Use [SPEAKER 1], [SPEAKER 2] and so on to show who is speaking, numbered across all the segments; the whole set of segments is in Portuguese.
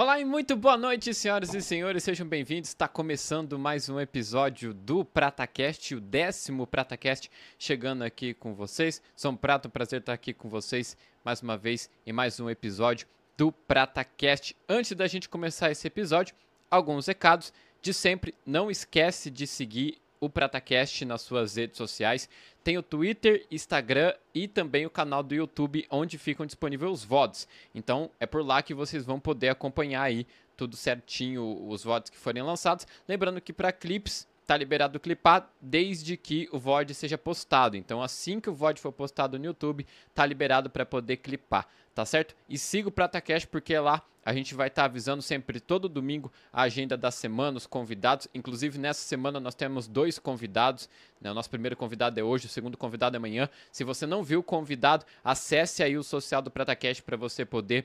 [SPEAKER 1] Olá e muito boa noite, senhoras e senhores, sejam bem-vindos. Está começando mais um episódio do PrataCast, o décimo PrataCast, chegando aqui com vocês. Um prato, um prazer estar aqui com vocês mais uma vez em mais um episódio do PrataCast. Antes da gente começar esse episódio, alguns recados. De sempre, não esquece de seguir o PrataCast nas suas redes sociais. Tem o Twitter, Instagram e também o canal do YouTube, onde ficam disponíveis os VODs. Então é por lá que vocês vão poder acompanhar aí tudo certinho, os VODs que forem lançados. Lembrando que para clips tá liberado clipar desde que o VOD seja postado. Então, assim que o VOD for postado no YouTube, tá liberado para poder clipar, tá certo? E siga o PrataCast porque lá a gente vai estar tá avisando sempre todo domingo a agenda da semana, os convidados. Inclusive, nessa semana nós temos dois convidados. Né? O nosso primeiro convidado é hoje, o segundo convidado é amanhã. Se você não viu o convidado, acesse aí o social do PrataCast para você poder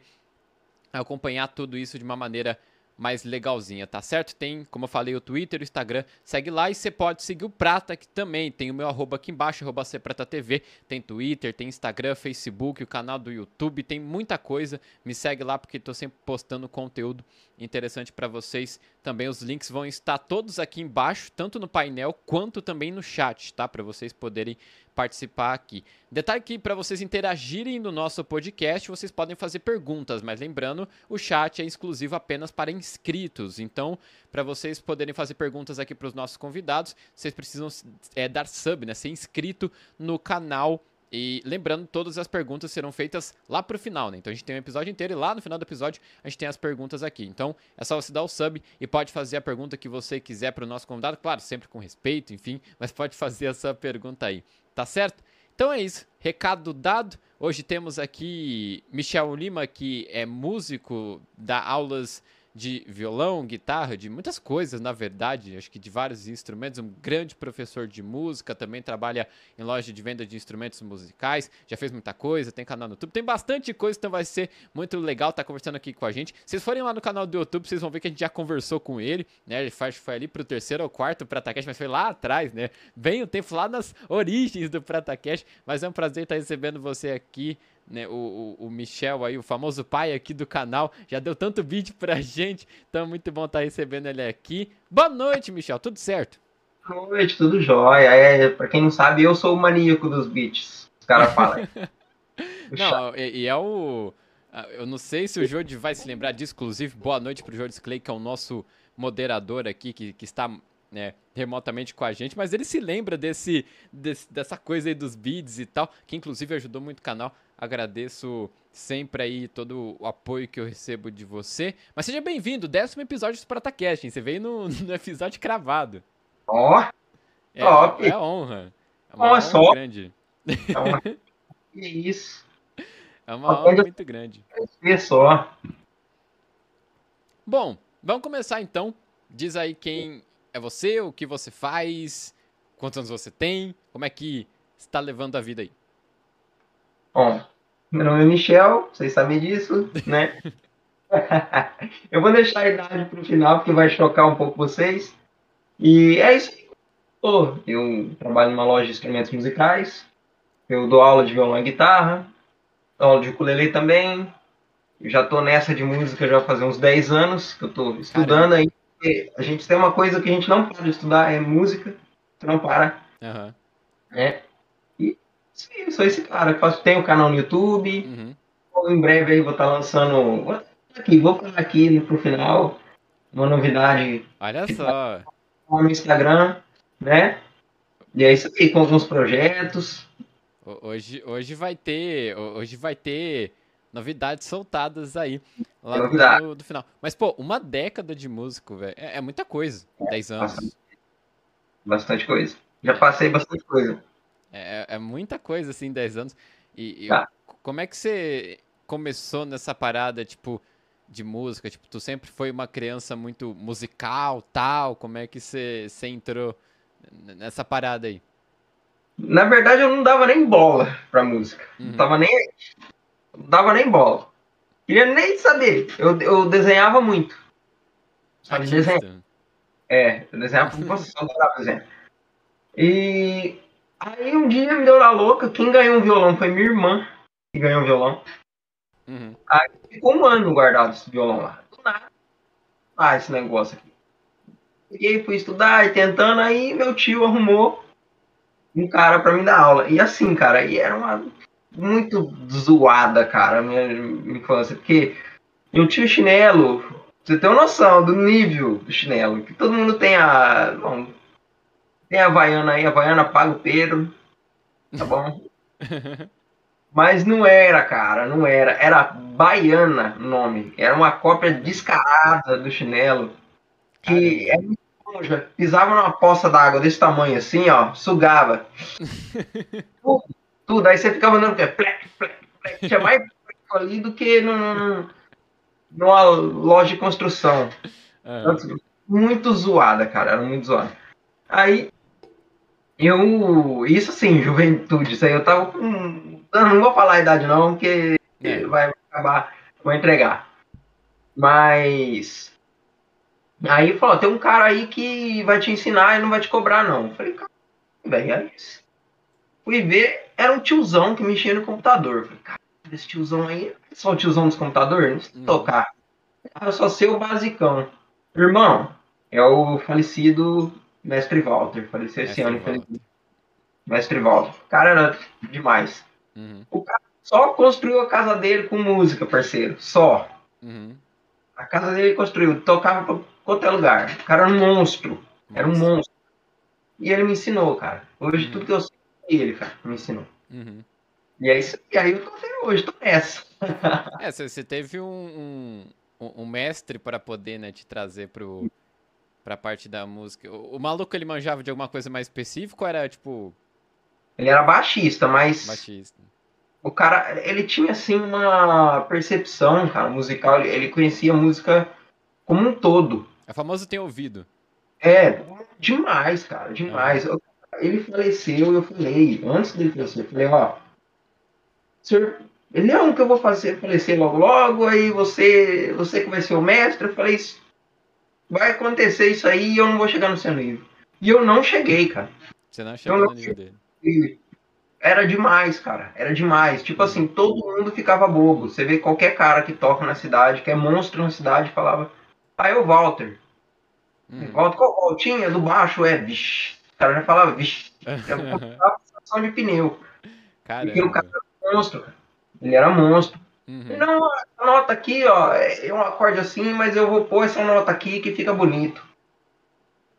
[SPEAKER 1] acompanhar tudo isso de uma maneira mais legalzinha, tá certo? Tem, como eu falei, o Twitter, o Instagram, segue lá e você pode seguir o Prata que também, tem o meu arroba aqui embaixo, arroba TV, tem Twitter, tem Instagram, Facebook, o canal do YouTube, tem muita coisa, me segue lá porque estou sempre postando conteúdo interessante para vocês. Também os links vão estar todos aqui embaixo, tanto no painel quanto também no chat, tá? Para vocês poderem participar aqui. Detalhe que para vocês interagirem no nosso podcast, vocês podem fazer perguntas, mas lembrando, o chat é exclusivo apenas para inscritos. Então, para vocês poderem fazer perguntas aqui para os nossos convidados, vocês precisam é, dar sub, né? Ser inscrito no canal e lembrando, todas as perguntas serão feitas lá pro final, né? Então a gente tem um episódio inteiro e lá no final do episódio a gente tem as perguntas aqui. Então é só você dar o sub e pode fazer a pergunta que você quiser para o nosso convidado, claro, sempre com respeito, enfim, mas pode fazer a sua pergunta aí, tá certo? Então é isso, recado dado. Hoje temos aqui Michel Lima, que é músico, dá aulas de violão, guitarra, de muitas coisas, na verdade, acho que de vários instrumentos, um grande professor de música, também trabalha em loja de venda de instrumentos musicais, já fez muita coisa, tem canal no YouTube, tem bastante coisa, então vai ser muito legal estar tá conversando aqui com a gente. Se vocês forem lá no canal do YouTube, vocês vão ver que a gente já conversou com ele, né? Ele foi, foi ali pro terceiro ou quarto Pratacast, mas foi lá atrás, né? Bem o tempo lá nas origens do Pratacast, mas é um prazer estar recebendo você aqui né, o, o, Michel aí, o famoso pai aqui do canal, já deu tanto vídeo pra gente, então é muito bom estar tá recebendo ele aqui. Boa noite, Michel, tudo certo?
[SPEAKER 2] Boa noite, tudo jóia. É, pra quem não sabe, eu sou o maníaco dos beats, os caras falam.
[SPEAKER 1] não, e, e, é o... Eu não sei se o Jordi vai se lembrar disso, inclusive, boa noite pro Jordi Clay, que é o nosso moderador aqui, que, que está né, remotamente com a gente, mas ele se lembra desse, desse, dessa coisa aí dos beats e tal, que inclusive ajudou muito o canal. Agradeço sempre aí todo o apoio que eu recebo de você. Mas seja bem-vindo, décimo episódio do Pratacast, Você veio no, no episódio cravado.
[SPEAKER 2] Ó, oh,
[SPEAKER 1] é, top. É honra.
[SPEAKER 2] É uma honra só. grande. É uma... que isso.
[SPEAKER 1] É uma honra muito grande.
[SPEAKER 2] É só.
[SPEAKER 1] Bom, vamos começar então. Diz aí quem é você, o que você faz, quantos anos você tem, como é que está levando a vida aí?
[SPEAKER 2] Bom, meu nome é Michel, vocês sabem disso, né? eu vou deixar a idade para o final, porque vai chocar um pouco vocês. E é isso eu trabalho numa loja de instrumentos musicais. Eu dou aula de violão e guitarra. Dou aula de ukulele também. Eu já tô nessa de música já faz uns 10 anos que eu tô estudando aí. A gente tem uma coisa que a gente não pode estudar, é música. Você não para.
[SPEAKER 1] Uhum.
[SPEAKER 2] É. Sim, sou esse cara. Tem um canal no YouTube. Uhum. Em breve aí vou estar tá lançando. Vou aqui, vou falar aqui pro final. Uma novidade.
[SPEAKER 1] Olha só.
[SPEAKER 2] No Instagram, né? E é isso aí, com alguns projetos.
[SPEAKER 1] Hoje, hoje vai ter. Hoje vai ter novidades soltadas aí lá no, do final. Mas, pô, uma década de músico, velho, é, é, muita coisa. É, 10 anos.
[SPEAKER 2] Bastante, bastante coisa. Já passei bastante coisa.
[SPEAKER 1] É, é muita coisa, assim, 10 anos. E, e tá. como é que você começou nessa parada, tipo, de música? Tipo, tu sempre foi uma criança muito musical, tal? Como é que você, você entrou nessa parada aí?
[SPEAKER 2] Na verdade, eu não dava nem bola pra música. Uhum. Não tava nem. Não dava nem bola. Queria nem saber. Eu, eu desenhava muito. Sabe desenhar? É, eu desenhava você, eu adorava desenhar. E Aí um dia me deu na louca, quem ganhou um violão foi minha irmã, que ganhou um violão. Uhum. Aí ficou um ano guardado esse violão lá. Do nada, estudar esse negócio aqui. Peguei, fui estudar e tentando, aí meu tio arrumou um cara para me dar aula. E assim, cara, e era uma muito zoada, cara, a minha, minha infância, porque eu tinha chinelo, você tem uma noção do nível do chinelo, que todo mundo tem a. Bom, tem a Havaiana aí, a Havaiana paga o Pedro, tá bom? Mas não era, cara, não era. Era Baiana o nome. Era uma cópia descarada do chinelo. Que era muito longe. Pisava numa poça d'água desse tamanho assim, ó, sugava. tudo, tudo. Aí você ficava andando, que plec, plec, plec. Tinha mais ali do que num, numa loja de construção. Uhum. Muito zoada, cara. Era muito zoada. Aí eu. Isso assim, juventude, isso aí eu tava com não vou falar a idade não, porque é. vai acabar, vou entregar. Mas aí falou, tem um cara aí que vai te ensinar e não vai te cobrar não. Eu falei, cara, velho, é isso. Fui ver, era um tiozão que mexia no computador. Eu falei, cara, esse tiozão aí, é só o tiozão dos computadores, não sei tocar. Eu só sei o basicão. Irmão, é o falecido Mestre Walter, faleceu esse ano, Mestre Walter. O cara era demais. Uhum. O cara só construiu a casa dele com música, parceiro. Só. Uhum. A casa dele construiu, tocava pra qualquer lugar. O cara era um monstro. Nossa. Era um monstro. E ele me ensinou, cara. Hoje uhum. tudo que eu sei é ele, cara, me ensinou. Uhum. E, aí, e aí eu tô até hoje, tô nessa.
[SPEAKER 1] é, você teve um, um, um mestre para poder né, te trazer pro, pra parte da música. O, o, maluco ele manjava de alguma coisa mais específica ou era tipo
[SPEAKER 2] ele era baixista, mas.
[SPEAKER 1] Baixista.
[SPEAKER 2] O cara, ele tinha assim uma percepção, cara, musical. Ele conhecia música como um todo.
[SPEAKER 1] É famoso tem ouvido.
[SPEAKER 2] É, demais, cara, demais. É. Ele faleceu, eu falei, antes dele falecer, eu falei, ó, senhor, ele é um que eu vou fazer falecer logo logo, aí você, você que vai ser o mestre, eu falei, vai acontecer isso aí e eu não vou chegar no seu nível. E eu não cheguei, cara.
[SPEAKER 1] Você não chegou no nível dele
[SPEAKER 2] era demais, cara. Era demais. Tipo assim, todo mundo ficava bobo. Você vê qualquer cara que toca na cidade, que é monstro na cidade, falava. Ah, é o Walter. Hum. Walter, qual Waltinha? Do baixo, é, vixi. O cara já falava, vixi. É sensação de pneu. Caramba. Porque o cara era monstro, cara. Ele era monstro. Uhum. Não, a nota aqui, ó, é um acorde assim, mas eu vou pôr essa nota aqui que fica bonito.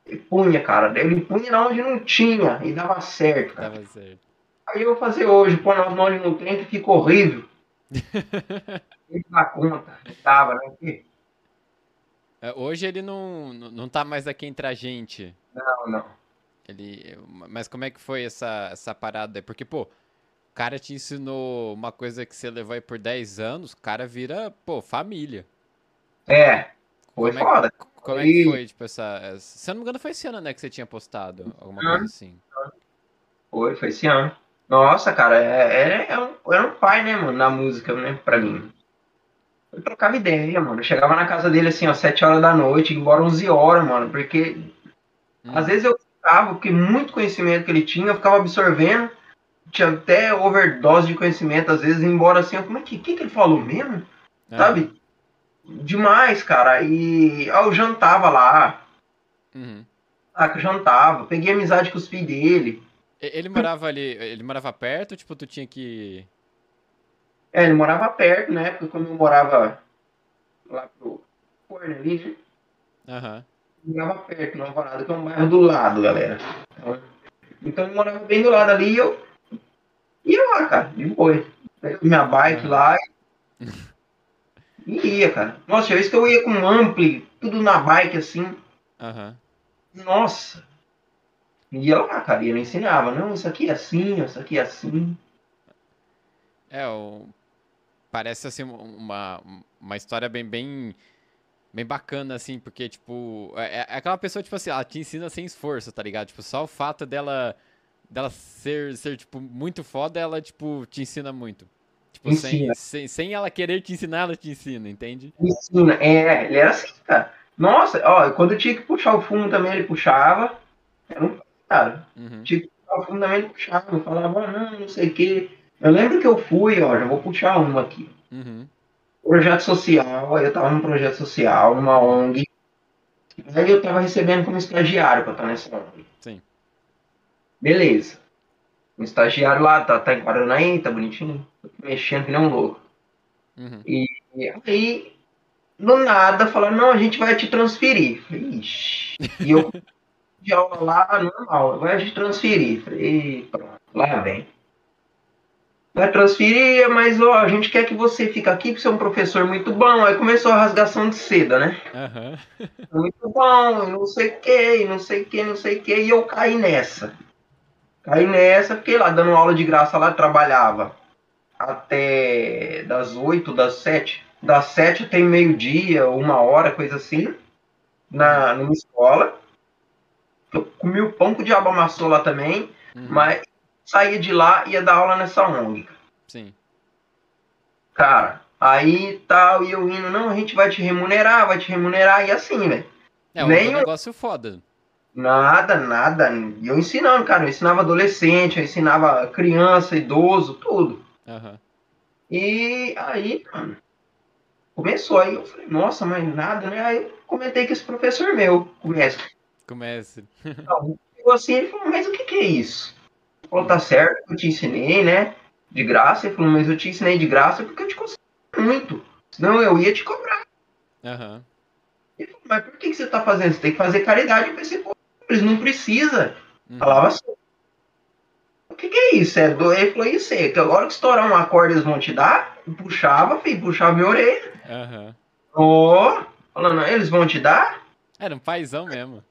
[SPEAKER 2] Ele punha, cara. Ele punha na onde não tinha e dava certo, cara. Dava certo. Aí eu vou fazer hoje, pôr na onde não tem, que fica horrível. ele dá conta. Tava, né?
[SPEAKER 1] É, hoje ele não, não tá mais aqui entre a gente.
[SPEAKER 2] Não, não.
[SPEAKER 1] Ele, mas como é que foi essa, essa parada? Porque, pô, cara te ensinou uma coisa que você levou aí por 10 anos, o cara vira, pô, família.
[SPEAKER 2] É, foi como foda.
[SPEAKER 1] É, como é que foi, tipo, essa, Se eu não me engano, foi esse ano, né, que você tinha postado alguma coisa assim.
[SPEAKER 2] Foi, foi esse ano. Nossa, cara, é, é, é, um, era um pai, né, mano, na música, né, pra mim. Eu trocava ideia, mano. Eu chegava na casa dele, assim, ó, 7 horas da noite, embora 11 horas, mano, porque hum. às vezes eu ficava, porque muito conhecimento que ele tinha, eu ficava absorvendo, tinha até overdose de conhecimento, às vezes, embora assim, como é que, que, que ele falou mesmo? É. Sabe? Demais, cara. E eu jantava lá. Uhum. Ah, que eu jantava. Peguei amizade com os filhos dele.
[SPEAKER 1] Ele morava ali, ele morava perto, tipo, tu tinha que.
[SPEAKER 2] É, ele morava perto, né? Porque quando eu morava lá pro Corno ali, né? Aham. Uhum. Morava perto, não Alvorada, que é um bairro do lado, galera. Então ele morava bem do lado ali e eu ia lá, cara, de boa. Minha bike lá e E ia, cara. Nossa, tinha vez que eu ia com ampli, tudo na bike assim. Uhum. Nossa. Ia lá, cara, e ele ensinava. Não, isso aqui é assim, isso aqui é assim.
[SPEAKER 1] É, o... parece assim uma, uma história bem, bem, bem bacana, assim, porque, tipo, é, é aquela pessoa, tipo assim, ela te ensina sem esforço, tá ligado? Tipo, só o fato dela, dela ser, ser, tipo, muito foda, ela, tipo, te ensina muito. Tipo, sem, sem, sem, ela querer te ensinar, ela te ensina, entende?
[SPEAKER 2] Ensina, é, ele era assim, cara. Nossa, ó, quando eu tinha que puxar o fumo também, ele puxava. Era um cara. Uhum. Tinha que puxar o fumo também, ele puxava. Eu falava, ah, não, não sei o quê. Eu lembro que eu fui, ó, já vou puxar uma aqui. Uhum. Projeto social, aí eu tava num projeto social, numa ONG. Aí eu tava recebendo como estagiário pra estar nessa ONG.
[SPEAKER 1] Sim.
[SPEAKER 2] Beleza. Um estagiário lá, tá, tá enquadrando aí, tá bonitinho, mexendo que nem um louco.
[SPEAKER 1] Uhum.
[SPEAKER 2] E aí, do nada, falaram, não, a gente vai te transferir. Falei, Ixi. E eu de aula lá, normal, vai te transferir. Falei, pronto, lá vem. Vai transferir, mas ó, a gente quer que você fique aqui, porque você é um professor muito bom. Aí começou a rasgação de seda, né?
[SPEAKER 1] Aham.
[SPEAKER 2] Muito bom, e não sei o que, e não sei o que, não sei o que, e eu caí nessa. Caí nessa, fiquei lá dando aula de graça lá, trabalhava até das 8, das 7. Das 7 tem meio-dia, uma hora, coisa assim, na, numa escola. Eu comi o pão que o diabo amassou lá também,
[SPEAKER 1] Uhum.
[SPEAKER 2] mas saía de lá e ia dar aula nessa ONG.
[SPEAKER 1] Sim.
[SPEAKER 2] Cara, aí tal, e eu indo, não, a gente vai te remunerar, vai te remunerar, e assim, velho.
[SPEAKER 1] É um negócio foda.
[SPEAKER 2] Nada, nada. E eu ensinando, cara. Eu ensinava adolescente, eu ensinava criança, idoso, tudo.
[SPEAKER 1] Aham.
[SPEAKER 2] E aí, mano, começou. Aí eu falei, nossa, mas nada, né? Aí eu comentei com esse professor meu, começa.
[SPEAKER 1] Comece.
[SPEAKER 2] Então, eu assim, ele falou, mas o que, que é isso? Ele falou, tá certo, eu te ensinei, né? De graça. Ele falou, mas eu te ensinei de graça porque eu te consegui muito. Senão eu ia te cobrar.
[SPEAKER 1] Aham.
[SPEAKER 2] Ele falou, mas por que, que você tá fazendo? Você tem que fazer caridade pra esse povo. Eles não precisam.
[SPEAKER 1] Uhum.
[SPEAKER 2] Falava assim. O que, que é isso? É do... Ele falou, isso é, que agora que estourar um acorde eles vão te dar, puxava, filho, puxava minha orelha.
[SPEAKER 1] Aham.
[SPEAKER 2] Ó, falando, eles vão te dar?
[SPEAKER 1] Era um paizão mesmo.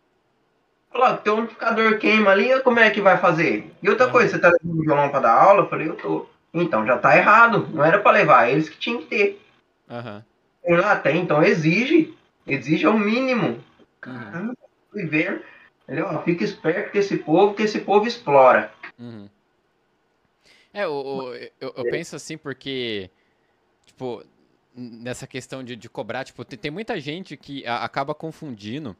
[SPEAKER 2] Falou, teu amplificador queima ali, como é que vai fazer? E outra
[SPEAKER 1] Aham.
[SPEAKER 2] coisa, você tá levando o violão pra dar aula? Eu falei, eu tô. Então, já tá errado, não era pra levar, eles que tinham que ter.
[SPEAKER 1] Aham.
[SPEAKER 2] Tem lá, tem, então exige. Exige ao mínimo.
[SPEAKER 1] Uhum.
[SPEAKER 2] Caramba, fui vendo. Ele, ó, fica esperto com esse povo, que esse povo explora.
[SPEAKER 1] Uhum. É, o- eu, eu penso assim porque, tipo, nessa questão de, de cobrar, tipo, tem, tem muita gente que a- acaba confundindo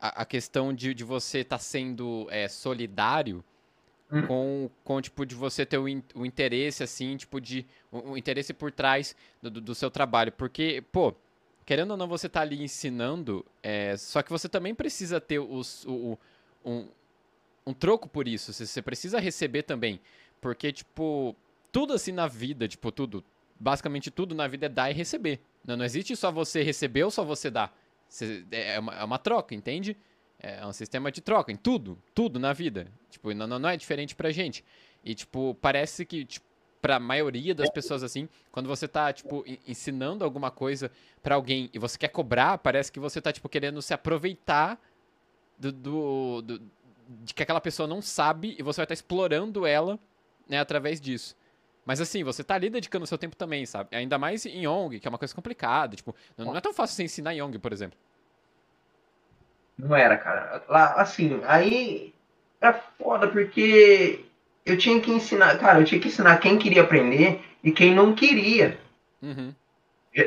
[SPEAKER 1] a, a questão de, de você estar sendo é, solidário
[SPEAKER 2] Hum.
[SPEAKER 1] com, com, tipo, de você ter o, in- o interesse, assim, tipo, de, o, o interesse por trás do, do- do seu trabalho. Porque, pô, querendo ou não, você tá ali ensinando, é, só que você também precisa ter os, o, o- um, um troco por isso. Você, precisa receber também. Porque, tipo, tudo assim na vida, tipo, tudo, basicamente tudo na vida é dar e receber. Não, não existe só você receber ou só você dar. Você- é, uma, é uma troca, entende? É um sistema de troca em tudo, tudo na vida. Tipo, não não é diferente pra gente. E, tipo, parece que, tipo, pra maioria das pessoas, assim, quando você tá, tipo, en- ensinando alguma coisa pra alguém e você quer cobrar, parece que você tá, tipo, querendo se aproveitar do, do, do- de que aquela pessoa não sabe e você vai estar explorando ela, né, através disso. Mas assim, você tá ali dedicando seu tempo também, sabe? Ainda mais em ONG, que é uma coisa complicada. Tipo, não, não é tão fácil você ensinar em ONG, por exemplo.
[SPEAKER 2] Não era, cara. Lá, assim, aí era foda porque eu tinha que ensinar, cara, eu tinha que ensinar quem queria aprender e quem não queria.
[SPEAKER 1] Uhum.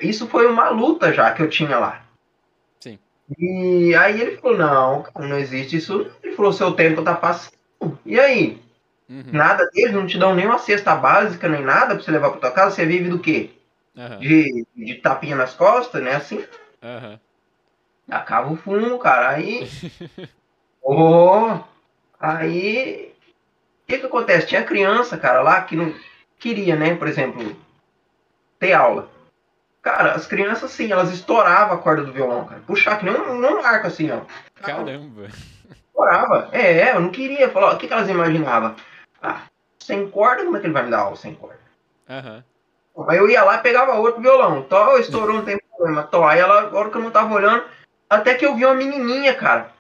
[SPEAKER 2] Isso foi uma luta já que eu tinha lá.
[SPEAKER 1] Sim.
[SPEAKER 2] E aí ele falou, não, cara, não existe isso. Ele falou, seu tempo tá passando. E aí?
[SPEAKER 1] Uhum.
[SPEAKER 2] Nada deles, não te dão nem uma cesta básica, nem nada pra você levar pra tua casa. Você vive do quê?
[SPEAKER 1] Aham.
[SPEAKER 2] De, de tapinha nas costas, né? Assim.
[SPEAKER 1] Aham.
[SPEAKER 2] Acaba o fumo, cara. Aí. Oh, aí. O que que acontece? Tinha criança, cara, lá que não queria, né? Por exemplo, ter aula. Cara, as crianças, assim, elas estouravam a corda do violão, cara. Puxar que nem um, um arco, assim, ó.
[SPEAKER 1] Caramba.
[SPEAKER 2] Estourava. É, eu não queria. Falar, o que, que elas imaginavam? Ah, sem corda, como é que ele vai me dar aula sem corda?
[SPEAKER 1] Aham.
[SPEAKER 2] Aí eu ia lá e pegava outro violão. Tó, estourou, não tem problema. Tó, aí ela, agora que eu não tava olhando, até que eu vi uma menininha, cara.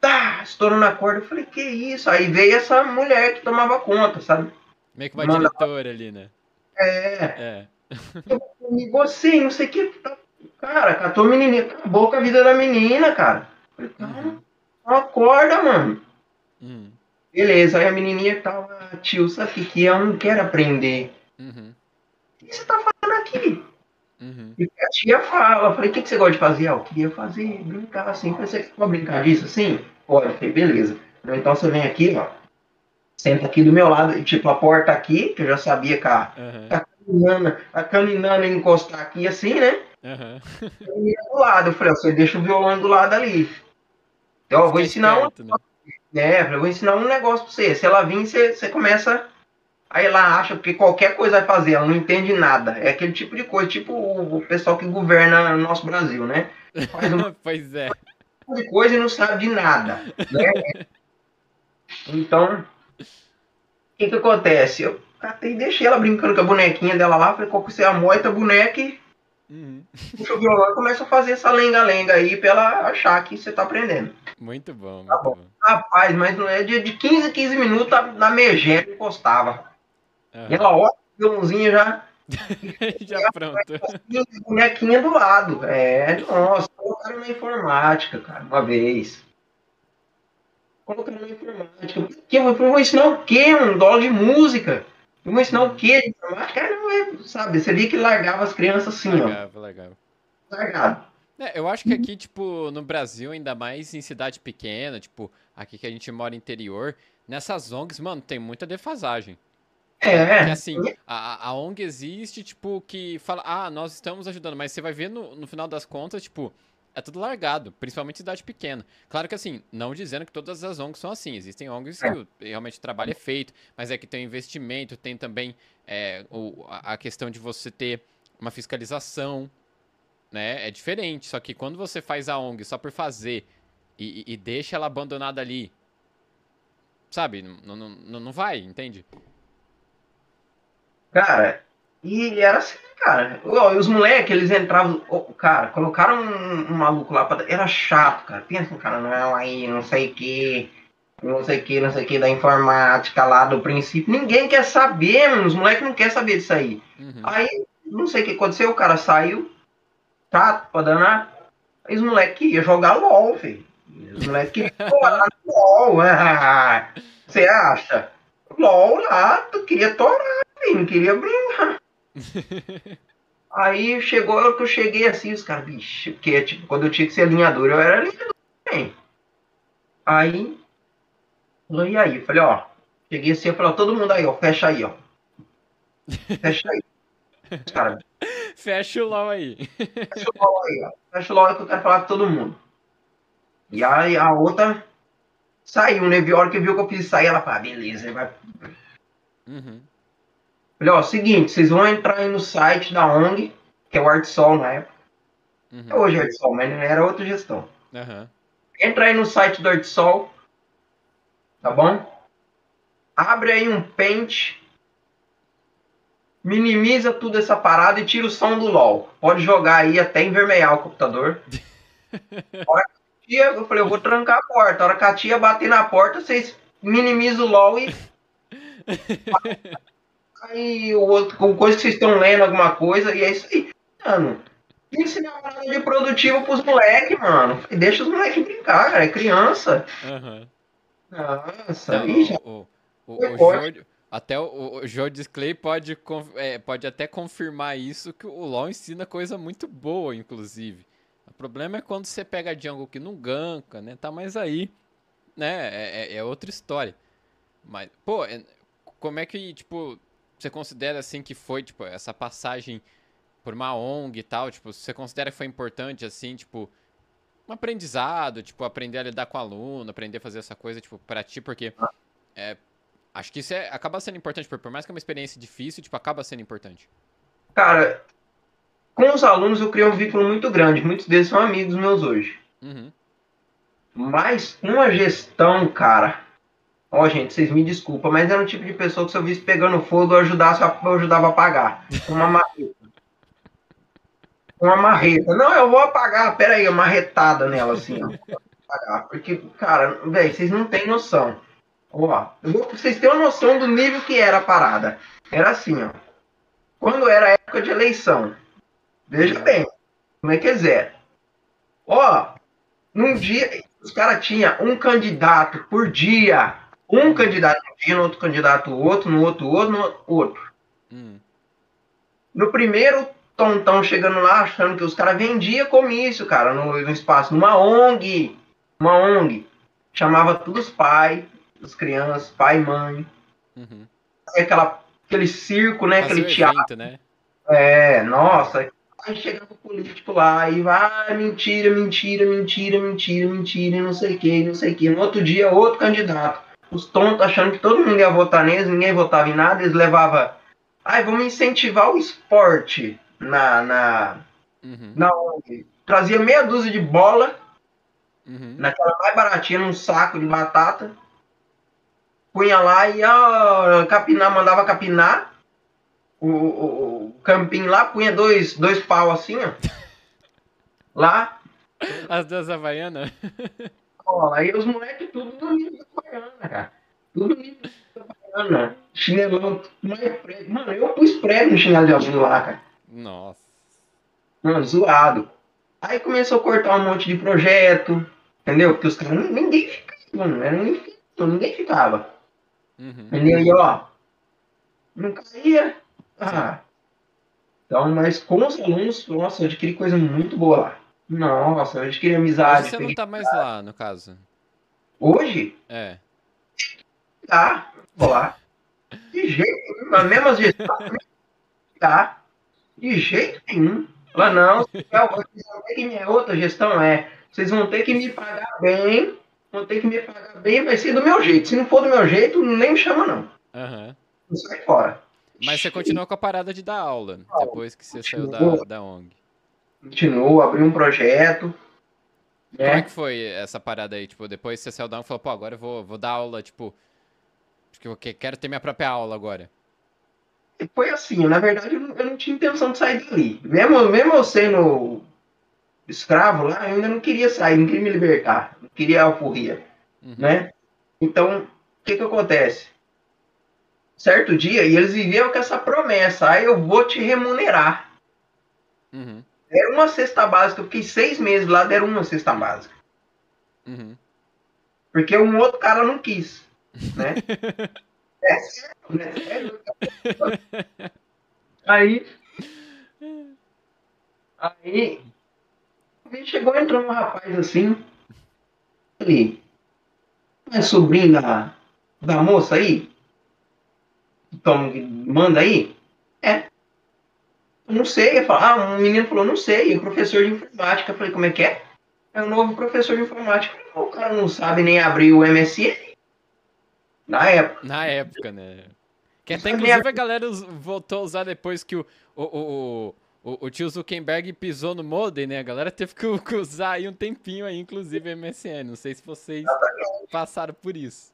[SPEAKER 2] Tá, estourando a corda. Eu falei, que isso? Aí veio essa mulher que tomava conta, sabe?
[SPEAKER 1] Meio que uma
[SPEAKER 2] Manda-
[SPEAKER 1] diretora ali, né?
[SPEAKER 2] É,
[SPEAKER 1] É.
[SPEAKER 2] e você, não sei o que. Cara, catou a menininha, acabou com a vida da menina, cara. Eu falei, cara,
[SPEAKER 1] Uhum.
[SPEAKER 2] acorda, mano.
[SPEAKER 1] Uhum.
[SPEAKER 2] Beleza, aí a menininha tava, tio, sabe o que que? Eu não quero aprender.
[SPEAKER 1] Uhum.
[SPEAKER 2] O que você tá fazendo aqui?
[SPEAKER 1] Uhum.
[SPEAKER 2] E a tia fala, eu falei, o que, que você gosta de fazer? Ah, eu queria fazer, brincar assim. Você pode brincar disso assim? Eu falei, beleza. Então você vem aqui, ó. Senta aqui do meu lado, tipo, a porta aqui, que eu já sabia que a,
[SPEAKER 1] Aham.
[SPEAKER 2] a caninana, a caninana encostar aqui assim, né?
[SPEAKER 1] Aham.
[SPEAKER 2] Eu ia do lado. Eu falei, você deixa o violão do lado ali. Então, eu vou ensinar um,
[SPEAKER 1] né?
[SPEAKER 2] é, eu vou ensinar um negócio pra você. Se ela vir, você, você começa. Aí ela acha que qualquer coisa vai fazer, ela não entende nada. É aquele tipo de coisa, tipo o pessoal que governa o nosso Brasil, né? Faz um
[SPEAKER 1] pois é.
[SPEAKER 2] coisa e não sabe de nada. Né? Então, o que que acontece? Eu catei, deixei ela brincando com a bonequinha dela lá, falei, qual que você amoita a boneca e
[SPEAKER 1] Uhum.
[SPEAKER 2] puxa o violão e começa a fazer essa lenga-lenga aí pra ela achar que você tá aprendendo.
[SPEAKER 1] Muito bom, muito
[SPEAKER 2] Tá
[SPEAKER 1] bom.
[SPEAKER 2] bom. Rapaz, mas não é de, de 15 em 15 minutos a- na megera encostava. E
[SPEAKER 1] Aham.
[SPEAKER 2] ela, ó, o violãozinho já,
[SPEAKER 1] Já pronto.
[SPEAKER 2] e a bonequinha do lado. É, nossa, colocaram na informática, cara, uma vez. Colocaram na informática. Quê? Eu vou ensinar o quê? Um dólar de música. Eu vou ensinar o quê de informática? Cara, não é, sabe, via que largava as crianças assim, ó.
[SPEAKER 1] Legal.
[SPEAKER 2] Largado.
[SPEAKER 1] É, eu acho que aqui, tipo, no Brasil, ainda mais em cidade pequena, tipo, aqui que a gente mora interior, nessas ONGs, mano, tem muita defasagem. Que
[SPEAKER 2] É,
[SPEAKER 1] assim, a, a ONG existe, tipo, que fala, ah, nós estamos ajudando, mas você vai ver no, no final das contas, tipo, é tudo largado, principalmente cidade pequena. Claro que assim, não dizendo que todas as ONGs são assim, existem ONGs que o- realmente o trabalho é feito, mas é que tem investimento, tem também é, o- a questão de você ter uma fiscalização, né? É diferente, só que quando você faz a ONG só por fazer e, e- deixa ela abandonada ali, sabe? Não, não, não vai, entende?
[SPEAKER 2] Cara, e era assim, cara. Os moleques, eles entravam. cara, colocaram um, um maluco lá pra. Era chato, cara. Pensa no cara, não, aí, não sei o que. Não sei o que, não sei o que, da informática lá do princípio. Ninguém quer saber, mano. Os moleques não querem saber disso aí.
[SPEAKER 1] Uhum.
[SPEAKER 2] Aí, não sei o que aconteceu, o cara saiu, chato pra danar. Aí os moleques iam jogar LOL, velho. Os moleques queriam torar no LOL. ah, Você acha? LOL lá, tu queria torar, não queria brincar. Aí chegou a hora que eu cheguei assim, os caras, bicho, porque tipo, quando eu tinha que ser alinhador, eu era alinhador também. Aí, e aí? Eu falei, ó, cheguei assim, eu falei, ó, todo mundo aí, ó, fecha aí, ó. Fecha aí. Os caras,
[SPEAKER 1] Fecha o LOL aí.
[SPEAKER 2] fecha o LOL aí, ó. Fecha o LOL aí que eu quero falar com todo mundo. E aí a outra saiu, né? Viu a hora que viu que eu fiz sair, ela falou, ah, beleza, ele vai
[SPEAKER 1] Uhum.
[SPEAKER 2] Falei, ó, seguinte, vocês vão entrar aí no site da ONG, que é o Artsol na época. É
[SPEAKER 1] Uhum.
[SPEAKER 2] hoje Artsol, mas era outra gestão.
[SPEAKER 1] Aham.
[SPEAKER 2] Entra aí no site do Artsol, tá bom? Abre aí um paint, minimiza tudo essa parada e tira o som do LOL. Pode jogar aí até envermelhar o computador. A hora que a tia, eu falei, eu vou trancar a porta. A hora que a tia bater na porta, vocês minimizam o LOL e Aí o outro, com coisa que vocês estão lendo alguma coisa, e é isso aí. Mano, ensinar uma parada de produtivo pros moleques, mano. E deixa os moleques brincar, cara. É criança.
[SPEAKER 1] Aham.
[SPEAKER 2] Nossa,
[SPEAKER 1] Não,
[SPEAKER 2] aí já.
[SPEAKER 1] o, o, o,
[SPEAKER 2] Foi
[SPEAKER 1] o
[SPEAKER 2] forte.
[SPEAKER 1] Jordi- até o, o Jordi Clay pode, é, pode até confirmar isso, que o LoL ensina coisa muito boa, inclusive. O problema é quando você pega jungle que não ganka, né? Tá mais aí, né? É, é- é outra história. Mas, pô, é- como é que, tipo, você considera assim que foi, tipo, essa passagem por uma ONG e tal, tipo, você considera que foi importante, assim, tipo, um aprendizado, tipo, aprender a lidar com o aluno, aprender a fazer essa coisa, tipo, pra ti, porque é, acho que isso é, acaba sendo importante, por por mais que é uma experiência difícil, tipo, acaba sendo importante.
[SPEAKER 2] Cara, com os alunos eu criei um vínculo muito grande. Muitos deles são amigos meus hoje.
[SPEAKER 1] Uhum.
[SPEAKER 2] Mas uma gestão, cara. Ó, gente, vocês me desculpam, mas era um tipo de pessoa que se eu visse pegando fogo, eu ajudasse, eu ajudava a apagar. Uma marreta. Uma marreta. Não, eu vou apagar, pera aí, uma marretada nela, assim, ó. Porque, cara, velho, vocês não têm noção. Ó, vocês terem uma noção do nível que era a parada. Era assim, ó. Quando era época de eleição. Veja bem, como é que é zero. Ó, num dia, os caras tinham um candidato por dia. Um candidato um dia, no outro candidato outro, no outro outro, no outro.
[SPEAKER 1] Uhum.
[SPEAKER 2] No primeiro tontão chegando lá, achando que os caras vendiam comício, cara, no, no espaço, numa ONG. Uma ONG. Chamava todos os pais, as crianças, pai e mãe.
[SPEAKER 1] Uhum.
[SPEAKER 2] Aquela, aquele circo, né? Aquele teatro.
[SPEAKER 1] evento, né?
[SPEAKER 2] É, nossa. Aí chegava o político lá e vai, mentira, mentira, mentira, mentira, mentira, e não sei o que, não sei o que. No outro dia, outro candidato. Os tontos achando que todo mundo ia votar neles, ninguém votava em nada, eles levavam. Ai, vamos incentivar o esporte na. na,
[SPEAKER 1] Uhum.
[SPEAKER 2] na ONG. Trazia meia dúzia de bola,
[SPEAKER 1] Uhum.
[SPEAKER 2] naquela mais baratinha, num saco de batata. Punha lá e ia capinar, mandava capinar o, o, o campinho lá, punha dois, dois pau assim, ó. Lá,
[SPEAKER 1] As duas Havaianas?
[SPEAKER 2] ó, aí os moleques tudo no nível da baiana, cara. Tudo no nível da baiana. Chinelão, mais prego. Mano, eu pus prego no chinelo de aluno lá, cara.
[SPEAKER 1] Nossa.
[SPEAKER 2] Mano, zoado. Aí começou a cortar um monte de projeto, entendeu? Porque os caras, ninguém ficava, mano, era um inferno, ninguém ficava.
[SPEAKER 1] Uhum.
[SPEAKER 2] Entendeu? E ó, não caía. Ah. Então, mas com os alunos, nossa, eu adquiri coisa muito boa lá. Nossa, eu adquiri amizade.
[SPEAKER 1] Hoje você não tá mais lá, no caso.
[SPEAKER 2] Hoje,
[SPEAKER 1] É.
[SPEAKER 2] tá, vou lá. De jeito nenhum, na mesma gestão, tá. De jeito nenhum. Lá não, se é vocês vão ter que minha outra gestão é, vocês vão ter que me pagar bem, vão ter que me pagar bem, vai ser do meu jeito. Se não for do meu jeito, nem me chama não.
[SPEAKER 1] Aham.
[SPEAKER 2] Sai fora.
[SPEAKER 1] Mas você continuou com a parada de dar aula, depois que você saiu da, da ONG.
[SPEAKER 2] Continuo, abri um projeto.
[SPEAKER 1] Como é
[SPEAKER 2] Né?
[SPEAKER 1] que foi essa parada aí? Tipo, depois você saiu da ONG e falou, pô, agora eu vou, vou dar aula, tipo... Porque eu que- quero ter minha própria aula agora.
[SPEAKER 2] Foi assim, na verdade eu não, eu não tinha intenção de sair dali. Mesmo, mesmo eu sendo escravo lá, eu ainda não queria sair, não queria me libertar, não queria alforria,
[SPEAKER 1] Uhum.
[SPEAKER 2] né? Então, o que que acontece? Certo dia, e eles viviam com essa promessa, aí eu vou te remunerar.
[SPEAKER 1] Uhum.
[SPEAKER 2] Era uma cesta básica, eu fiquei seis meses lá, deram uma cesta básica.
[SPEAKER 1] Uhum.
[SPEAKER 2] Porque um outro cara não quis, né? é sério, né? Sério. Aí. Aí. Chegou entrando um rapaz assim. Ele. É sobrinho da, da moça aí? Então, manda aí? É. Não sei. Eu falo, ah, um menino falou, não sei. E o professor de informática. Eu falei, como é que é? É um novo professor de informática. O cara não sabe nem abrir o MSN. Na época.
[SPEAKER 1] Na época, né? Que até, inclusive, a galera voltou a usar depois que o, o, o, o, o tio Zuckerberg pisou no modem, né? A galera teve que usar aí um tempinho aí, inclusive, MSN. Não sei se vocês passaram por isso.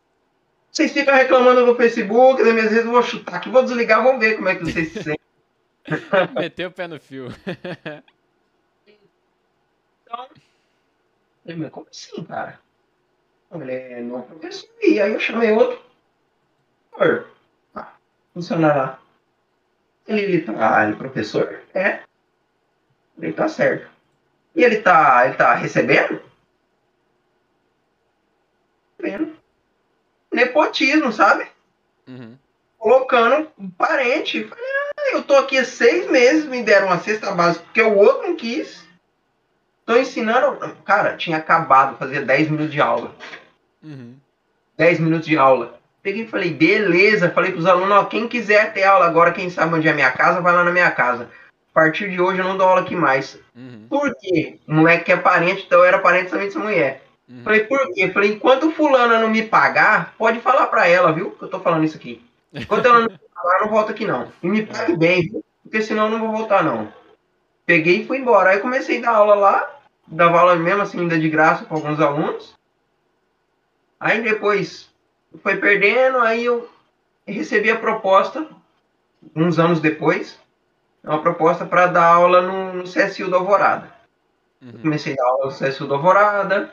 [SPEAKER 2] Vocês ficam reclamando no Facebook, das minhas vezes eu vou chutar aqui, vou desligar, vamos ver como é que vocês se sentem.
[SPEAKER 1] Meteu o pé no fio.
[SPEAKER 2] Então, eu falei, como assim, cara? Ele é novo professor. E aí eu chamei outro. Por, ah, funcionário lá. Ele, ele tá, ele é professor? É. Ele tá certo. E ele tá, ele tá recebendo? Recebendo. Nepotismo, sabe?
[SPEAKER 1] Uhum.
[SPEAKER 2] Colocando um parente. Falei, ah, eu tô aqui há seis meses, me deram uma cesta básica porque o outro não quis. Tô ensinando. Cara, tinha acabado, fazia 10 minutos de aula.
[SPEAKER 1] Uhum.
[SPEAKER 2] 10 minutos de aula. Peguei e falei, beleza. Falei pros alunos, ó, quem quiser ter aula agora, quem sabe onde é a minha casa, vai lá na minha casa. A partir de hoje eu não dou aula aqui mais.
[SPEAKER 1] Uhum.
[SPEAKER 2] Por quê? O moleque que é parente, então eu era parente também dessa mulher.
[SPEAKER 1] Uhum.
[SPEAKER 2] Falei, por quê? Falei, enquanto fulana não me pagar, pode falar pra ela, viu? Que eu tô falando isso aqui. Enquanto ela não pagar, eu não volto aqui não. E me pague bem? Porque senão eu não vou voltar não. Peguei e fui embora. Aí comecei a dar aula lá. Dava aula mesmo assim, ainda de graça para alguns alunos. Aí depois foi perdendo, aí eu recebi a proposta, uns anos depois, uma proposta para dar aula no, no CSU do Alvorada.
[SPEAKER 1] Uhum.
[SPEAKER 2] Comecei a dar aula no CSU do Alvorada.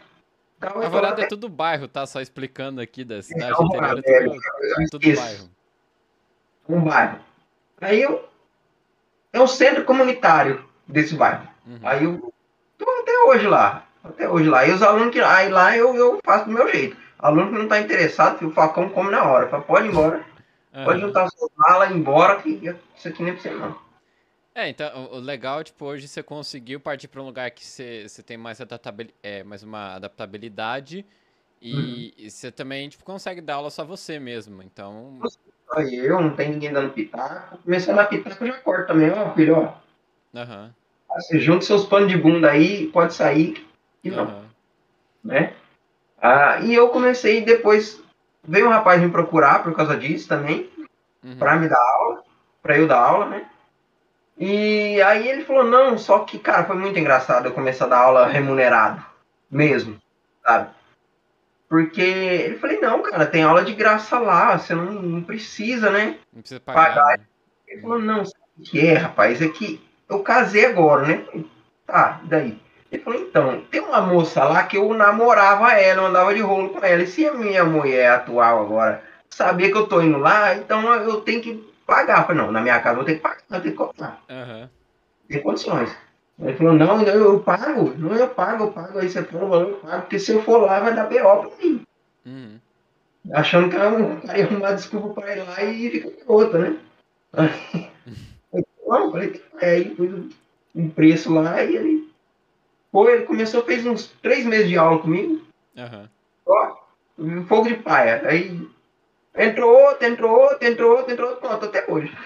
[SPEAKER 1] Alvorada é tudo bairro, tá? Só explicando aqui da cidade
[SPEAKER 2] Alvorada,
[SPEAKER 1] interior, é tudo,
[SPEAKER 2] é,
[SPEAKER 1] tudo bairro.
[SPEAKER 2] Um bairro. Aí eu. É o centro comunitário desse bairro.
[SPEAKER 1] Uhum.
[SPEAKER 2] Aí eu tô até hoje lá. Até hoje lá. E os alunos que. Aí lá eu, eu faço do meu jeito. Aluno que não tá interessado, o facão come na hora. Fala, pode ir embora. Pode
[SPEAKER 1] Aham.
[SPEAKER 2] juntar sua mala e ir embora, que isso aqui nem é pra você não.
[SPEAKER 1] É, então, o- legal, tipo, hoje você conseguiu partir para um lugar que você, você tem mais, adaptabil- é, mais uma adaptabilidade e, e você também, tipo, consegue dar aula só você mesmo, então...
[SPEAKER 2] Aí eu, não tem ninguém dando pitaco. Começando a pitaco, eu já corto também, ó, filho, ó.
[SPEAKER 1] Aham.
[SPEAKER 2] Você junta seus panos de bunda aí, pode sair. E não,
[SPEAKER 1] Aham.
[SPEAKER 2] né? Ah, e eu comecei depois. Veio um rapaz me procurar por causa disso também,
[SPEAKER 1] Uhum.
[SPEAKER 2] pra me dar aula, pra eu dar aula, né? E aí ele falou, não, só que, cara, foi muito engraçado eu começar a dar aula remunerado. Mesmo, sabe? Porque ele falei, não, cara, tem aula de graça lá, você não, não precisa, né?
[SPEAKER 1] Não precisa pagar.
[SPEAKER 2] Pagar.
[SPEAKER 1] né?
[SPEAKER 2] Ele falou, não, sabe o que é, rapaz? É que eu casei agora, né? Tá, e daí? Ele falou, então, tem uma moça lá que eu namorava ela, eu andava de rolo com ela. E se a minha mulher atual agora saber que eu tô indo lá, então eu tenho que pagar. Eu falei, não, na minha casa eu vou ter que pagar, eu tenho que cobrar.
[SPEAKER 1] Aham.
[SPEAKER 2] Tem condições. Ele falou, não, eu, eu pago, não, eu pago, eu pago. Aí você falou, valor, eu pago, porque se eu for lá vai dar B.O. pra mim.
[SPEAKER 1] Uhum.
[SPEAKER 2] Achando que eu cara ia arrumar desculpa pra ir lá e ficar com outra, né? Eu não, falei, é, aí pus um preço lá e ele. Pô, ele começou, fez uns três meses de aula comigo,
[SPEAKER 1] Aham.
[SPEAKER 2] ó, um fogo de paia. Aí entrou outro, entrou outro, entrou outro, entrou outro, pronto, até hoje.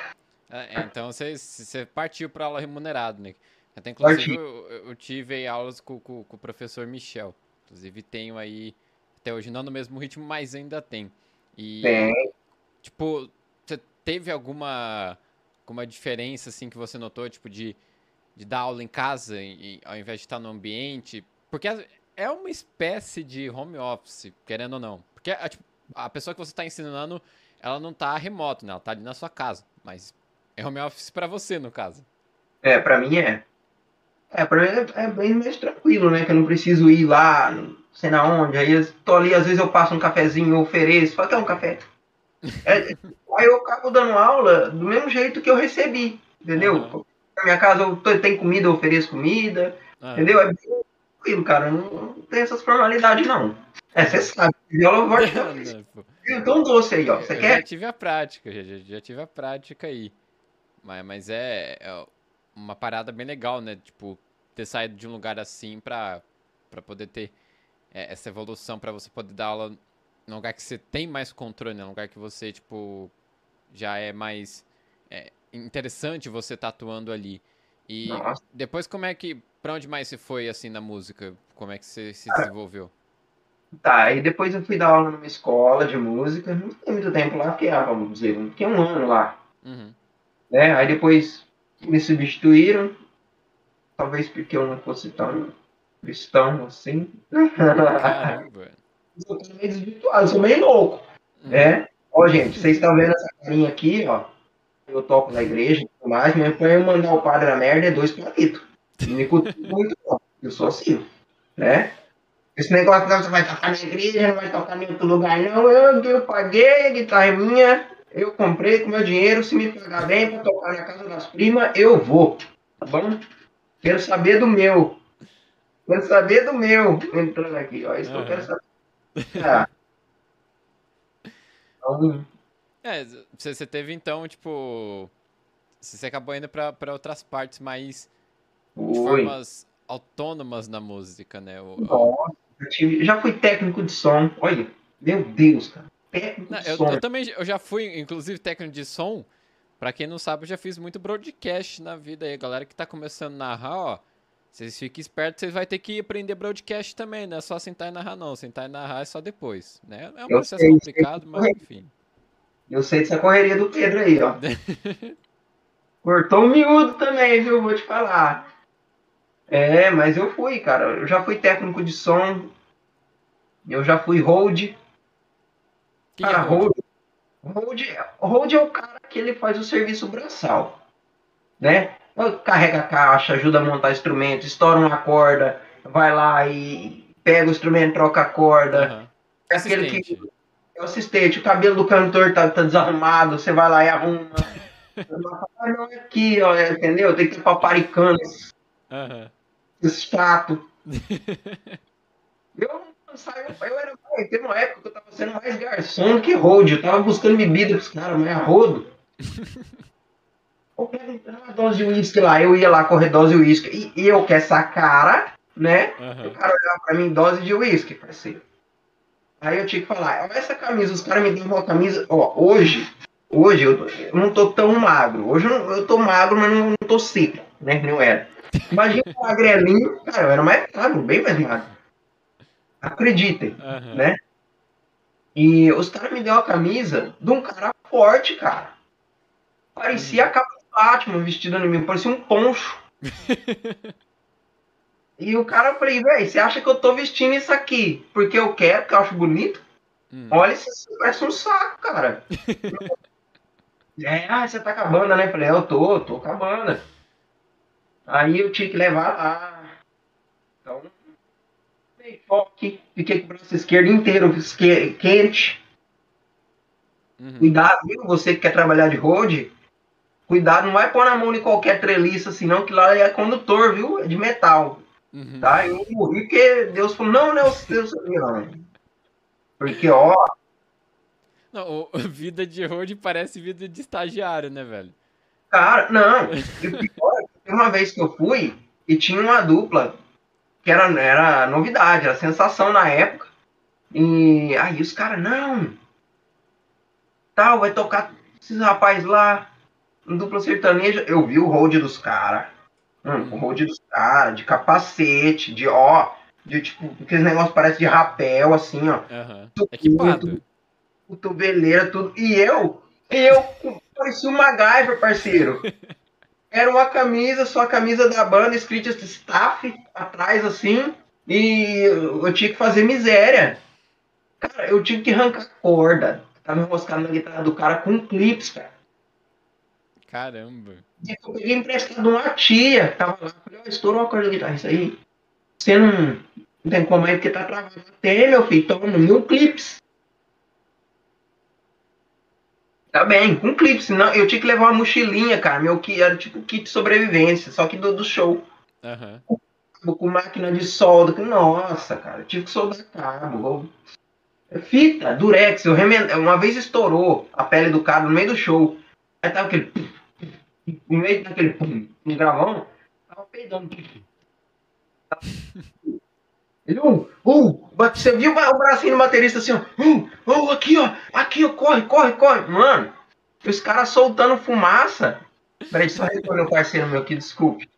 [SPEAKER 1] É, então você, partiu para aula remunerada, né? Até inclusive eu, eu- tive aulas com, com- com o professor Michel. Inclusive tenho aí, até hoje não no mesmo ritmo, mas ainda tem. E,
[SPEAKER 2] Tem.
[SPEAKER 1] tipo, você teve alguma, alguma diferença, assim, que você notou, tipo, de, de dar aula em casa e, ao invés de estar no ambiente? Porque é- é uma espécie de home office, querendo ou não. Porque a, tipo, a pessoa que você está ensinando, ela não tá remoto, né? Ela tá ali na sua casa. Mas é home office para você, no caso.
[SPEAKER 2] É, pra mim é. É, pra mim é, é bem mais tranquilo, né? Que eu não preciso ir lá, não sei na onde. Aí eu tô ali, às vezes eu passo um cafezinho, ofereço, fala, quer um café? É, aí eu acabo dando aula do mesmo jeito que eu recebi, entendeu?
[SPEAKER 1] Aham.
[SPEAKER 2] Na minha casa eu tô, tem comida, eu ofereço comida,
[SPEAKER 1] Ah,
[SPEAKER 2] entendeu? É bem tranquilo, cara. Não, não tem essas formalidades, não. É, você sabe, viola
[SPEAKER 1] pô.
[SPEAKER 2] Então doce aí, ó. Você
[SPEAKER 1] eu
[SPEAKER 2] quer?
[SPEAKER 1] já tive a prática, já, já, já tive a prática aí. Mas, mas é, é uma parada bem legal, né? Tipo, ter saído de um lugar assim pra, pra poder ter é, essa evolução, pra você poder dar aula num lugar que você tem mais controle, né? Num lugar que você, tipo, já é mais é, interessante você estar atuando ali. E
[SPEAKER 2] Nossa.
[SPEAKER 1] depois como é que, pra onde mais você foi, assim, na música? Como é que você se desenvolveu?
[SPEAKER 2] Tá, aí depois eu fui dar aula numa escola de música. Não fiquei muito tempo lá, fiquei, ah, vamos dizer, fiquei um ano lá.
[SPEAKER 1] Uhum.
[SPEAKER 2] né? Aí depois me substituíram, talvez porque eu não fosse tão cristão assim.
[SPEAKER 1] Caramba.
[SPEAKER 2] eu tô meio desvirtuado, eu sou meio louco,
[SPEAKER 1] Uhum.
[SPEAKER 2] né? Ó, gente, vocês estão vendo essa carinha aqui, ó? Eu toco na igreja e tudo mais, mas pra eu mandar o padre na merda é dois palitos. Me muito, não. Eu sou assim, né? Esse negócio não, você vai tocar na igreja, não vai tocar em outro lugar, não. Eu, eu paguei, a guitarra minha, eu comprei com meu dinheiro. Se me pagar bem pra tocar na casa das primas, eu vou. Tá bom? Quero saber do meu. Quero saber do meu. Entrando aqui, ó. Isso que eu quero
[SPEAKER 1] Aham.
[SPEAKER 2] saber. Ah. Então,
[SPEAKER 1] É, você, teve então, tipo. Você acabou indo pra, pra outras partes mais de formas autônomas na música, né? O-
[SPEAKER 2] Nossa, tive- já fui técnico de som. Olha, meu Deus, cara. Técnico
[SPEAKER 1] Não,
[SPEAKER 2] de
[SPEAKER 1] eu,
[SPEAKER 2] som.
[SPEAKER 1] eu também eu já fui, inclusive, técnico de som. Pra quem não sabe, eu já fiz muito broadcast na vida aí. Galera que tá começando a narrar, ó. Vocês fiquem espertos, vocês vão ter que aprender broadcast também, não é só sentar e narrar, não. Sentar e narrar é só depois, né? É um
[SPEAKER 2] Eu
[SPEAKER 1] processo
[SPEAKER 2] sei, sei.
[SPEAKER 1] complicado, mas enfim.
[SPEAKER 2] Eu sei dessa correria do Pedro aí, ó. Cortou um miúdo também, viu? Vou te falar. É, mas eu fui, cara. Eu já fui técnico de som. Eu já fui hold.
[SPEAKER 1] Que é
[SPEAKER 2] Cara,
[SPEAKER 1] hold?
[SPEAKER 2] hold. Hold, é- hold é o cara que ele faz o serviço braçal. Né? Carrega a caixa, ajuda a montar instrumento, estoura uma corda, vai lá e pega o instrumento, troca a corda.
[SPEAKER 1] Aham.
[SPEAKER 2] É aquele que é o assistente, o cabelo do cantor tá, tá desarrumado, você vai lá e arruma. não, é aqui, ó, é, entendeu? Tem que ter paparicando,
[SPEAKER 1] Aham.
[SPEAKER 2] esses chato. Eu saio, eu era, teve uma época que eu tava sendo mais garçom que road, eu tava buscando bebida pros caras, mas a rodo. Uma dose de uísque lá, eu ia lá correr dose de uísque, e, eu que essa cara, né? O
[SPEAKER 1] Aham.
[SPEAKER 2] cara olhava pra mim, dose de uísque, parceiro. Aí eu tinha que falar, olha essa camisa, os caras me dão uma camisa, ó, hoje, hoje eu, eu não tô tão magro. Hoje eu, eu tô magro, mas não, não tô seco. né? Não era. Imagina um magrelinho, cara, eu era mais magro, bem mais magro. Acreditem,
[SPEAKER 1] Aham.
[SPEAKER 2] né? E os caras me deu a camisa de um cara forte, cara. Parecia a capa do Batman vestida em mim, parecia um poncho. e o cara, eu falei, velho, você acha que eu tô vestindo isso aqui porque eu quero, porque eu acho bonito?
[SPEAKER 1] Hum.
[SPEAKER 2] Olha, isso parece um saco, cara. é, ah, você tá com a banda, né? Eu falei, eu tô, tô com a banda. Aí eu tinha que levar lá. Então, dei choque, fiquei com o braço esquerdo inteiro quente.
[SPEAKER 1] Uhum.
[SPEAKER 2] Cuidado, viu? Você que quer trabalhar de road, cuidado, não vai pôr na mão de qualquer treliça assim, não, que lá é condutor, viu? É de metal,
[SPEAKER 1] Uhum.
[SPEAKER 2] tá? Eu morri porque Deus falou, não, não, Deus não. Porque, ó,
[SPEAKER 1] Não, o- vida de road parece vida de estagiário, né, velho?
[SPEAKER 2] cara, não. É uma vez que eu fui e tinha uma dupla que era, era novidade, era sensação na época. E aí os caras, não. Tal, vai tocar esses rapazes lá, um dupla sertaneja. Eu vi o road dos caras. Hum, o road dos caras, de capacete, de ó, de tipo, aqueles negócios parece de rapel, assim, ó.
[SPEAKER 1] Aham.
[SPEAKER 2] Tudo,
[SPEAKER 1] Equipado.
[SPEAKER 2] cotoveleira, tudo. E eu, eu parecia um MacGyver, parceiro. Era uma camisa, só a camisa da banda, escrita staff atrás, assim, e eu tinha que fazer miséria. Cara, eu tive que arrancar corda. Tava enroscado na guitarra do cara com clips, cara.
[SPEAKER 1] Caramba.
[SPEAKER 2] E eu peguei emprestado de uma tia que tava lá. Falei, ó, estourou uma corda da guitarra, isso aí. Você não, não tem como aí porque tá travado. Tem, meu filho, toma mil clips. Tá bem, com clips. Senão eu tinha que levar uma mochilinha, cara. Meu que era tipo kit de sobrevivência, só que do, do show.
[SPEAKER 1] Aham.
[SPEAKER 2] Com máquina de solda. Nossa, cara, eu tive que soldar cabo. eu- Fita, durex. Eu. Uma vez estourou a pele do cara no meio do show. Aí tava aquele. No meio daquele pum, no gravão, tava peidando. Ele, uh, uh, você viu o bracinho do baterista assim, ó, uh, uh, aqui, ó, aqui, ó, corre, corre, corre. Mano, os caras soltando fumaça. Peraí, só responder o parceiro meu aqui, desculpe.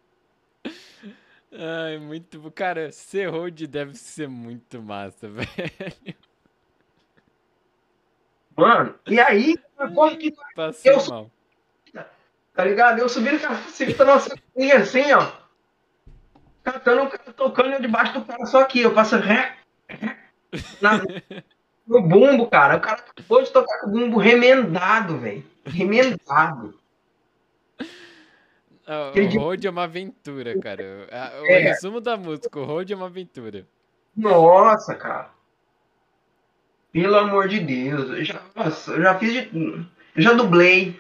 [SPEAKER 1] Ai, muito. Cara, ser road deve ser muito massa, velho.
[SPEAKER 2] Mano, e aí, Eu
[SPEAKER 1] mal.
[SPEAKER 2] Tá ligado? Eu subi no cacete na sacolinha assim, ó. Catando o cara tocando eu debaixo do cara só aqui. Eu passo ré, ré, na, no bumbo, cara. O cara acabou de tocar com o bumbo remendado, velho. Remendado.
[SPEAKER 1] O road é uma aventura, cara. O
[SPEAKER 2] É.
[SPEAKER 1] resumo da música, o road é uma aventura.
[SPEAKER 2] Nossa, cara. Pelo amor de Deus. Eu já, nossa, eu já fiz de. Eu já dublei.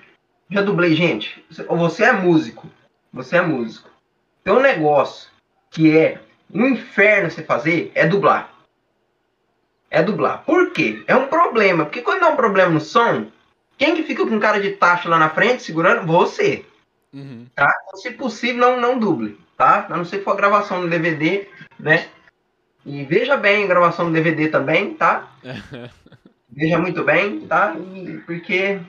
[SPEAKER 2] Já dublei, gente. Você é músico. Você é músico. Tem um negócio que é um inferno você fazer é dublar. É dublar. Por quê? É um problema. Porque quando dá um problema no som, quem que fica com cara de tacho lá na frente segurando? Você.
[SPEAKER 1] Uhum.
[SPEAKER 2] Tá? Então, se possível, não, não duble. Tá? A não ser que for a gravação no DVD, né? E veja bem a gravação no DVD também, tá? Veja muito bem, tá? E- porque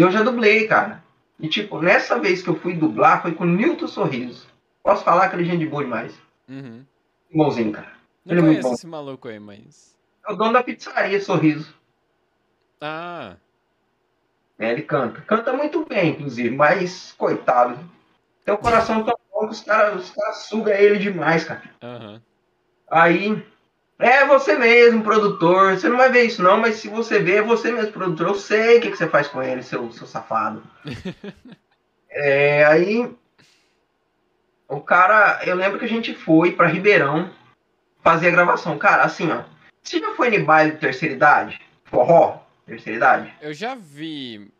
[SPEAKER 2] eu já dublei, cara. E tipo, nessa vez que eu fui dublar foi com o Nilton Sorriso. Posso falar que ele é gente boa demais.
[SPEAKER 1] Uhum.
[SPEAKER 2] Bonzinho, cara.
[SPEAKER 1] Não
[SPEAKER 2] Ele é muito bom.
[SPEAKER 1] esse maluco aí, mas.
[SPEAKER 2] É o dono da pizzaria Sorriso.
[SPEAKER 1] Ah,
[SPEAKER 2] É, ele canta. Canta muito bem, inclusive, mas, coitado. Tem o coração tão bom que os caras os cara sugam ele demais, cara.
[SPEAKER 1] aham.
[SPEAKER 2] Aí, é você mesmo, produtor. Você não vai ver isso, não, mas se você ver, é você mesmo, produtor. Eu sei o que, que você faz com ele, seu, seu safado. é, aí, o cara, eu lembro que a gente foi pra Ribeirão fazer a gravação. Cara, assim, ó. Você já foi em baile de terceira idade? Forró? Terceira idade?
[SPEAKER 1] Eu já vi,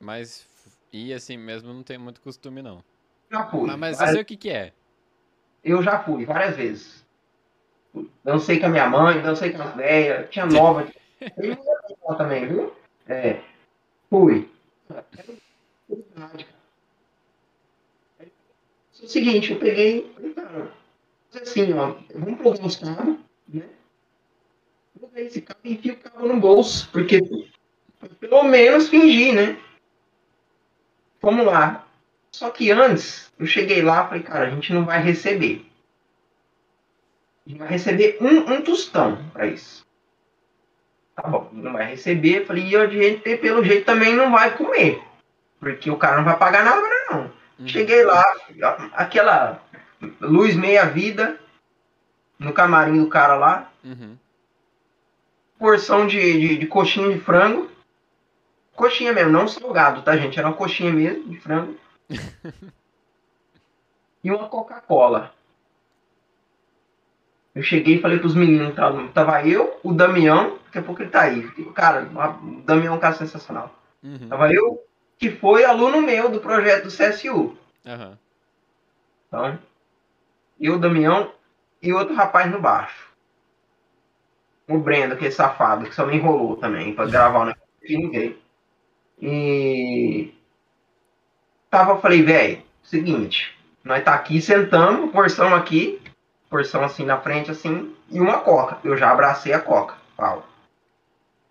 [SPEAKER 1] mas. E assim mesmo não tenho muito costume, não.
[SPEAKER 2] Já fui.
[SPEAKER 1] Mas, mas eu sei o que que é.
[SPEAKER 2] Eu já fui, várias vezes. Dancei com a minha mãe, dancei com as velhas, tinha nova. Eu ia também, viu? É. Fui. É o seguinte, eu peguei, falei, cara, assim, ó, vamos plugar os cabos, né? Pluguei esse cabo e enfio o cabo no bolso, porque pelo menos fingir, né? Vamos lá. Só que antes, eu cheguei lá e falei, cara, a gente não vai receber. A gente vai receber um, um tostão para isso. Tá bom, não vai receber. Falei, e a gente, pelo jeito, também não vai comer. Porque o cara não vai pagar nada, não. Uhum. Cheguei lá, aquela luz meia-vida no camarim do cara lá. Uhum. Porção de, de, de, coxinha de frango. Coxinha mesmo, não salgado, tá, gente? Era uma coxinha mesmo de frango. e uma Coca-Cola. Eu cheguei e falei pros meninos, tava, tava eu, o Damião, daqui a pouco ele tá aí. Cara, o Damião é um cara sensacional. Uhum. Tava eu, que foi aluno meu do projeto do CSU. Uhum. Então, eu, o Damião e outro rapaz no baixo. O Brendo, aquele safado, que só me enrolou também pra gravar o negócio que ninguém. E. Tava, falei, velho, seguinte, nós tá aqui, sentamos, porção aqui, porção assim na frente, assim, e uma coca. Eu já abracei a coca, Paulo.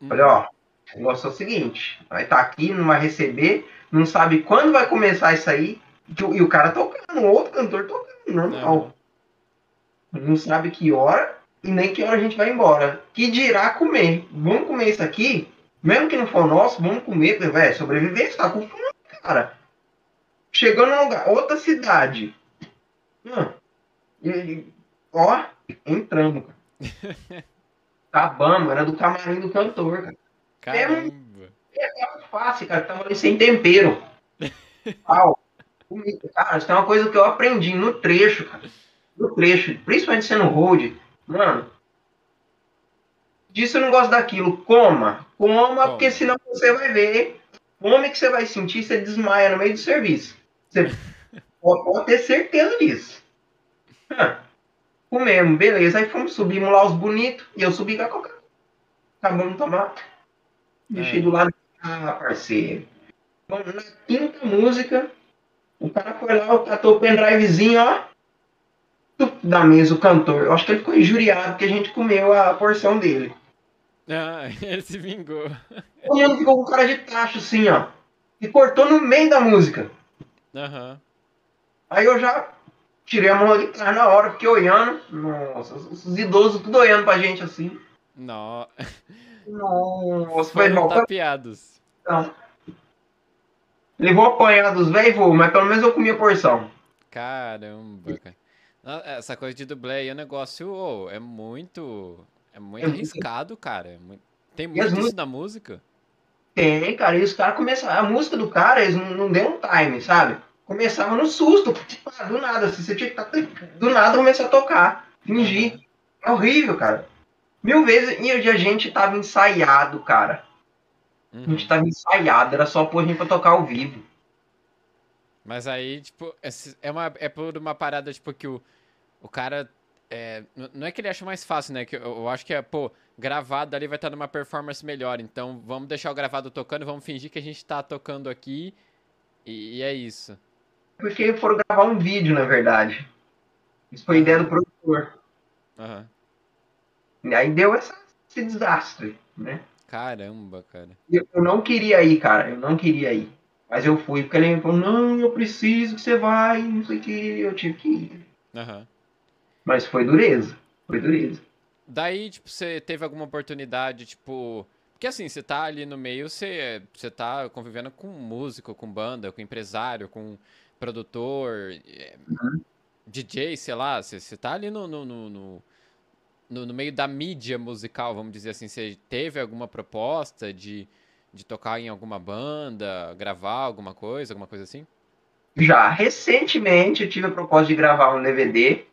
[SPEAKER 2] Falei, ó, o negócio é o seguinte, vai estar tá aqui, não vai receber, não sabe quando vai começar isso aí, e o cara tocando, outro cantor tocando, normal. É. Não sabe que hora e nem que hora a gente vai embora. Que dirá comer. Vamos comer isso aqui, mesmo que não for nosso, vamos comer, velho, sobreviver, está com fome, cara. Chegando num lugar, outra cidade. Hum, e, ó, entramos, cara. Acabamos, era do camarim do cantor, cara. Caramba. É, é fácil, cara. Tava ali sem tempero. Pau. Cara, isso é uma coisa que eu aprendi no trecho, cara. No trecho, principalmente sendo road. Mano, disso eu não gosto daquilo. Coma. Coma, porque senão você vai ver. Come que você vai sentir, você desmaia no meio do serviço. Você pode ter certeza disso. Comemos, beleza. Aí fomos, subimos lá os bonitos. E eu subi com a coca. Acabamos de tomar. Deixei é. do lado. Ah, parceiro. Bom, na quinta música, o cara foi lá, catou o pendrivezinho, ó. Da mesa, o cantor. Eu acho que ele ficou injuriado porque a gente comeu a porção dele.
[SPEAKER 1] Ah, ele se vingou.
[SPEAKER 2] O mundo ficou com cara de tacho, assim, ó. E cortou no meio da música. Aham. Uhum. Aí eu já tirei a mão da guitarra na hora, fiquei olhando. Nossa, os idosos tudo olhando pra gente assim.
[SPEAKER 1] Nossa.
[SPEAKER 2] Nossa, foi mal.
[SPEAKER 1] tapeados.
[SPEAKER 2] Não. Levou apanhados, velho, mas pelo menos eu comi a porção.
[SPEAKER 1] Caramba, cara. Essa coisa de dublê é um negócio oh, é muito. É muito arriscado, cara. É. Tem muito isso na música?
[SPEAKER 2] Tem, cara. E os caras começaram. A música do cara, eles não, não deu um time, sabe? Começava no susto, tipo, do nada. Assim, você tinha que estar. Tá, do nada começar a tocar. Fingir. É horrível, cara. Mil vezes e a gente tava ensaiado, cara. Uhum. A gente tava ensaiado, era só pôr a gente pra tocar ao vivo.
[SPEAKER 1] Mas aí, tipo, é, uma, é por uma parada, tipo, que o, o cara. É, não é que ele acha mais fácil, né? Que eu, eu acho que é, pô, gravado ali vai estar numa performance melhor. Então vamos deixar o gravado tocando, vamos fingir que a gente tá tocando aqui. E, e é isso.
[SPEAKER 2] Porque foram gravar um vídeo, na verdade. Isso foi ideia do produtor. Aham. Uhum. E aí deu essa, esse desastre, né?
[SPEAKER 1] Caramba, cara.
[SPEAKER 2] Eu, eu, não queria ir, cara. Eu não queria ir. Mas eu fui, porque ele me falou, não, eu preciso que você vai, não sei o que, eu tive que ir. Uhum. Mas foi dureza. Foi dureza.
[SPEAKER 1] Daí, tipo, você teve alguma oportunidade, tipo. Porque assim, você tá ali no meio, você, você tá convivendo com músico, com banda, com empresário, com produtor, uhum. DJ, sei lá, você, você tá ali no, no, no, no no, no, meio da mídia musical, vamos dizer assim, você teve alguma proposta de, de tocar em alguma banda, gravar alguma coisa, alguma coisa assim?
[SPEAKER 2] Já, recentemente eu tive a proposta de gravar um DVD,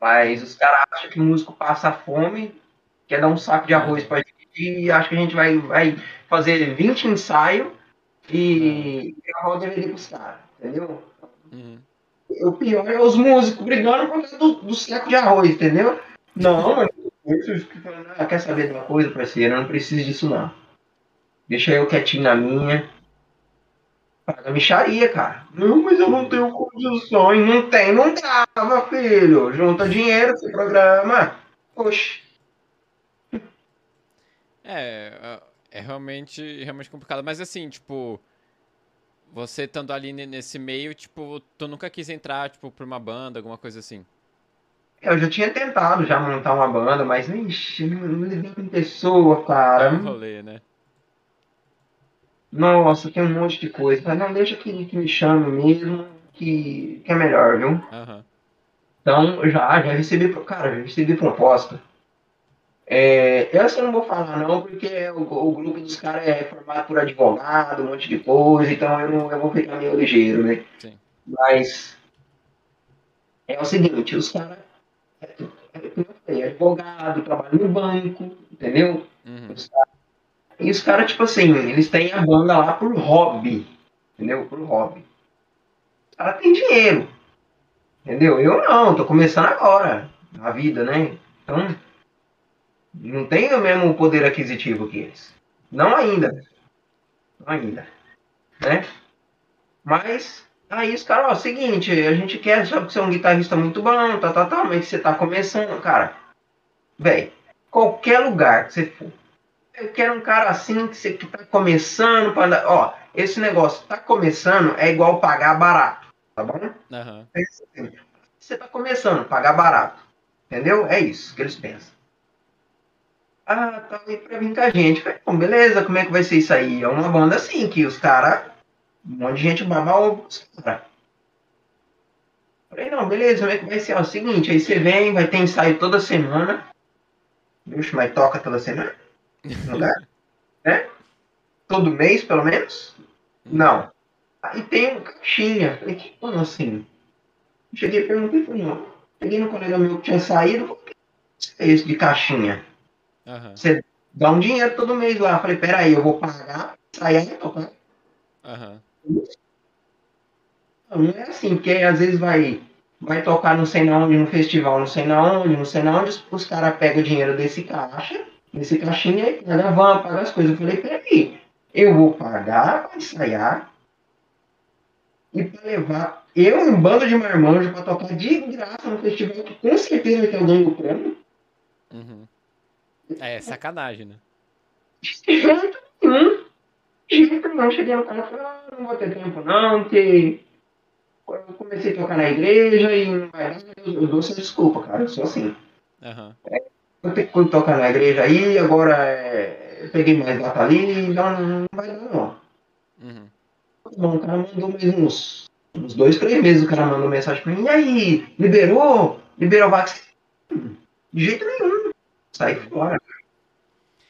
[SPEAKER 2] mas os caras acham que o músico passa fome, quer dar um saco de arroz pra gente, e acho que a gente vai, vai fazer 20 ensaios e gravar o DVD pros caras, entendeu? Uhum. O pior é os músicos brigando por causa do, do saco de arroz, entendeu? Não, mas ah, quer saber de uma coisa, parceiro? Eu não preciso disso, não. Deixa eu quietinho na minha. Paga micharia, cara. Não, mas eu não tenho condições. Não tem, não dá, meu filho. Junta dinheiro, se programa. Oxe.
[SPEAKER 1] É, é, é realmente, realmente complicado. Mas assim, tipo, Você estando ali nesse meio, tipo, tu nunca quis entrar, tipo, pra uma banda, alguma coisa assim?
[SPEAKER 2] Eu já tinha tentado já montar uma banda, mas, ixi, não lidei com pessoa, cara.
[SPEAKER 1] É um rolê, né?
[SPEAKER 2] Nossa, tem um monte de coisa. Mas não, deixa que, que me chame mesmo, que, que é melhor, viu?
[SPEAKER 1] Uhum.
[SPEAKER 2] Então, já, já recebi, cara, já recebi proposta. É, eu não vou falar não, porque o, o grupo dos caras é formado por advogado, um monte de coisa, então eu, não, eu vou ficar meio ligeiro, né?
[SPEAKER 1] Sim.
[SPEAKER 2] Mas é o seguinte, os caras é, é, é, advogado, trabalha no banco, entendeu?
[SPEAKER 1] Uhum.
[SPEAKER 2] Os cara, e os caras, tipo assim, eles têm a banda lá por hobby, entendeu? Por hobby. Os caras têm dinheiro, entendeu? Eu não, tô começando agora, na vida, né? Então não tem o mesmo poder aquisitivo que eles. Não ainda. Não ainda. Né? Mas, aí os caras, ó, seguinte, a gente quer, sabe que você é um guitarrista muito bom, tá, tá, tá, mas você tá começando, cara. Velho, qualquer lugar que você for. Eu quero um cara assim que você que tá começando para ó, esse negócio tá começando é igual pagar barato, tá bom?
[SPEAKER 1] Uhum.
[SPEAKER 2] Você tá começando, pagar barato. Entendeu? É isso que eles pensam. Ah, tá aí pra vir com a gente. Falei, bom, beleza, como é que vai ser isso aí? É uma banda assim, que os caras. Um monte de gente baba ovo os caras. Falei, não, beleza, como é que vai ser? É o seguinte, aí você vem, vai ter ensaio toda semana. Vixe, mas toca toda semana? Lugar? né? Todo mês, pelo menos? Não. Aí tem um caixinha. Falei, que como assim? Cheguei e perguntei, falei, não. Cheguei no colega meu que tinha saído, falei, que é esse de caixinha?
[SPEAKER 1] Uhum.
[SPEAKER 2] Você dá um dinheiro todo mês lá. Eu falei, peraí, eu vou pagar, sair aí tocar.
[SPEAKER 1] Uhum.
[SPEAKER 2] Não é assim, porque às vezes vai, vai tocar não sei na onde, no festival, não sei na onde, não sei na onde, os caras pegam o dinheiro desse caixa, desse caixinha e paga a van, paga as coisas. Eu falei, peraí, eu vou pagar para ensaiar e para levar eu um bando de marmanjo para tocar de graça no festival, que com certeza vai ter alguém prêmio.
[SPEAKER 1] É, sacanagem, né?
[SPEAKER 2] De jeito nenhum. De jeito nenhum. Cheguei no cara e falei, ah, não vou ter tempo não, porque eu comecei a tocar na igreja e não vai dar. Eu, dou essa desculpa, cara. Eu sou assim.
[SPEAKER 1] Uhum.
[SPEAKER 2] É, eu tenho que tocar na igreja aí, agora é, eu peguei mais data ali, não, não vai dar não.
[SPEAKER 1] Uhum.
[SPEAKER 2] Bom, o cara mandou mais uns, uns dois, três meses o cara mandou mensagem pra mim, e aí, liberou? Liberou vax? De jeito nenhum sai fora.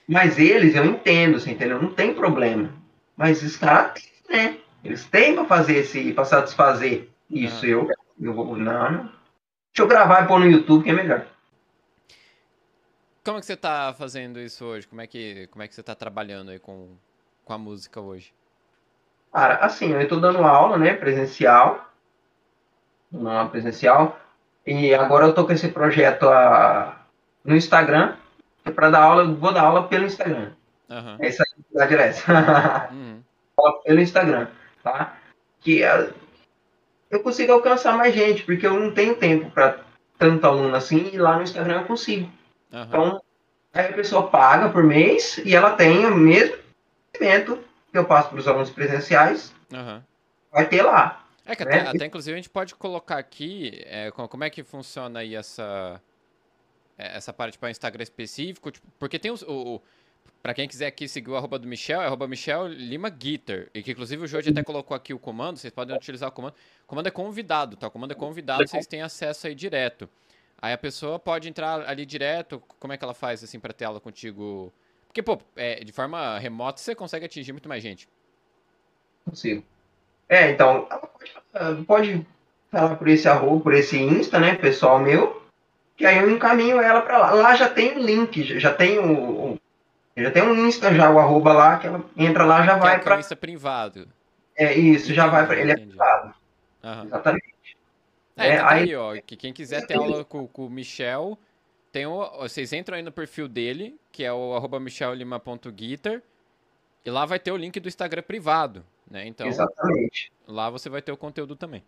[SPEAKER 2] Mas eles, eu entendo, você entendeu? Não tem problema. Mas os caras, né? Eles têm pra fazer esse, pra satisfazer isso. Ah. Eu, eu vou, não, não. Deixa eu gravar e pôr no YouTube que é melhor.
[SPEAKER 1] Como é que você tá fazendo isso hoje? Como é que, como é que você tá trabalhando aí com, com a música hoje?
[SPEAKER 2] Cara, assim, eu tô dando aula, né, presencial. Não presencial. E agora eu tô com esse projeto a, no Instagram, para dar aula, vou dar aula pelo Instagram.
[SPEAKER 1] Uhum.
[SPEAKER 2] É isso aí, dá direto. uhum. pelo Instagram, tá? Que uh, eu consigo alcançar mais gente, porque eu não tenho tempo para tanto aluno assim, e lá no Instagram eu consigo.
[SPEAKER 1] Uhum.
[SPEAKER 2] Então, aí a pessoa paga por mês e ela tem o mesmo evento que eu passo para os alunos presenciais, vai ter lá.
[SPEAKER 1] É que né? até, até, inclusive a gente pode colocar aqui é, como é que funciona aí essa é, essa parte para Instagram específico, tipo, porque tem os, o, o para quem quiser aqui seguir o arroba do Michel, é arroba Michel Lima Guitar. E que inclusive o Jorge até colocou aqui o comando, vocês podem utilizar o comando. O comando é convidado, tá? O comando é convidado, vocês têm acesso aí direto. Aí a pessoa pode entrar ali direto, como é que ela faz assim para ter aula contigo? Porque, pô, é, de forma remota você consegue atingir muito mais gente.
[SPEAKER 2] Consigo. É, então, pode, pode falar por esse arroba, por esse Insta, né, pessoal meu que aí eu encaminho ela para lá. Lá já tem o link, já tem o, já tem um Insta já, o arroba lá, que ela entra lá já vai para.
[SPEAKER 1] É Insta privado.
[SPEAKER 2] É isso, já vai para ele é privado.
[SPEAKER 1] Uhum.
[SPEAKER 2] Exatamente.
[SPEAKER 1] É, é tá aí, aí, ó, que quem quiser ter aula com, com o Michel, tem o, vocês entram aí no perfil dele, que é o arroba michellima.guitar, e lá vai ter o link do Instagram privado, né? Então,
[SPEAKER 2] Exatamente.
[SPEAKER 1] lá você vai ter o conteúdo também.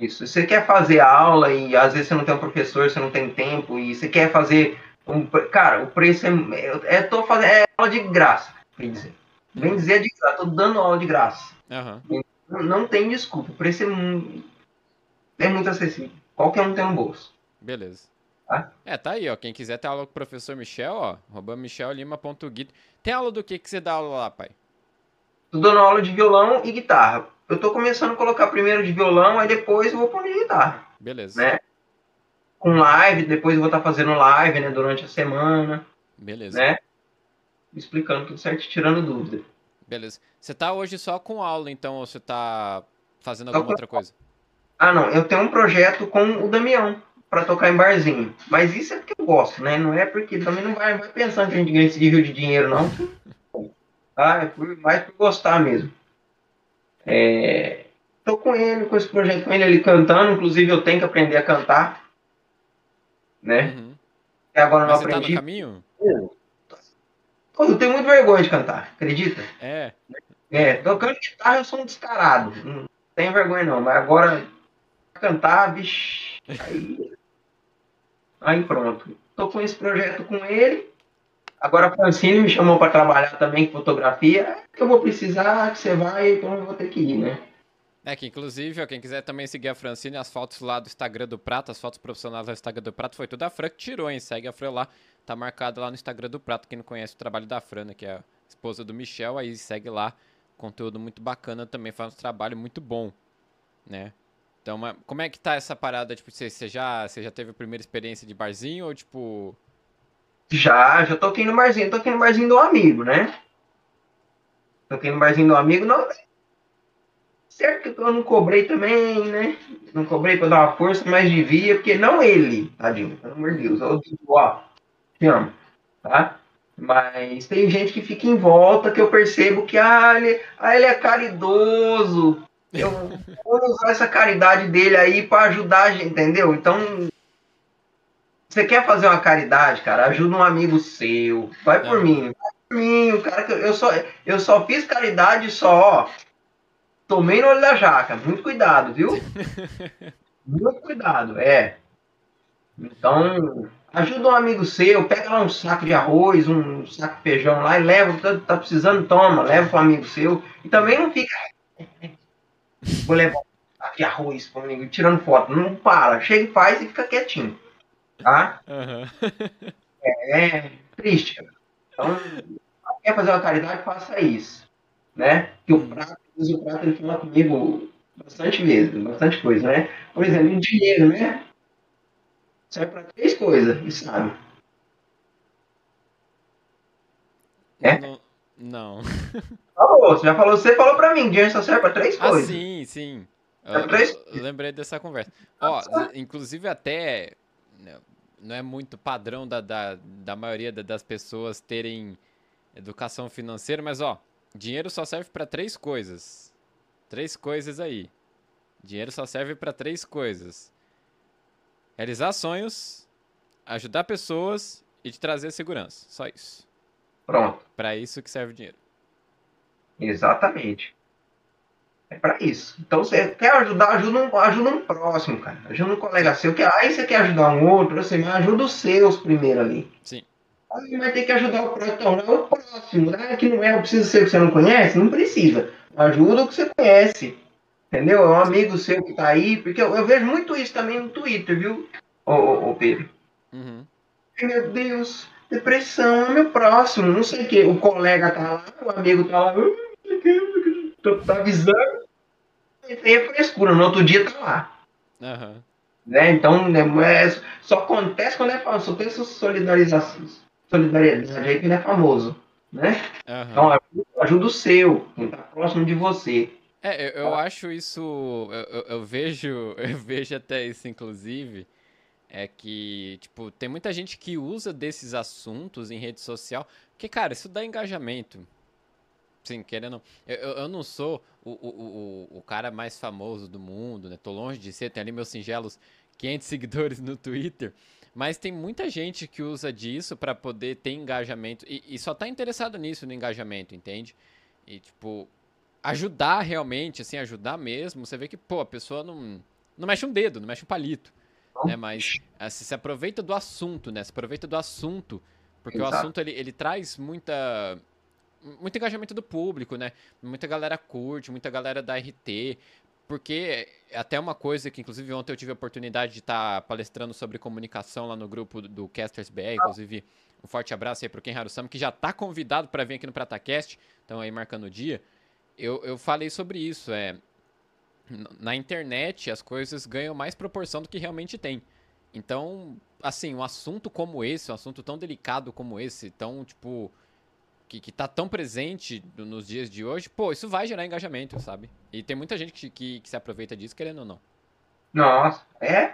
[SPEAKER 2] Isso. Você quer fazer aula e às vezes você não tem um professor, você não tem tempo e você quer fazer um, cara, o preço é, é, é tô fazendo é aula de graça, bem dizer. Bem dizer de graça, tô dando aula de graça.
[SPEAKER 1] Uhum.
[SPEAKER 2] Não, não tem desculpa. O preço é muito, é muito acessível. Qualquer um tem um bolso.
[SPEAKER 1] Beleza.
[SPEAKER 2] Tá?
[SPEAKER 1] É, tá aí, ó. Quem quiser ter aula com o professor Michel, ó. Arroba michellima.guido. Tem aula do que que você dá aula lá, pai?
[SPEAKER 2] Tô dando aula de violão e guitarra. Eu tô começando a colocar primeiro de violão, aí depois eu vou pôr de guitarra.
[SPEAKER 1] Beleza.
[SPEAKER 2] Né? Com live, depois eu vou estar fazendo live, né? Durante a semana,
[SPEAKER 1] Beleza.
[SPEAKER 2] né? Explicando tudo certo, tirando dúvida.
[SPEAKER 1] Beleza. Você tá hoje só com aula, então, ou você tá fazendo alguma outra coisa?
[SPEAKER 2] Ah, não. Eu tenho um projeto com o Damião para tocar em barzinho. Mas isso é porque eu gosto, né? Não é porque também não vai, vai pensando que a gente ganha esse rio de dinheiro, não. Ah, é por, mais por gostar mesmo. É, tô com ele, com esse projeto com ele, ele cantando. Inclusive, eu tenho que aprender a cantar. Né?
[SPEAKER 1] Uhum.
[SPEAKER 2] Até agora eu não
[SPEAKER 1] Mas você tá no
[SPEAKER 2] aprendi.
[SPEAKER 1] caminho?
[SPEAKER 2] Pô, eu tenho muito vergonha de cantar, acredita?
[SPEAKER 1] É.
[SPEAKER 2] É, tocando guitarra eu sou um descarado. Não tenho vergonha não, mas agora cantar, bicho. Aí, aí pronto. Tô com esse projeto com ele. Agora a Francine me chamou para trabalhar também com fotografia. É que eu vou precisar, que você vai, então eu vou ter que ir, né?
[SPEAKER 1] É que, inclusive, ó, quem quiser também seguir a Francine, as fotos lá do Instagram do Prato, as fotos profissionais do Instagram do Prato, foi tudo a Fran que tirou, hein? Segue a Fran lá, tá marcado lá no Instagram do Prato. Quem não conhece o trabalho da Fran, né, que é a esposa do Michel, aí segue lá. Conteúdo muito bacana também, faz um trabalho muito bom, né? Então, como é que tá essa parada? Tipo, você, você já, você já teve a primeira experiência de barzinho ou, tipo...
[SPEAKER 2] Já, já toquei no barzinho. Toquei no barzinho do amigo, né? Toquei no barzinho do amigo. Não, certo que eu não cobrei também, né? Não cobrei pra dar uma força, mas devia, porque não ele, tadinho, pelo amor de Deus. Eu digo, ó, te amo, tá? Mas tem gente que fica em volta que eu percebo que ah, ele, ah, ele é caridoso. Eu vou usar essa caridade dele aí pra ajudar a gente, entendeu? Então, você quer fazer uma caridade, cara? Ajuda um amigo seu. Vai por
[SPEAKER 1] É.
[SPEAKER 2] mim. Vai por mim. O cara que eu, só, eu só fiz caridade só, ó. Tomei no olho da jaca. Muito cuidado, viu? Muito cuidado, é. Então, ajuda um amigo seu, pega lá um saco de arroz, um saco de feijão lá e leva, tá, tá precisando, toma, leva pro amigo seu. E também não fica. Vou levar um saco de arroz pro amigo, tirando foto. Não para, chega e faz e fica quietinho. Tá?
[SPEAKER 1] Aham.
[SPEAKER 2] É triste, cara. Então, quer fazer uma caridade, faça isso. Né? Que o prato, o prato ele fala comigo bastante vezes, bastante coisa, né? Por exemplo, o dinheiro, né? Serve para três coisas, e sabe? É?
[SPEAKER 1] Não, não.
[SPEAKER 2] Falou, você já falou, você falou pra mim, dinheiro só serve para três
[SPEAKER 1] Ah,
[SPEAKER 2] coisas.
[SPEAKER 1] sim, sim.
[SPEAKER 2] É
[SPEAKER 1] Eu, eu- lembrei dessa conversa. Ó, inclusive até não é muito padrão da, da, da maioria da- das pessoas terem educação financeira, mas ó, dinheiro só serve para três coisas. Três coisas aí. Dinheiro só serve para três coisas: realizar sonhos, ajudar pessoas e te trazer segurança. Só isso.
[SPEAKER 2] Pronto,
[SPEAKER 1] Para isso que serve o dinheiro.
[SPEAKER 2] exatamente. É para isso. Então você quer ajudar, ajuda um, ajuda um próximo, cara. Ajuda um colega seu. Que, aí você quer ajudar um outro, assim, mas ajuda os seus primeiro ali.
[SPEAKER 1] Sim.
[SPEAKER 2] Aí vai ter que ajudar o próximo. Então, é o próximo, né? Que não é, precisa ser o que você não conhece? Não precisa. Ajuda o que você conhece. Entendeu? É um amigo seu que tá aí. Porque eu, eu vejo muito isso também no Twitter, viu? Ô, ô, ô Pedro.
[SPEAKER 1] Uhum.
[SPEAKER 2] Meu Deus, depressão é meu próximo. Não sei o que. O colega tá lá, o amigo tá lá. "Ah, Tô tá avisando. Isso aí é frescura. No outro dia tá lá.
[SPEAKER 1] Aham.
[SPEAKER 2] Né? Então, né, é- só acontece quando é famoso. Só tem essa solidarização. Solidariedade aí que ele é famoso. Né?
[SPEAKER 1] Aham.
[SPEAKER 2] Então, ajuda, ajuda o seu, quem tá próximo de você.
[SPEAKER 1] É, eu, eu acho isso. Eu, eu- eu vejo. Eu vejo até isso, inclusive. É que, tipo, tem muita gente que usa desses assuntos em rede social. Porque, cara, isso dá engajamento. Sim, querendo. Eu, eu, eu não sou o, o, o, o cara mais famoso do mundo, né? Tô longe de ser, tenho ali meus singelos 500 seguidores no Twitter. Mas tem muita gente que usa disso pra poder ter engajamento. E, e só tá interessado nisso, no engajamento, entende? E, tipo, ajudar realmente, assim, ajudar mesmo. Você vê que, pô, a pessoa não, não mexe um dedo, não mexe um palito. Né? Mas assim, se aproveita do assunto, né? Se aproveita do assunto. Porque o
[SPEAKER 2] Exato.
[SPEAKER 1] assunto, ele, ele traz muita muito engajamento do público, né? Muita galera curte, muita galera da RT. Porque até uma coisa que, inclusive, ontem eu tive a oportunidade de estar tá palestrando sobre comunicação lá no grupo do Casters BR, inclusive um forte abraço aí para o Ken Harusama, que já está convidado para vir aqui no PrataCast, então aí marcando o dia. Eu, eu falei sobre isso, é... Na internet as coisas ganham mais proporção do que realmente tem. Então, assim, um assunto como esse, um assunto tão delicado como esse, tão, tipo, que, que tá tão presente nos dias de hoje, pô, isso vai gerar engajamento, sabe? E tem muita gente que, que, que se aproveita disso, querendo ou não.
[SPEAKER 2] Nossa, é.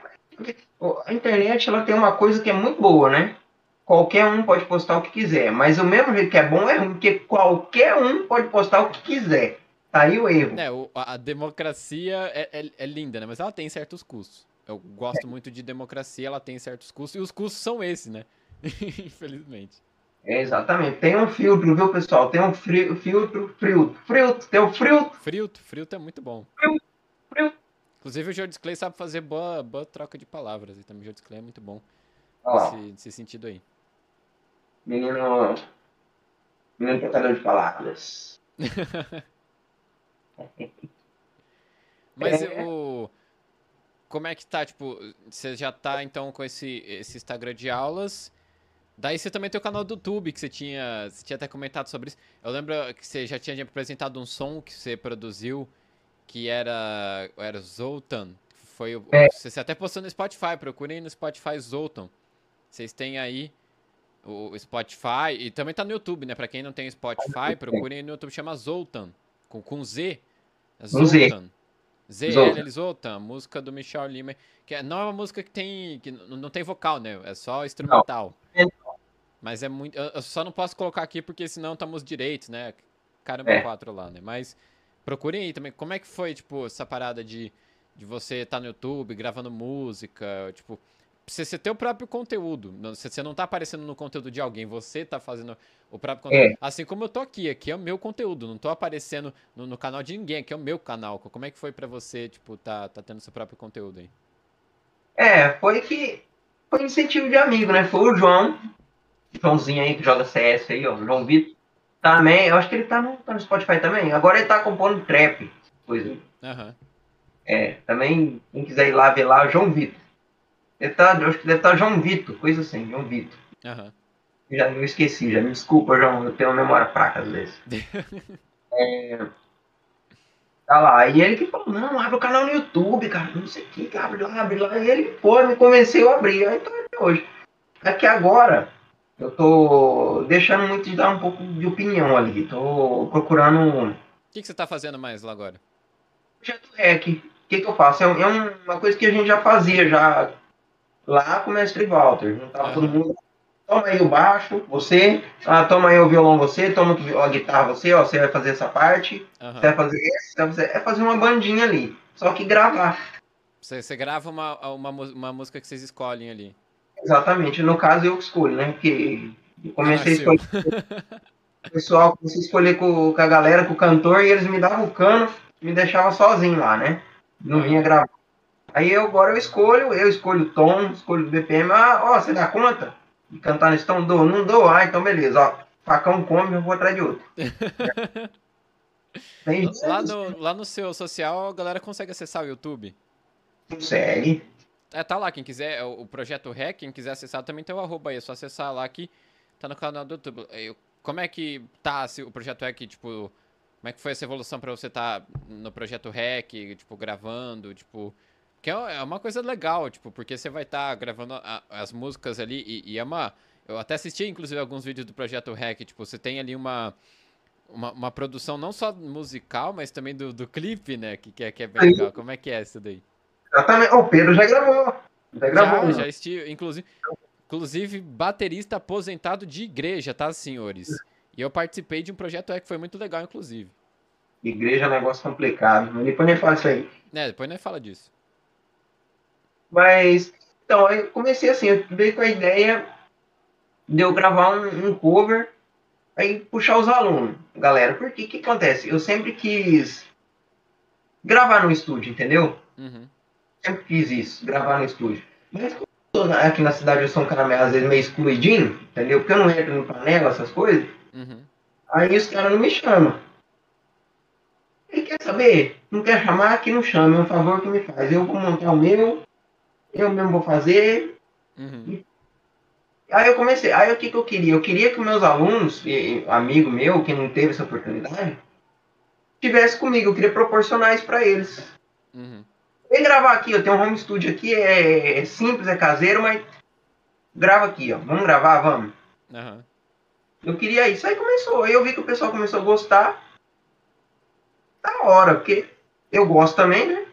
[SPEAKER 2] A internet, ela tem uma coisa que é muito boa, né? Qualquer um pode postar o que quiser, mas o mesmo jeito que é bom é ruim, porque qualquer um pode postar o que quiser. Tá aí o erro.
[SPEAKER 1] É, a democracia é, é, é linda, né? Mas ela tem certos custos. Eu gosto muito de democracia, ela tem certos custos, e os custos são esses, né? Infelizmente.
[SPEAKER 2] É, exatamente. Tem um filtro, viu, pessoal? Tem um frio, filtro, frio, frio, tem um frio.
[SPEAKER 1] Frio, frio é muito bom.
[SPEAKER 2] Frio, frio.
[SPEAKER 1] Inclusive o Jordi Clay sabe fazer boa, boa troca de palavras, e também o Jordi Clay é muito bom nesse, nesse sentido aí.
[SPEAKER 2] Menino. Menino trocador de palavras.
[SPEAKER 1] Mas é. o como é que tá, tipo, você já tá então com esse, esse Instagram de aulas. Daí você também tem o canal do YouTube, que você tinha, você tinha até comentado sobre isso. Eu lembro que você já tinha apresentado um som que você produziu, que era, era Zoltan. Foi é. Você até postou no Spotify, procurem no Spotify Zoltan. Vocês têm aí o Spotify, e também tá no YouTube, né? Pra quem não tem Spotify, procurem no YouTube, chama Zoltan, com, com Z.
[SPEAKER 2] Zoltan.
[SPEAKER 1] ZL Zoltan, música do Michel Lima, que é, não é uma música que tem que não tem vocal, né? É só instrumental. Não. Mas é muito, eu só não posso colocar aqui porque senão estamos direitos, né? Caramba, é. quatro lá, né? Mas procurem aí também, como é que foi, tipo, essa parada de de você estar tá no YouTube gravando música, tipo, você, você ter o próprio conteúdo. Você, você não tá aparecendo no conteúdo de alguém, você tá fazendo o próprio conteúdo. É. Assim como eu tô aqui, aqui é o meu conteúdo, não tô aparecendo no, no canal de ninguém, aqui é o meu canal. Como é que foi para você, tipo, tá, tá tendo seu próprio conteúdo aí?
[SPEAKER 2] É, foi que foi incentivo de amigo, né? Foi o João, Joãozinho aí que joga CS aí, ó, João Vitor. Também, eu acho que ele tá no, tá no Spotify também. Agora ele tá compondo trap, coisa.
[SPEAKER 1] Uhum.
[SPEAKER 2] É, também, quem quiser ir lá ver lá, João Vitor. Deve tá, acho que deve estar tá João Vitor, coisa assim, João Vitor.
[SPEAKER 1] Uhum.
[SPEAKER 2] Já me esqueci, já me desculpa, João, eu tenho uma memória fraca às vezes. é, tá lá, e ele que falou, não, abre o canal no YouTube, cara, não sei o que, abre lá, abre lá. E ele, pô, me convenceu a abrir, aí tô até hoje. É que agora eu tô deixando muito de dar um pouco de opinião ali, tô procurando...
[SPEAKER 1] O que, que você tá fazendo mais lá agora?
[SPEAKER 2] Projeto REC. O que, que eu faço? É, é uma coisa que a gente já fazia, já lá com o mestre Walter. Juntava uhum. todo mundo. Toma aí o baixo, você. Ah, toma aí o violão, você. Toma a guitarra, você. Ó, você vai fazer essa parte. Uhum. Você vai fazer esse. Vai fazer... É fazer uma bandinha ali. Só que gravar.
[SPEAKER 1] Você, você grava uma, uma, uma música que vocês escolhem ali.
[SPEAKER 2] Exatamente. No caso, eu escolho, né? Porque eu comecei ah, a escolher. o pessoal comecei a escolher com, com a galera, com o cantor, e eles me davam o cano, me deixavam sozinho lá, né? Não vinha gravar. Aí eu, agora eu escolho, eu escolho o tom, escolho o BPM. Ah, ó, você dá conta de cantar nesse tom? Dou, não dou. Ah, então beleza, ó. Facão come, eu vou atrás de outro.
[SPEAKER 1] Lá, no, lá no seu social, a galera consegue acessar o YouTube?
[SPEAKER 2] Consegue.
[SPEAKER 1] É, tá lá, quem quiser, é o projeto REC, quem quiser acessar também tem o arroba aí, é só acessar lá que tá no canal do YouTube. Como é que tá o projeto REC, tipo, como é que foi essa evolução para você estar tá no projeto REC, tipo, gravando, tipo, que é, é uma coisa legal, tipo, porque você vai estar tá gravando a, as músicas ali e, e, é uma. Eu até assisti, inclusive, alguns vídeos do Projeto Hack, tipo, você tem ali uma. Uma, uma produção não só musical, mas também do, do clipe, né? Que, que, é, que é bem legal. Como é que é isso daí?
[SPEAKER 2] Exatamente. O Pedro já gravou. Já gravou.
[SPEAKER 1] Já, já estive, inclusive, inclusive, baterista aposentado de igreja, tá, senhores? E eu participei de um projeto que foi muito legal, inclusive.
[SPEAKER 2] Igreja é um negócio complicado. Depois nem fala isso aí.
[SPEAKER 1] É, depois nem fala disso.
[SPEAKER 2] Mas, então, eu comecei assim, eu veio com a ideia de eu gravar um, um cover, aí puxar os alunos, galera. Porque o que acontece? Eu sempre quis gravar no estúdio, entendeu?
[SPEAKER 1] Uhum.
[SPEAKER 2] Sempre quis isso, gravar no estúdio. Mas aqui na cidade eu sou um cara às vezes meio excluidinho, entendeu? Porque eu não entro no panela, essas coisas.
[SPEAKER 1] Uhum.
[SPEAKER 2] Aí os caras não me chamam. Ele quer saber? Não quer chamar? Que não chame, é um favor que me faz. Eu vou montar o meu, eu mesmo vou fazer.
[SPEAKER 1] Uhum.
[SPEAKER 2] Aí eu comecei, aí o que, que eu queria? Eu queria que meus alunos, e, amigo meu, que não teve essa oportunidade, tivesse comigo. Eu queria proporcionar isso para eles.
[SPEAKER 1] Uhum.
[SPEAKER 2] Vem gravar aqui, eu tenho um home studio aqui, é, é simples, é caseiro, mas grava aqui, ó. Vamos gravar, vamos.
[SPEAKER 1] Uhum.
[SPEAKER 2] Eu queria isso. Aí começou. Aí eu vi que o pessoal começou a gostar. Da hora, porque eu gosto também, né?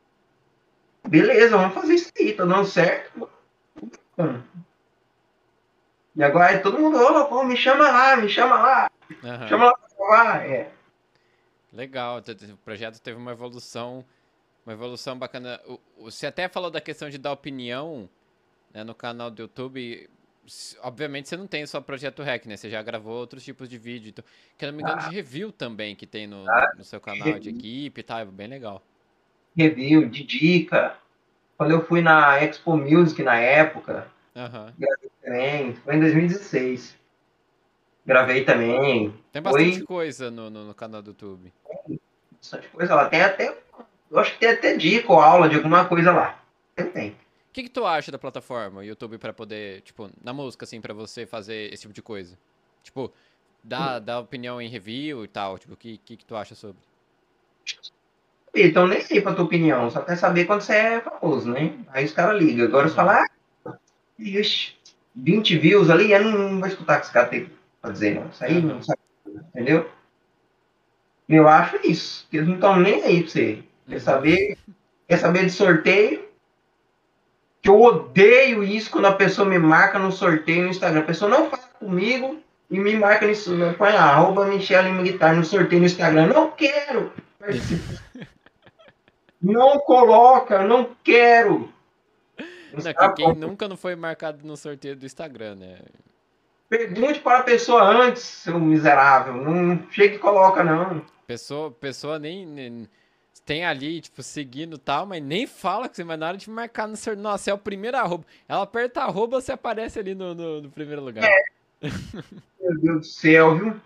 [SPEAKER 2] Beleza, vamos fazer isso aí, tá dando certo. E agora é todo mundo, ô, pô, me chama lá, me chama lá.
[SPEAKER 1] Uhum.
[SPEAKER 2] Chama lá pra gravar. É.
[SPEAKER 1] Legal, o projeto teve uma evolução, uma evolução bacana. Você até falou da questão de dar opinião né, no canal do YouTube. Obviamente você não tem só Projeto Rec, né? Você já gravou outros tipos de vídeo. Então, que não me engano, de review também que tem no,
[SPEAKER 2] Ah,
[SPEAKER 1] no seu canal de equipe e tal. É bem legal.
[SPEAKER 2] Review, de dica. Quando eu fui na Expo Music na época,
[SPEAKER 1] Aham.
[SPEAKER 2] também, foi em 2016. Gravei também.
[SPEAKER 1] Tem
[SPEAKER 2] Foi-
[SPEAKER 1] bastante coisa no, no, no canal do YouTube.
[SPEAKER 2] Bastante coisa. Tem até. Eu acho que tem até dica ou aula de alguma coisa lá. Tem, tem.
[SPEAKER 1] O que, que tu acha da plataforma YouTube pra poder, tipo, na música, assim, pra você fazer esse tipo de coisa? Tipo, dar, dar opinião em review e tal. Tipo, o que, que, que tu acha sobre?
[SPEAKER 2] Então nem sei pra tua opinião, só quer saber quando você é famoso, né? Aí os caras ligam. Agora você fala, ah, ixi, 20 views ali, eu não, não vou escutar o que esse cara tem pra dizer, não. Isso aí não sabe, entendeu? Eu acho isso, eles não estão nem aí pra você. Quer saber, quer saber de sorteio? Que eu odeio isso quando a pessoa me marca no sorteio no Instagram. A pessoa não fala comigo e me marca nisso, põe lá, arroba Michel Lima no sorteio no Instagram. Não quero participar. Não coloca, não quero.
[SPEAKER 1] Não, que quem nunca não foi marcado no sorteio do Instagram, né?
[SPEAKER 2] Pergunte para a pessoa antes, seu miserável. Não chega e coloca, não.
[SPEAKER 1] Pessoa, pessoa nem, nem- tem ali, tipo, seguindo e tal, mas nem fala que você vai na hora de marcar no sorteio. Nossa, é o primeiro arroba. Ela aperta arroba, você aparece ali no, no, no primeiro lugar.
[SPEAKER 2] Meu Deus do céu, viu?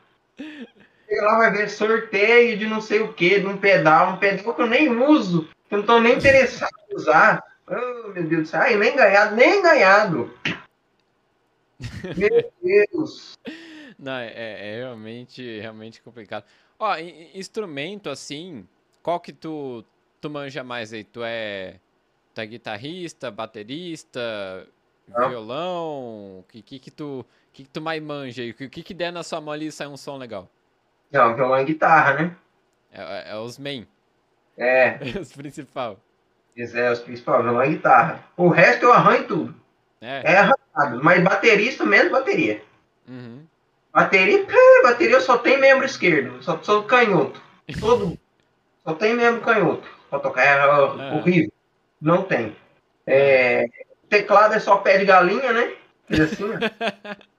[SPEAKER 2] Lá, vai ver sorteio de não sei o que, de um pedal, um pedal que eu nem uso, que eu não tô nem interessado em usar. Oh, meu Deus do céu. Ai, nem ganhado, nem ganhado. Meu Deus.
[SPEAKER 1] Não, é, é realmente, realmente complicado. Ó, in- in- instrumento assim, qual que tu, tu manja mais aí? Tu é, tu é guitarrista, baterista,
[SPEAKER 2] Não.
[SPEAKER 1] violão? O que, que que tu, que que tu mais manja aí? O que, que que der na sua mão ali e sai um som legal?
[SPEAKER 2] Não, violão e guitarra, né?
[SPEAKER 1] É, é- é os main,
[SPEAKER 2] É,
[SPEAKER 1] é os principal.
[SPEAKER 2] esse é os principais, violão e guitarra. O resto eu arranho tudo.
[SPEAKER 1] É?
[SPEAKER 2] É arranhado, mas baterista menos bateria.
[SPEAKER 1] Uhum.
[SPEAKER 2] Bateria, pé, bateria só tem membro esquerdo, só sou canhoto. Todo, só tem membro canhoto pra tocar. É
[SPEAKER 1] É.
[SPEAKER 2] horrível. Não tem. É, teclado é só pé de galinha, né? Fez assim, ó.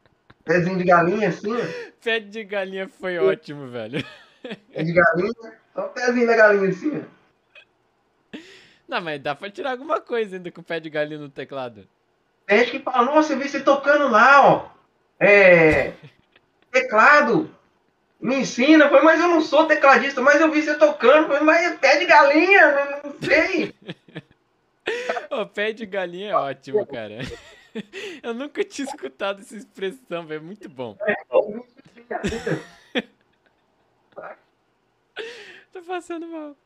[SPEAKER 2] Pezinho de galinha, assim, ó.
[SPEAKER 1] Pé de galinha foi ótimo, velho.
[SPEAKER 2] Pé de galinha, só o pezinho da galinha, assim, ó.
[SPEAKER 1] Não, mas dá pra tirar alguma coisa ainda com o pé de galinha no teclado.
[SPEAKER 2] Tem gente que fala, nossa, eu vi você tocando lá, ó. É. Teclado. Me ensina, foi, mas eu não sou tecladista, mas eu vi você tocando, foi, mas é pé de galinha, não, sei.
[SPEAKER 1] O pé de galinha é ótimo, cara. Eu nunca tinha escutado essa expressão, velho. Muito bom. Tô passando mal.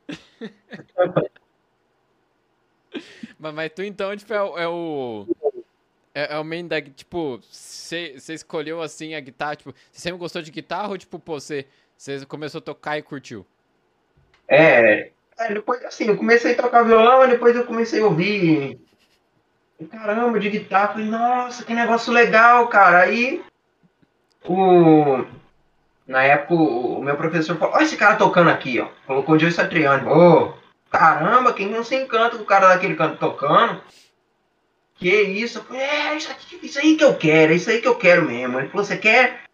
[SPEAKER 1] mas, mas tu então, tipo, é, é o. É, é o main da. Tipo, você escolheu assim a guitarra, tipo, você sempre gostou de guitarra ou, tipo, pô, você começou a tocar e curtiu?
[SPEAKER 2] É, é, depois assim, eu comecei a tocar violão, depois eu comecei a ouvir. Caramba, de guitarra, falei, nossa, que negócio legal, cara. Aí o. Na época, o meu professor falou, olha esse cara tocando aqui, ó. Colocou o Joe Satriani. Ô, caramba, quem não se encanta com o cara daquele canto tocando? Que isso? Eu falei, é, isso, aqui, isso aí que eu quero, é isso aí que eu quero mesmo. Ele falou, você quer?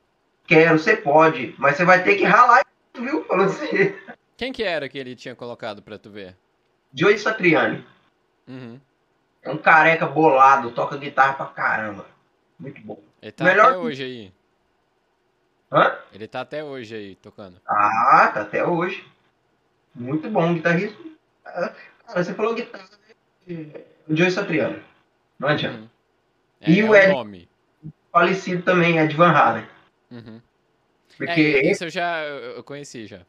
[SPEAKER 2] Quero, você pode, mas você vai ter que ralar, viu? Falou assim.
[SPEAKER 1] Quem que era que ele tinha colocado pra tu ver?
[SPEAKER 2] Joey Satriani.
[SPEAKER 1] Uhum.
[SPEAKER 2] É um careca bolado, toca guitarra pra caramba. Muito bom.
[SPEAKER 1] Ele tá
[SPEAKER 2] Melhor
[SPEAKER 1] até
[SPEAKER 2] que-
[SPEAKER 1] hoje aí.
[SPEAKER 2] Hã?
[SPEAKER 1] Ele tá até hoje aí tocando.
[SPEAKER 2] Ah, tá até hoje. Muito bom, guitarrista. Ah, Cara, você falou guitarra, né? o Joey Satriano. Não adianta.
[SPEAKER 1] Uhum. É,
[SPEAKER 2] E
[SPEAKER 1] é
[SPEAKER 2] o
[SPEAKER 1] o
[SPEAKER 2] Ed-
[SPEAKER 1] nome.
[SPEAKER 2] Falecido também, Ed Van Halen.
[SPEAKER 1] Uhum.
[SPEAKER 2] Porque
[SPEAKER 1] É, isso eu já eu conheci já.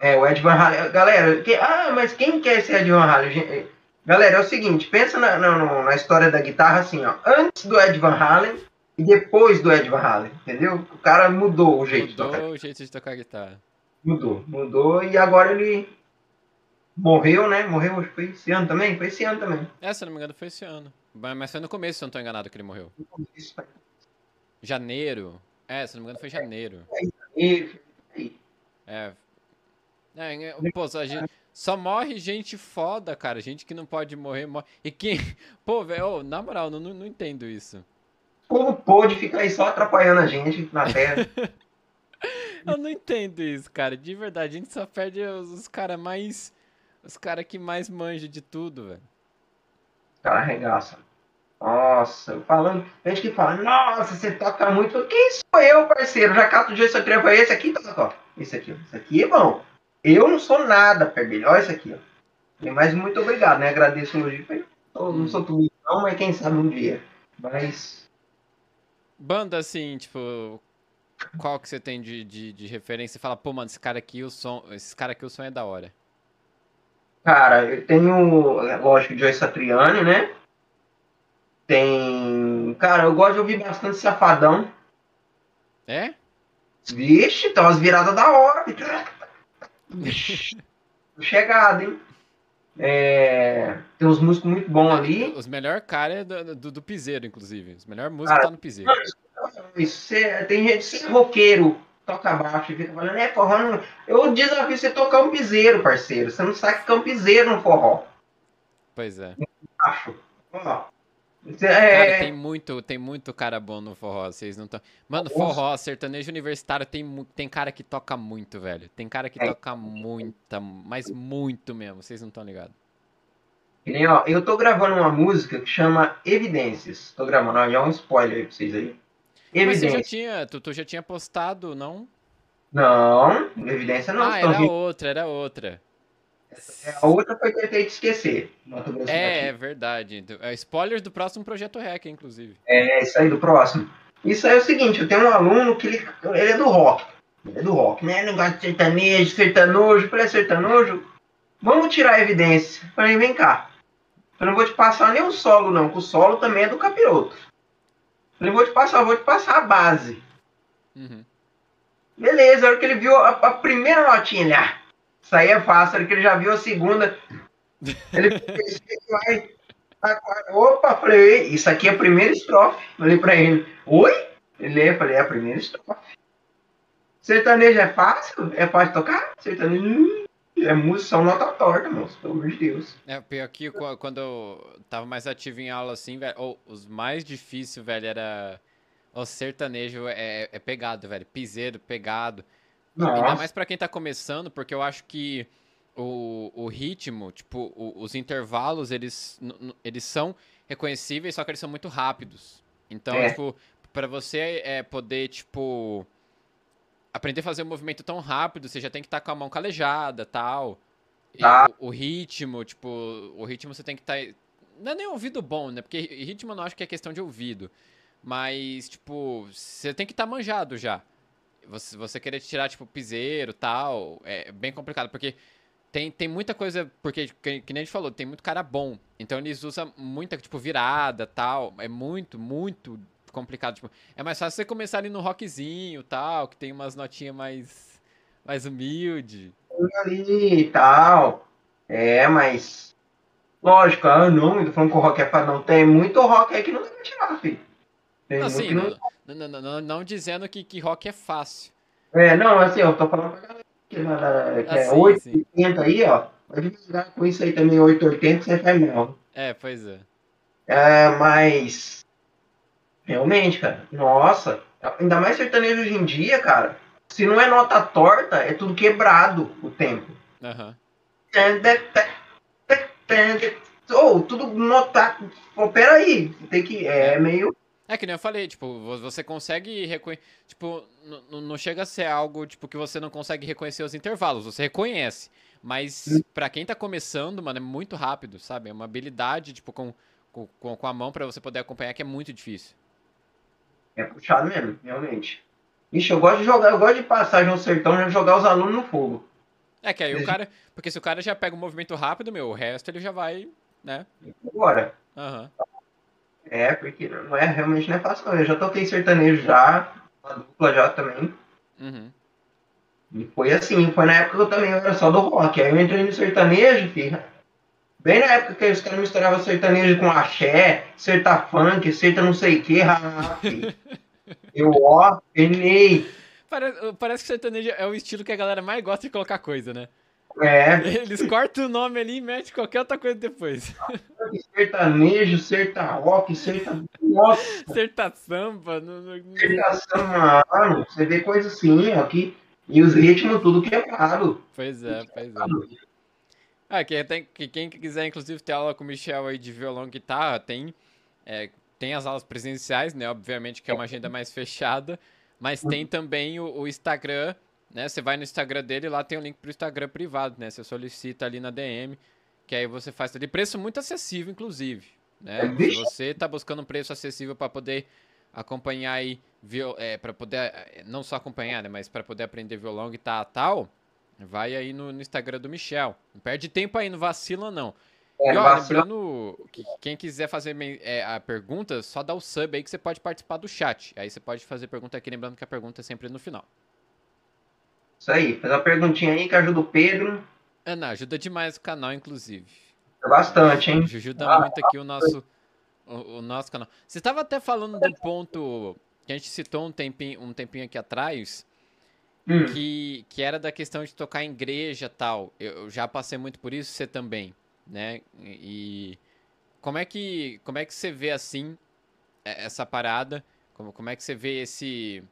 [SPEAKER 2] É, o Ed Van Halen. Galera, que- ah, mas quem quer esse Ed Van Halen? Galera, é o seguinte, pensa na, na, na história da guitarra assim, ó. Antes do Ed Van Halen e depois do Ed Van Halen, entendeu? O cara mudou o jeito de tocar.
[SPEAKER 1] Mudou o jeito de tocar guitarra.
[SPEAKER 2] Mudou, mudou e agora ele morreu, né? Morreu, foi esse ano também? Foi esse ano também.
[SPEAKER 1] É, se não me engano, foi esse ano. Mas foi no começo, se eu não tô enganado, que ele morreu.
[SPEAKER 2] Isso, foi
[SPEAKER 1] Janeiro. É, se não me engano, foi janeiro.
[SPEAKER 2] aí, aí.
[SPEAKER 1] É. É, é, pô, só, gente- só morre gente foda, cara. Gente que não pode morrer, morre. E quem. Pô, velho, na moral, não, não, entendo isso.
[SPEAKER 2] O povo pôde ficar aí só atrapalhando a gente na terra.
[SPEAKER 1] Eu não entendo isso, cara. De verdade, a gente só perde os, os caras mais. Os caras que mais manjam de tudo, velho.
[SPEAKER 2] Os caras arregaçam. Nossa, falando. Gente que fala, nossa, você toca muito. Quem sou eu, parceiro? Já cato dia seu trevo. Esse aqui toca, ó. Esse aqui, ó. Esse aqui é bom. Eu não sou nada, Perbelho. Olha esse aqui, ó. Mas muito obrigado, né? Agradeço o elogio. Não sou isso, não, mas quem sabe um dia. Mas.
[SPEAKER 1] Banda assim, tipo. Qual que você tem de, de, de referência? Você fala, pô, mano, esse cara aqui, o som. Esse cara aqui, o som é da hora.
[SPEAKER 2] Cara, eu tenho, é, lógico, Joy Satriani, né? Tem. Cara, eu gosto de ouvir bastante Safadão.
[SPEAKER 1] É?
[SPEAKER 2] Vixe, tem umas viradas da hora. Vixe. Chegada, hein? É, tem uns músicos muito bons ali.
[SPEAKER 1] Os melhores caras é do, do, do piseiro, inclusive. Os melhores músicos
[SPEAKER 2] Cara,
[SPEAKER 1] tá no piseiro.
[SPEAKER 2] Isso, cê- tem gente que é roqueiro, toca baixo e fica falando, é forró. Não... Eu desafio você tocar um piseiro, parceiro. Você não sabe que é um piseiro no forró.
[SPEAKER 1] Pois é.
[SPEAKER 2] Ó. Cê-
[SPEAKER 1] Cara,
[SPEAKER 2] É,
[SPEAKER 1] tem muito, tem muito cara bom no forró, vocês não estão. Mano, forró, sertanejo universitário, tem, tem cara que toca muito, velho. Tem cara que
[SPEAKER 2] É.
[SPEAKER 1] toca muita, mas muito mesmo, vocês não estão ligados.
[SPEAKER 2] Eu tô gravando uma música que chama Evidências. Tô gravando, ó, já é um spoiler aí pra vocês aí.
[SPEAKER 1] Mas você já tinha, tu, tu já tinha postado, não?
[SPEAKER 2] Não, Evidência não.
[SPEAKER 1] ah, era
[SPEAKER 2] rindo.
[SPEAKER 1] outra, era outra.
[SPEAKER 2] A outra foi Tentei Te Esquecer. Mato Grosso do
[SPEAKER 1] É, é verdade. É spoiler do próximo Projeto Rec, inclusive.
[SPEAKER 2] É, isso aí do próximo. Isso aí é o seguinte, eu tenho um aluno que ele, ele é do rock. Ele é do rock, né? Negócio de sertanejo, sertanojo. Falei, é sertanojo? Vamos tirar a evidência. Falei, vem cá. Eu não vou te passar nem o solo, não, que o solo também é do capiroto. Falei, vou te passar, vou te passar a base.
[SPEAKER 1] Uhum.
[SPEAKER 2] Beleza, a hora que ele viu a, a primeira notinha, ele, ah, isso aí é fácil, a hora que ele já viu a segunda, ele vai, opa, falei, "Ei, isso aqui é a primeira estrofe. Falei pra ele, oi? Ele é, falei, é a primeira estrofe. Sertanejo é fácil? É fácil tocar? Sertanejo hum, é música, só nota torta, moço, pelo amor de Deus.
[SPEAKER 1] É, pior que qu- quando eu tava mais ativo em aula assim, velho, ou os mais difíceis, velho, era. O sertanejo é, é pegado, velho. Piseiro, pegado. Ainda
[SPEAKER 2] Nossa,
[SPEAKER 1] mais pra quem tá começando, porque eu acho que o, o ritmo, tipo, o- os intervalos, eles, eles são reconhecíveis, só que eles são muito rápidos. Então,
[SPEAKER 2] É.
[SPEAKER 1] tipo, pra você é, poder, tipo, aprender a fazer um movimento tão rápido, você já tem que estar com a mão calejada tal. E
[SPEAKER 2] Tá.
[SPEAKER 1] o, o ritmo, tipo, o ritmo você tem que estar. não é nem ouvido bom, né? Porque ritmo eu não acho que é questão de ouvido. Mas, tipo, você tem que estar manjado já. Você, você querer tirar, tipo, piseiro tal, é bem complicado, porque tem, tem muita coisa, porque, que, que nem a gente falou, tem muito cara bom. Então eles usam muita, tipo, virada tal. É muito, muito complicado. Tipo, é mais fácil você começar ali no rockzinho tal, que tem umas notinhas mais, mais humilde.
[SPEAKER 2] ali e tal. É, mas. Lógico, ah, não, eu tô falando que o rock é fácil. Não, tem muito rock aí que não dá pra tirar, filho. Tem
[SPEAKER 1] Assim,
[SPEAKER 2] que não...
[SPEAKER 1] não, não, não, não, não dizendo que, que rock é fácil.
[SPEAKER 2] É, não, assim, eu tô falando pra galera que, que
[SPEAKER 1] Ah,
[SPEAKER 2] é
[SPEAKER 1] sim,
[SPEAKER 2] 880 aí, ó. Vai devagar com isso aí também, 880, você faz mal.
[SPEAKER 1] É, pois é.
[SPEAKER 2] É, mas. Realmente, cara. Nossa. Ainda mais sertanejo hoje em dia, cara. Se não é nota torta, é tudo quebrado o tempo.
[SPEAKER 1] Aham.
[SPEAKER 2] Ou tudo nota. Pô, peraí. Tem que. É meio.
[SPEAKER 1] É que nem eu falei, tipo, você consegue reconhecer. Tipo, não chega a ser algo tipo que você não consegue reconhecer os intervalos, você reconhece. Mas hum. para quem tá começando, mano, é muito rápido, sabe? É uma habilidade, tipo, com, com, com a mão para você poder acompanhar que é muito difícil.
[SPEAKER 2] É puxado mesmo, realmente. Ixi, eu gosto de jogar, eu gosto de passagem no sertão e jogar os alunos no fogo.
[SPEAKER 1] É que aí o cara. Porque se o cara já pega um movimento rápido, meu, o resto ele já vai, né?
[SPEAKER 2] Agora. Uhum. É, porque não é, realmente não é fácil não. Eu já toquei sertanejo já, uma dupla já também.
[SPEAKER 1] Uhum.
[SPEAKER 2] E foi assim, foi na época que eu também era só do rock. Aí eu entrei no sertanejo, filho. Bem na época que os caras misturavam sertanejo com axé, serta funk, serta não sei o que, Eu, ó, penei.
[SPEAKER 1] Parece, parece que sertanejo é o estilo que a galera mais gosta de colocar coisa, né?
[SPEAKER 2] É.
[SPEAKER 1] Eles cortam o nome ali e metem qualquer outra coisa depois.
[SPEAKER 2] Sertanejo, serta rock, serta. Nossa.
[SPEAKER 1] Serta samba. No.
[SPEAKER 2] Serta samba, mano. Você vê coisa assim, ó. Que... E os ritmos tudo quebrado.
[SPEAKER 1] Pois é, pois é. Ah, quem, tem, quem quiser, inclusive, ter aula com o Michel aí de violão e guitarra, tem, é, tem as aulas presenciais, né? Obviamente que é uma agenda mais fechada, mas tem também o, o Instagram né? Você vai no Instagram dele, lá tem o um link pro Instagram privado, né? Você solicita ali na DM, que aí você faz ali preço muito acessível, inclusive, né? É Se você tá buscando um preço acessível para poder acompanhar aí, é, para poder é, não só acompanhar, né? Mas para poder aprender violão, e tal, vai aí no, no, Instagram do Michel. Não perde tempo aí, não vacila não. É, e ó, lembrando que quem quiser fazer é, a pergunta, só dá o sub aí que você pode participar do chat. Aí você pode fazer pergunta aqui, lembrando que a pergunta é sempre no final.
[SPEAKER 2] Isso aí, faz uma perguntinha aí que ajuda o Pedro.
[SPEAKER 1] Ana, ajuda demais o canal, inclusive.
[SPEAKER 2] Bastante, hein?
[SPEAKER 1] Ajuda ah, muito aqui o nosso, o, o nosso canal. Você estava até falando do ponto que a gente citou um tempinho, um tempinho aqui atrás, hum. que, que era da questão de tocar em igreja tal. Eu, eu já passei muito por isso, você também, né? E como é que, como é que você vê assim essa parada? Como, como é que você vê esse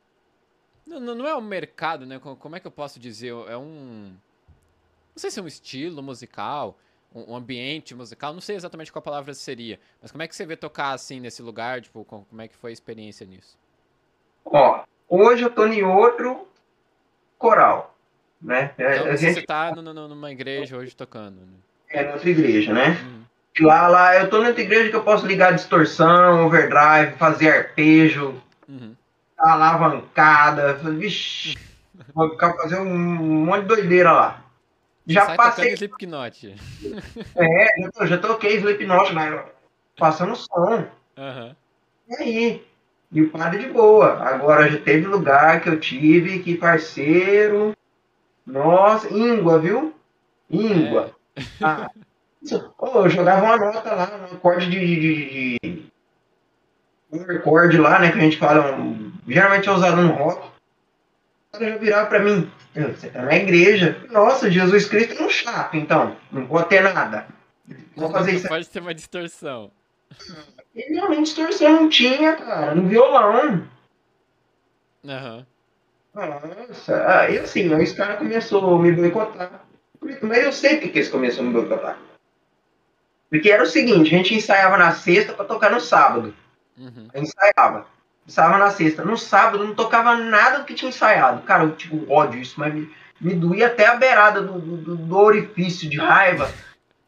[SPEAKER 1] não, não é um mercado, né? Como é que eu posso dizer? É um. Não sei se é um estilo musical, um ambiente musical, não sei exatamente qual palavra seria. Mas como é que você vê tocar assim nesse lugar? Tipo, como é que foi a experiência nisso?
[SPEAKER 2] Ó, hoje eu tô em outro coral, né?
[SPEAKER 1] É, então, a gente... tá no, numa igreja hoje tocando. Né?
[SPEAKER 2] É, noutra igreja, né? Uhum. Lá, lá, eu tô noutra igreja que eu posso ligar distorção, overdrive, fazer arpejo,
[SPEAKER 1] uhum
[SPEAKER 2] alavancada. Vixe, vou ficar fazendo um monte de doideira lá.
[SPEAKER 1] Já Sai passei. Slipknot.
[SPEAKER 2] É, já, tô, já toquei Slipknot, né? Passando som.
[SPEAKER 1] Uhum.
[SPEAKER 2] E aí? E o padre de boa. Agora já teve lugar que eu tive que parceiro. Nossa, íngua, viu? Íngua. É. Ah, oh, eu jogava uma nota lá, um acorde de, de, de, um recorde lá, né? Que a gente fala um geralmente é usado no rock. O cara já virava pra mim, você tá na igreja. Nossa, Jesus Cristo é um chato, então. Não pode ter nada.
[SPEAKER 1] Vou fazer isso. Pode ter uma distorção.
[SPEAKER 2] E realmente distorção não tinha, cara, no violão.
[SPEAKER 1] Aham.
[SPEAKER 2] Uhum. Nossa, aí assim, aí os caras começaram a me boicotar. Mas eu sei porque eles começaram a me boicotar. Porque era o seguinte, a gente ensaiava na sexta para tocar no sábado.
[SPEAKER 1] Uhum.
[SPEAKER 2] ensaiava. Ensaiava na sexta. No sábado não tocava nada do que tinha ensaiado. Cara, eu tipo, ódio isso, mas me, me doía até a beirada do, do, do orifício de raiva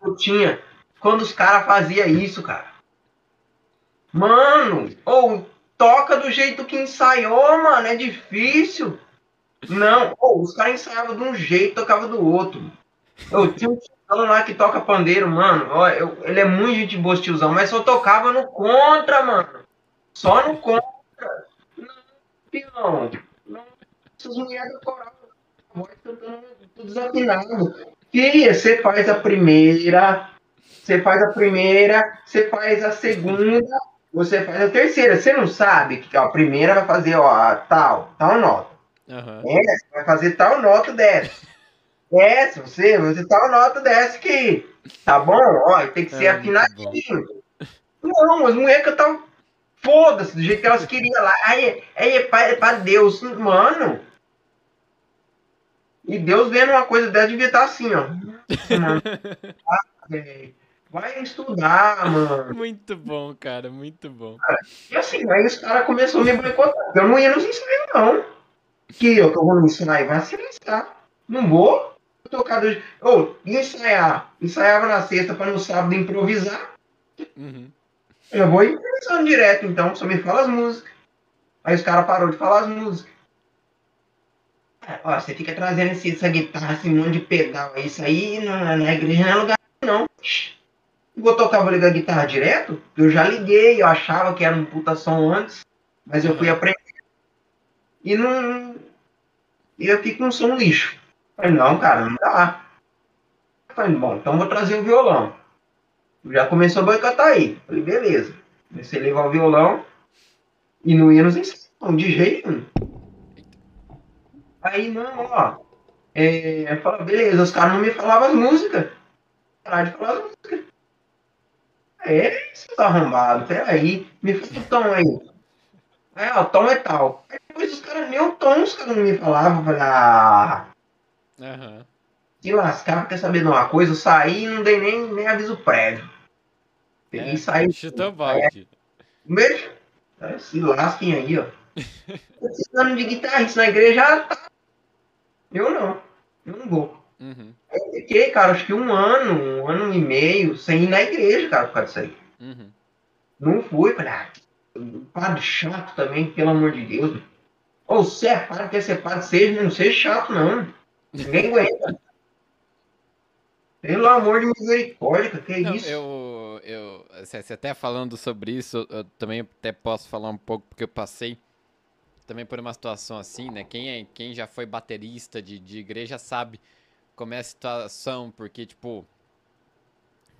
[SPEAKER 2] que eu tinha quando os caras faziam isso, cara. Mano, ou toca do jeito que ensaiou, mano, é difícil. Não, ou os caras ensaiavam de um jeito, tocava do outro. Eu tinha um tiozão lá que toca pandeiro, mano. Ó, eu, ele é muito gente boa, tiozão, mas só tocava no contra, mano. Só no contra. Não, não, essas mulheres do coral, voz cantando tudo desafinado. Filha, você faz a primeira, você faz a primeira, você faz a segunda, você faz a terceira. Você não sabe que ó, a primeira vai fazer ó, tal, tal nota.
[SPEAKER 1] Uhum.
[SPEAKER 2] Essa vai fazer tal nota dessa. Essa, você, você tal nota dessa aqui. Tá bom? Ó, tem que ser é, afinadinho. Não, as mulheres cantavam Foda-se, do jeito que elas queriam lá. Aí, aí é, pra, é pra Deus, mano. E Deus vendo uma coisa dessa devia estar tá assim, ó. Mano. Ah, vai estudar, mano.
[SPEAKER 1] Muito bom, cara, muito bom.
[SPEAKER 2] E assim, aí os caras começaram a me boicotar. Eu não ia nos ensaios, não. Que eu que eu vou no ensaio, vai silenciar. Não vou tocar do. Ô, ensaiar. Ensaiava na sexta para no sábado improvisar.
[SPEAKER 1] Uhum.
[SPEAKER 2] Eu vou improvisando direto, então, só me fala as músicas. Aí os caras pararam de falar as músicas. É, Ó, você fica trazendo esse, essa guitarra, esse monte de pedal. Isso aí na, na igreja não é lugar, não. Vou tocar, vou ligar a guitarra direto? Eu já liguei, eu achava que era um puta som antes, mas eu fui aprender. E não. E eu fico um som lixo. Falei, não, cara, não dá. Falei, bom, então vou trazer o violão. Já começou a boicotar aí. Falei, beleza. Comecei a levar o violão e não ia nos ensaios, não, de jeito nenhum. Aí, não, ó. É, fala, beleza, os caras não me falavam as músicas. Parar de falar as músicas. É, você tá arrombado, peraí. Me fala o tom aí. Ó, o tom é tal. Aí depois os caras, nem o tom os caras não me falavam. Falei, ah,
[SPEAKER 1] Aham.
[SPEAKER 2] se lascar, quer saber de uma coisa? Eu saí e não dei nem, nem aviso prévio. Peguei e saí.
[SPEAKER 1] Chutou o balde.
[SPEAKER 2] Um beijo. É, Se lasquem aí, ó. Precisando de guitarrista na igreja, tá. Eu não. Eu não vou.
[SPEAKER 1] Uhum.
[SPEAKER 2] Eu fiquei, cara, acho que um ano, um ano e meio, sem ir na igreja, cara, por causa disso aí.
[SPEAKER 1] Uhum.
[SPEAKER 2] Não fui, falei, ah, padre chato também, pelo amor de Deus. Ou você é padre, quer ser padre, seja, não seja chato, não. Ninguém aguenta. Pelo amor de misericórdia, que é
[SPEAKER 1] Não,
[SPEAKER 2] isso?
[SPEAKER 1] eu, eu, você até falando sobre isso, eu também até posso falar um pouco porque eu passei também por uma situação assim, né? Quem, é, quem já foi baterista de, de igreja sabe como é a situação, porque, tipo,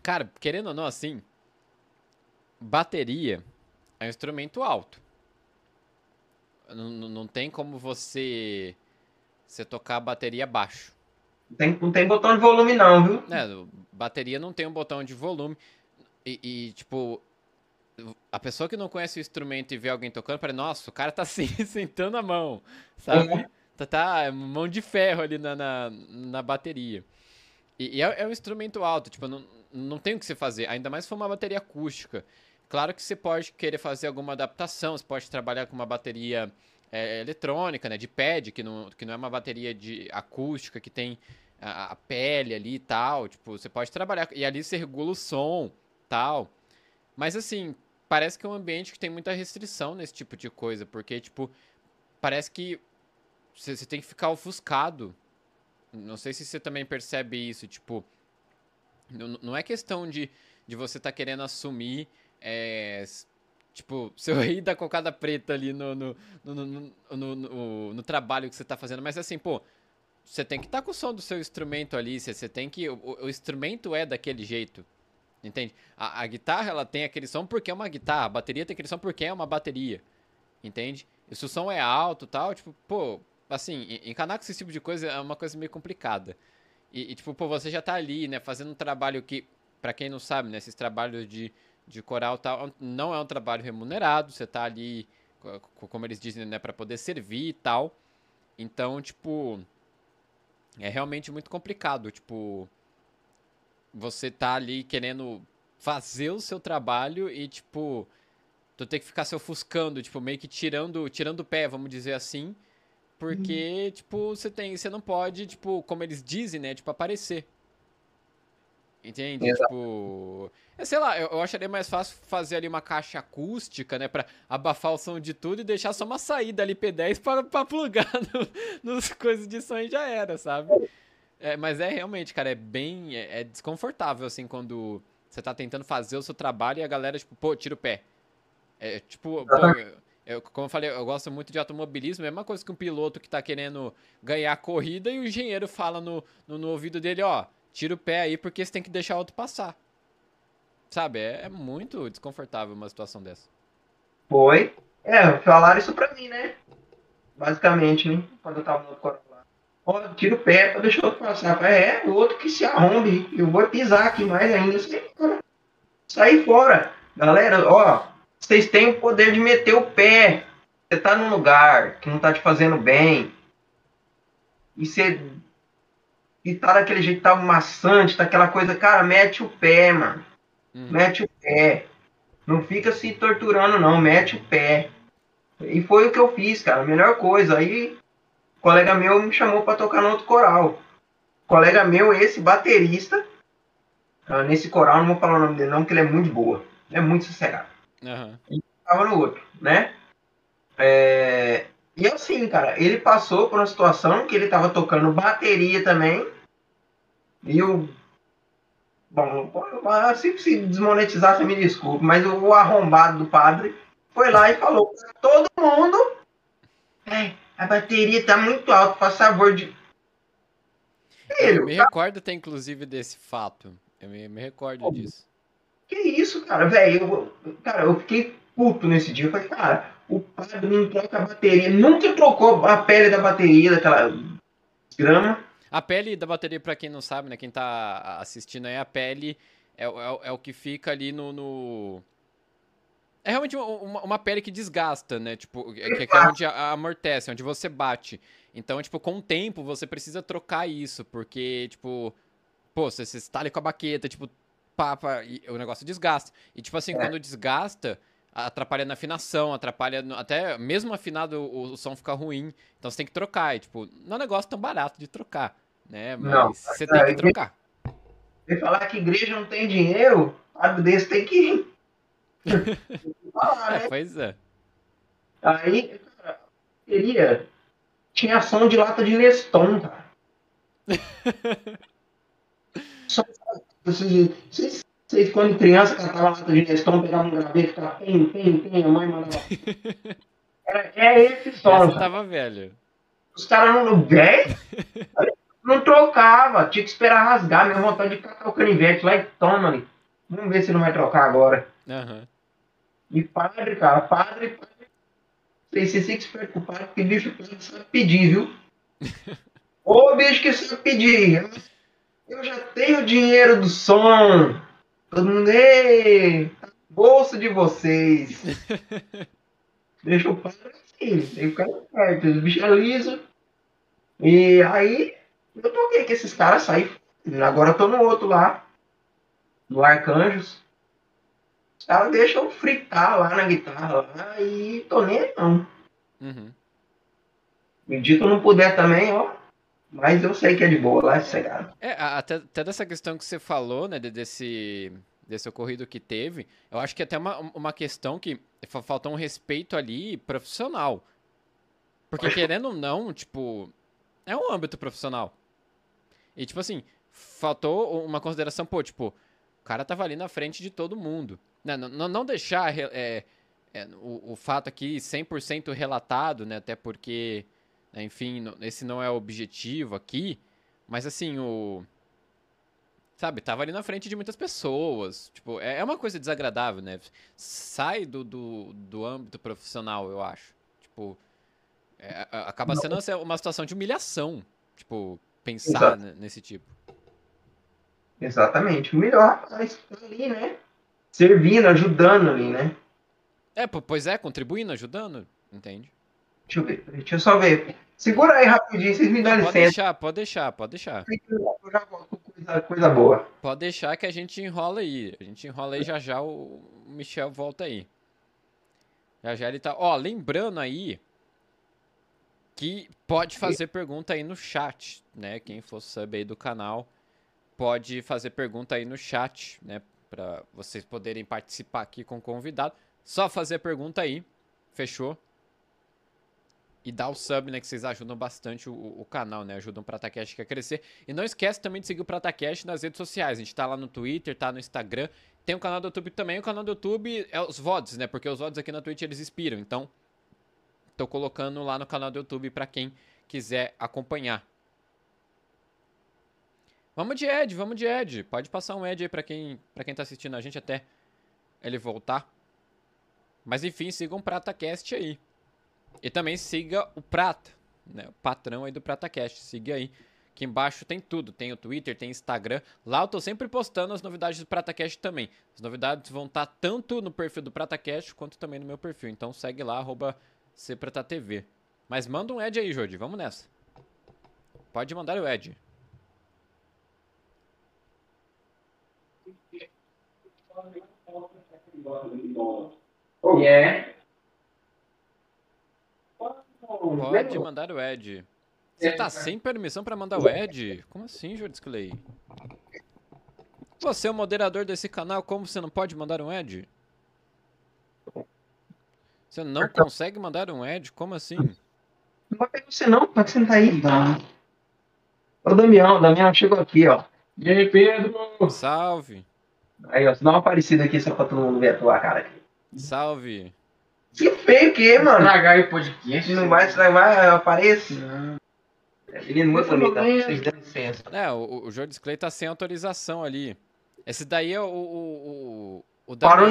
[SPEAKER 1] cara, querendo ou não, assim, bateria é um instrumento alto. Não, não tem como você, você tocar a bateria baixo.
[SPEAKER 2] Tem, não tem botão de volume, não, viu?
[SPEAKER 1] É, bateria não tem um botão de volume. E, e, tipo, a pessoa que não conhece o instrumento e vê alguém tocando, fala, nossa, o cara tá assim, sentando a mão, sabe?
[SPEAKER 2] Uhum.
[SPEAKER 1] Tá, tá mão de ferro ali na, na, na bateria. E, e é, é um instrumento alto, tipo, não, não tem o que você fazer, ainda mais se for uma bateria acústica. Claro que você pode querer fazer alguma adaptação, você pode trabalhar com uma bateria é, eletrônica, né, de pad, que não, que não é uma bateria de acústica, que tem a, a pele ali e tal, tipo, você pode trabalhar, e ali você regula o som, tal. Mas assim, parece que é um ambiente que tem muita restrição nesse tipo de coisa, porque, tipo, parece que você, você tem que ficar ofuscado. Não sei se você também percebe isso, tipo, não, não é questão de, de você tá querendo assumir, é, tipo, seu rei da cocada preta ali no, no, no, no, trabalho que você tá fazendo, mas assim, pô, você tem que estar com o som do seu instrumento ali, você, tem que, o, o instrumento é daquele jeito, entende? A, a guitarra, ela tem aquele som porque é uma guitarra, a bateria tem aquele som porque é uma bateria, entende? Se o som é alto tal, tipo, pô, assim, en- encanar com esse tipo de coisa é uma coisa meio complicada. E, e, tipo, pô, você já tá ali, né, fazendo um trabalho que, pra quem não sabe, né, esses trabalhos de, de coral tal, não é um trabalho remunerado, você tá ali, co- co- como eles dizem, né, pra poder servir e tal. Então, tipo, é realmente muito complicado, tipo, você tá ali querendo fazer o seu trabalho e, tipo, tu tem que ficar se ofuscando, tipo, meio que tirando, tirando o pé, vamos dizer assim, porque, tipo, você tem, você não pode, tipo, como eles dizem, né, tipo, aparecer. Entende?
[SPEAKER 2] Exato.
[SPEAKER 1] Tipo, é, sei lá, eu, eu acharia mais fácil fazer ali uma caixa acústica, né, pra abafar o som de tudo e deixar só uma saída ali P10 pra, pra plugar no, nos coisas de som e já era, sabe? É, mas é realmente, cara, é bem, é, é desconfortável, assim, quando você tá tentando fazer o seu trabalho e a galera, tipo, pô, tira o pé. É, tipo, pô, eu- como eu falei, eu gosto muito de automobilismo, é a mesma coisa que um piloto que tá querendo ganhar a corrida e o engenheiro fala no, no, no ouvido dele, ó, tira o pé aí porque você tem que deixar o outro passar. Sabe, é, é muito desconfortável uma situação dessa.
[SPEAKER 2] Foi. É, falaram isso pra mim, né? Basicamente, né? Quando eu tava no coral lá. Ó, tira o pé pra deixar o outro passar. É, o outro que se arrombe. Eu vou pisar aqui mais ainda. Sai fora. Sai fora. Galera, ó, vocês têm o poder de meter o pé. Você tá num lugar que não tá te fazendo bem. E você. E tá daquele jeito, tá maçante, tá aquela coisa, cara, mete o pé, mano. Uhum. Mete o pé. Não fica se torturando, não. Mete o pé. E foi o que eu fiz, cara. A melhor coisa. Aí, um colega meu me chamou para tocar no outro coral. colega meu, esse baterista, ah, nesse coral, não vou falar o nome dele, não, porque ele é muito boa. É muito sossegado. Uhum. E tava no outro, né? É... E assim, cara, ele passou por uma situação que ele tava tocando bateria também. E eu Bom, assim se desmonetizar, você me desculpe, mas o arrombado do padre foi lá e falou pra todo mundo: é, a bateria tá muito alta, faz favor de.
[SPEAKER 1] Filho, eu me tá... recordo até, inclusive, desse fato. Eu me, me recordo disso.
[SPEAKER 2] Que isso, cara, velho. Cara, eu fiquei puto nesse dia. Eu falei, cara, o padre não troca a bateria. Nunca trocou a pele da bateria, daquela grama.
[SPEAKER 1] A pele da bateria, para quem não sabe, né? Quem tá assistindo aí, a pele é, é, é o que fica ali no, no... É realmente uma, uma, pele que desgasta, né? Tipo, é, que é onde amortece, onde você bate. Então, tipo, com o tempo você precisa trocar isso, porque, tipo, pô, você, você está ali com a baqueta, tipo, papa, e o negócio desgasta. E, tipo assim, é. quando desgasta, atrapalha na afinação, atrapalha. No, até mesmo afinado o, o, som fica ruim. Então você tem que trocar. E, tipo, não é um negócio tão barato de trocar né? Mas não, você tem que trocar.
[SPEAKER 2] Você falar que igreja não tem dinheiro, algo desse tem que ir.
[SPEAKER 1] falar, né? Pois é.
[SPEAKER 2] Aí, cara, queria. Tinha som de lata de Neston, cara. Só, vocês, vocês, quando criança, cantava lata de Neston, pegava um graveto, ficava tem, tem, tem, a mãe mandava. Era, é esse som.
[SPEAKER 1] Você tava velho.
[SPEAKER 2] Os caras não. Velho? Não trocava, tinha que esperar rasgar, minha vontade de catar o canivete lá e toma ali. Vamos ver se não vai trocar agora. Uhum. E padre, cara, padre, padre. Você fica esperto com o padre, porque bicho sabe pedir, viu? Ô bicho que sabe pedir. Eu já tenho dinheiro do som. Todo mundo, ei, bolsa de vocês. Deixa o padre assim, tem que ficar perto. Os bichos liso. E aí, eu toquei que esses caras saíram. Agora eu tô no outro lá. No Arcanjos. Os caras deixam fritar lá na guitarra lá e tô nem não. Uhum. Que eu não puder também, ó. Mas eu sei que é de boa lá, é sossegado.
[SPEAKER 1] É, até, até dessa questão que você falou, né, desse, desse ocorrido que teve, eu acho que até uma, uma questão que faltou um respeito ali profissional. Porque querendo ou não, tipo, é um âmbito profissional. E, tipo assim, faltou uma consideração, pô, tipo, o cara tava ali na frente de todo mundo. Não, não, não deixar é, é, o, o, fato aqui 100% relatado, né? Até porque, né, enfim, esse não é o objetivo aqui. Mas, assim, o... Sabe, tava ali na frente de muitas pessoas. Tipo, é, é uma coisa desagradável, né? Sai do, do, do âmbito profissional, eu acho. Tipo, é, acaba sendo uma situação de humilhação. Tipo, pensar nesse tipo.
[SPEAKER 2] Exatamente. O melhor é ali, né? Servindo, ajudando ali, né?
[SPEAKER 1] É, pois é, contribuindo, ajudando, entende?
[SPEAKER 2] Deixa eu ver, deixa eu só ver. Segura aí rapidinho, vocês me dão
[SPEAKER 1] pode
[SPEAKER 2] licença.
[SPEAKER 1] Pode deixar, pode deixar, pode deixar.
[SPEAKER 2] Eu já volto com coisa, coisa boa.
[SPEAKER 1] Pode deixar que a gente enrola aí. A gente enrola aí já já o Michel volta aí. Já já ele tá. Ó, lembrando aí que pode fazer pergunta aí no chat, né? Quem for sub aí do canal pode fazer pergunta aí no chat, né? Para vocês poderem participar aqui com o convidado. Só fazer pergunta aí, fechou? E dá o sub, né? Que vocês ajudam bastante o, o canal, né? Ajudam o Pratacast a crescer. E não esquece também de seguir o Pratacast nas redes sociais. A gente tá lá no Twitter, tá no Instagram. Tem o canal do YouTube também. O canal do YouTube é os VODs, né? Porque os VODs aqui na Twitch eles expiram. Então, Tô colocando lá no canal do YouTube para quem quiser acompanhar. Vamos de Ed, vamos de Ed. Pode passar um Ed aí para quem, pra quem tá assistindo a gente até ele voltar. Mas enfim, sigam o PrataCast aí. E também siga o Prata, né? O patrão aí do PrataCast. Siga aí. Aqui embaixo tem tudo. Tem o Twitter, tem Instagram. Lá eu tô sempre postando as novidades do PrataCast também. As novidades vão estar tá tanto no perfil do PrataCast quanto também no meu perfil. Então segue lá, arroba Seprata TV. Mas manda um Ed aí, Jodi. Vamos nessa. Pode mandar o Ed.
[SPEAKER 2] É.
[SPEAKER 1] Pode mandar o Ed. Você tá sem permissão pra mandar o Ed? Como assim, Jordi Clay? Você é o moderador desse canal, como você não pode mandar um Ed? Você não consegue mandar um Ed? Como assim?
[SPEAKER 2] Não vai pegar você não, pode sentar aí. Não. Ô Damião, Damião chegou aqui, ó.
[SPEAKER 3] E aí, Pedro?
[SPEAKER 1] Salve.
[SPEAKER 2] Aí, ó, você dá uma parecida aqui só pra todo mundo ver a tua cara aqui.
[SPEAKER 1] Salve.
[SPEAKER 2] Que feio o quê, mano?
[SPEAKER 3] Estragar o podcast.
[SPEAKER 2] Não vai, não vai aparecer.
[SPEAKER 3] Não.
[SPEAKER 2] Ele não tá?
[SPEAKER 3] bem.
[SPEAKER 2] Vocês dão licença.
[SPEAKER 1] É, o, o Jordi Clay tá sem autorização ali. Esse daí é o. O, o, o
[SPEAKER 2] Parou.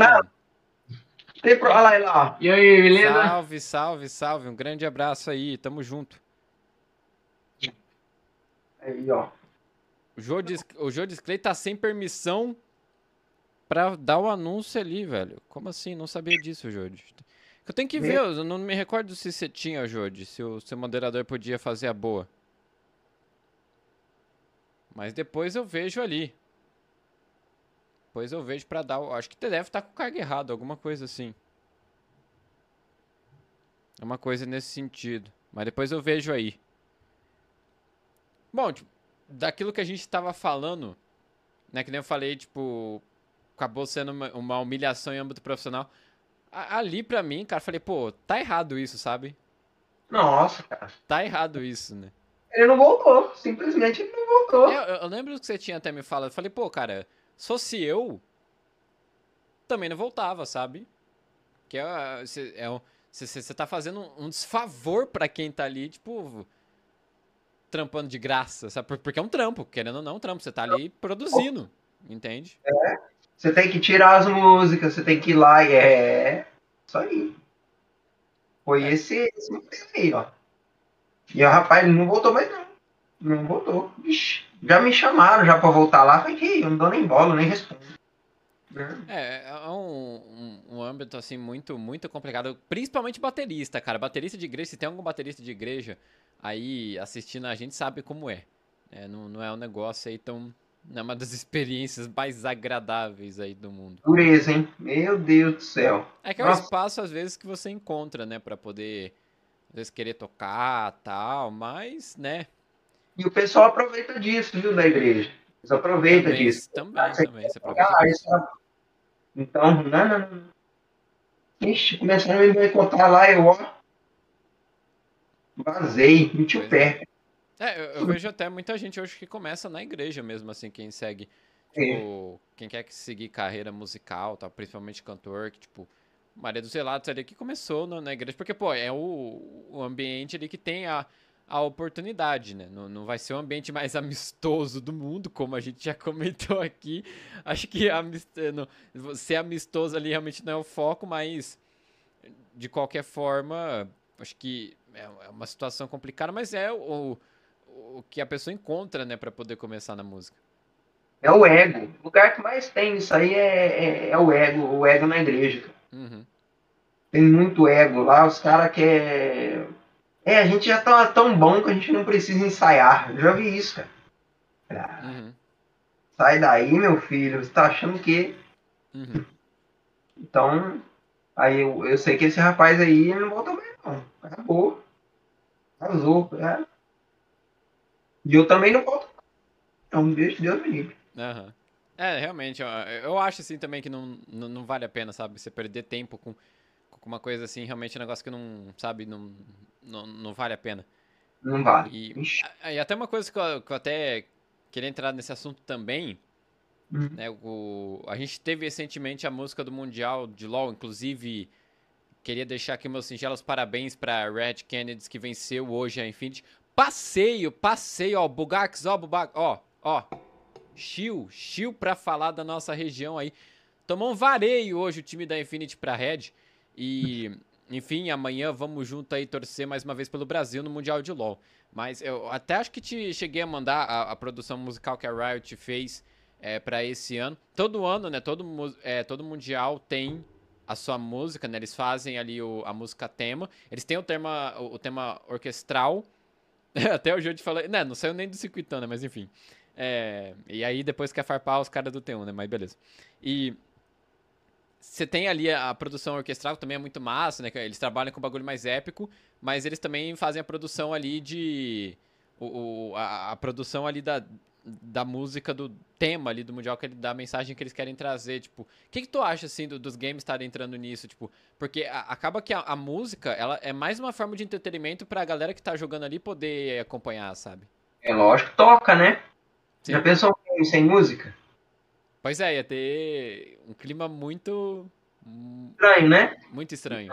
[SPEAKER 2] Tem pro... Olha lá, ele lá.
[SPEAKER 3] E aí, beleza?
[SPEAKER 1] Salve, salve, salve. Um grande abraço aí. Tamo junto.
[SPEAKER 2] Aí, ó.
[SPEAKER 1] O Jordi, o Jordi Clay tá sem permissão pra dar o anúncio ali, velho. Como assim? Não sabia disso, Jordi. Eu tenho que ver, eu não me recordo se você tinha, Jordi, se o seu moderador podia fazer a boa. Mas depois eu vejo ali. Depois eu vejo pra dar. Acho que deve estar com carga errado, alguma coisa assim. É uma coisa nesse sentido. Mas depois eu vejo aí. Bom, tipo, daquilo que a gente tava falando, né? Que nem eu falei, tipo, acabou sendo uma, uma humilhação em âmbito profissional. Ali pra mim, cara, falei, pô, tá errado isso, sabe?
[SPEAKER 2] Nossa, cara.
[SPEAKER 1] Tá errado isso, né?
[SPEAKER 2] Ele não voltou. Simplesmente ele não voltou.
[SPEAKER 1] Eu, eu- lembro que você tinha até me falado. Eu falei, pô, cara, se fosse eu, também não voltava, sabe? Que é, você é, você- tá fazendo um, um desfavor pra quem tá ali, tipo, trampando de graça, sabe? Por- Porque é um trampo, querendo ou não, é um trampo. Você tá ali produzindo, entende?
[SPEAKER 2] Você tem que tirar as músicas, você tem que ir lá e é. Isso aí. Foi esse, esse modelo aí, ó. E o rapaz ele não voltou mais, não. Não voltou. Ixi, já me chamaram já pra voltar lá. Falei que eu não dou nem bola, nem respondo.
[SPEAKER 1] É, é um, um, um âmbito, assim, muito, muito complicado. Principalmente baterista, cara. Baterista de igreja, se tem algum baterista de igreja aí assistindo a gente, sabe como é. É, não, não é um negócio aí tão... É uma das experiências mais agradáveis aí do mundo.
[SPEAKER 2] Dureza, hein? Meu Deus do céu.
[SPEAKER 1] É que é um
[SPEAKER 2] Nossa.
[SPEAKER 1] espaço, às vezes, que você encontra, né? Pra poder, às vezes, querer tocar tal, mas, né?
[SPEAKER 2] E o pessoal aproveita disso, viu, da igreja. Eles aproveitam
[SPEAKER 1] Também,
[SPEAKER 2] disso.
[SPEAKER 1] também, também. Você aproveita
[SPEAKER 2] Ah,
[SPEAKER 1] disso.
[SPEAKER 2] isso- Então, não, não, não. Ixi, começaram a me encontrar lá, eu, ó. Vazei, meti o pé.
[SPEAKER 1] É, eu, eu vejo até muita gente hoje que começa na igreja mesmo, assim, quem segue, tipo, quem quer que seguir carreira musical, tal, principalmente cantor, que, tipo, Maria dos Relatos ali que começou no- na igreja, porque, pô, é o, o ambiente ali que tem a, a oportunidade, né? Não, não vai ser o ambiente mais amistoso do mundo, como a gente já comentou aqui. Acho que amist... não, ser amistoso ali realmente não é o foco, mas de qualquer forma, acho que é é uma situação complicada, mas é o, o que a pessoa encontra, né, pra poder começar na música.
[SPEAKER 2] É o ego. O lugar que mais tem isso aí é, é, é o ego, o ego na igreja. cara.
[SPEAKER 1] Uhum.
[SPEAKER 2] Tem muito ego lá, os caras querem. É, a gente já tá tão bom que a gente não precisa ensaiar. Eu já vi isso, cara. Ah,
[SPEAKER 1] Uhum.
[SPEAKER 2] Sai daí, meu filho. Você tá achando que.
[SPEAKER 1] Uhum.
[SPEAKER 2] Então. Aí eu, eu sei que esse rapaz aí não volta mais, não. Acabou. Casou. É. E eu também não volto. Então, deixa Deus me livre.
[SPEAKER 1] Aham. É, realmente, eu acho assim também que não, não, não vale a pena, sabe? Você perder tempo com, com uma coisa assim, realmente é um negócio que não, sabe, não, não, não vale a pena.
[SPEAKER 2] Não vale.
[SPEAKER 1] E, e até uma coisa que eu, que eu até queria entrar nesse assunto também,
[SPEAKER 2] Hum.
[SPEAKER 1] né? O, a gente teve recentemente a música do Mundial de LoL, inclusive queria deixar aqui meus singelos parabéns para Red Kennedy que venceu hoje a Infinity. Passeio, passeio, ó, Bugax, ó, Bugax, ó, ó. Chill, chill pra falar da nossa região aí. Tomou um vareio hoje o time da Infinity pra Red. E, enfim, amanhã vamos junto aí torcer mais uma vez pelo Brasil no Mundial de LoL. Mas eu até acho que te cheguei a mandar a, a produção musical que a Riot fez é, para esse ano. Todo ano, né? Todo, é, todo mundial tem a sua música, né? Eles fazem ali o, a música tema. Eles têm o tema, o, o tema orquestral. Até o Júlio falou, né? Não saiu nem do circuitão, né? Mas enfim. É, e aí depois quer farpar os caras do T1, né? Mas beleza. E você tem ali a, produção orquestral, que também é muito massa, né? Eles trabalham com bagulho mais épico, mas eles também fazem a produção ali de. O, o- a, a produção ali da, da música, do tema ali do Mundial, que ele, da mensagem que eles querem trazer. Tipo, o que, que tu acha, assim, do- dos games estarem entrando nisso? Tipo, porque a- acaba que a, a música, ela é mais uma forma de entretenimento pra galera que tá jogando ali poder acompanhar, sabe?
[SPEAKER 2] É lógico, toca, né?
[SPEAKER 1] Sim.
[SPEAKER 2] Já pensou um filme sem música?
[SPEAKER 1] Pois é, ia ter um clima muito.
[SPEAKER 2] Estranho, né?
[SPEAKER 1] Muito estranho.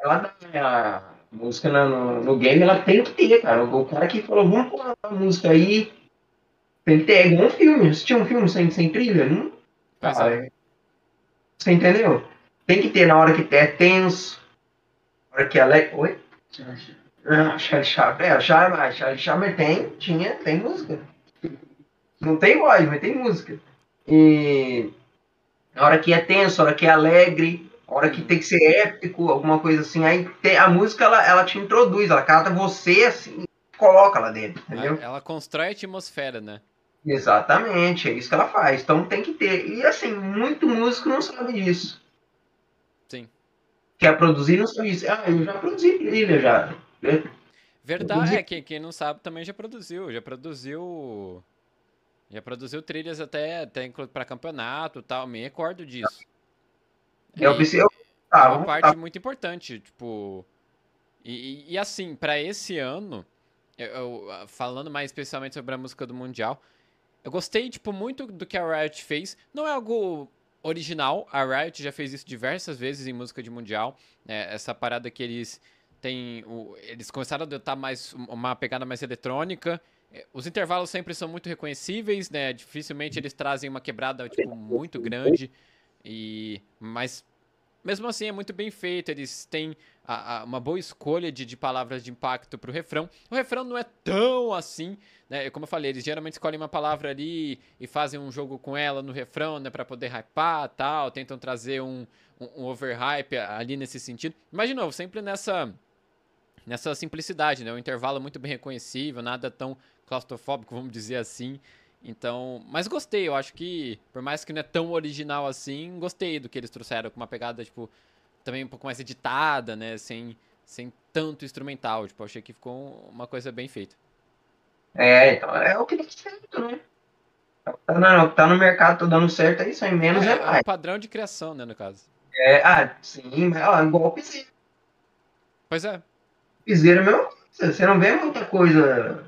[SPEAKER 2] Ela dá a música no, no game, ela tem que ter, cara. O cara que falou, vamos pôr a música aí. Tem que ter, é igual um filme. Assistir um filme sem, sem trilha? Não,
[SPEAKER 1] é.
[SPEAKER 2] é- Você entendeu? Tem que ter na hora que é tenso, na hora que ela é. Oi? Ah, Charlie Chaplin. É, Charlie, Charlie Chaplin tem, tinha, tem música. Não tem voz, mas tem música. E na hora que é tenso, na hora que é alegre, na hora que tem que ser épico, alguma coisa assim, aí tem- a música ela, ela te introduz, ela cata você assim, e coloca lá dentro, entendeu?
[SPEAKER 1] Ela constrói a atmosfera, né?
[SPEAKER 2] Exatamente, é isso que ela faz. Então tem que ter. E assim, muito músico não sabe disso.
[SPEAKER 1] Sim.
[SPEAKER 2] Quer produzir, não sabe disso. Ah, eu já produzi trilha já.
[SPEAKER 1] Verdade,
[SPEAKER 2] produzi-
[SPEAKER 1] é, quem, quem não sabe também já produziu. Já produziu. Já produziu trilhas até, até pra campeonato e tal. Me recordo disso.
[SPEAKER 2] Eu
[SPEAKER 1] E-
[SPEAKER 2] pensei, eu,
[SPEAKER 1] É uma parte
[SPEAKER 2] tá,
[SPEAKER 1] muito importante, tipo. E, e- e assim, pra esse ano, eu- eu, falando mais especialmente sobre a música do Mundial, eu gostei, tipo, muito do que a Riot fez. Não é algo original, a Riot já fez isso diversas vezes em música de Mundial. né, essa parada que eles têm. o- eles começaram a adotar mais um- uma pegada mais eletrônica. Eh, Os intervalos sempre são muito reconhecíveis, né? Dificilmente eles trazem uma quebrada, tipo, muito grande. E. Mas mesmo assim é muito bem feito. Eles têm a- a- uma boa escolha de, de palavras de impacto pro refrão. O refrão não é tão assim, né? Como eu falei, eles geralmente escolhem uma palavra ali e fazem um jogo com ela no refrão, né? Pra poder hypar tal. Tentam trazer um, um, um overhype ali nesse sentido. Mas, de novo, sempre nessa. Nessa simplicidade, né? Um intervalo muito bem reconhecível, nada tão claustrofóbico, vamos dizer assim. Então, mas gostei, eu acho que, por mais que não é tão original assim, gostei do que eles trouxeram, com uma pegada, tipo, também um pouco mais editada, né, sem, sem tanto instrumental, tipo, achei que ficou uma coisa bem feita.
[SPEAKER 2] É, então é o que dá certo, né? Tá, no- tá no mercado, tá dando certo, é isso aí, menos é,
[SPEAKER 1] é, é
[SPEAKER 2] mais.
[SPEAKER 1] um padrão de criação, né, no caso.
[SPEAKER 2] É, ah, sim, mas ó, igual o piseiro.
[SPEAKER 1] Pois é,
[SPEAKER 2] Piseiro é a mesma coisa. Você não vê muita coisa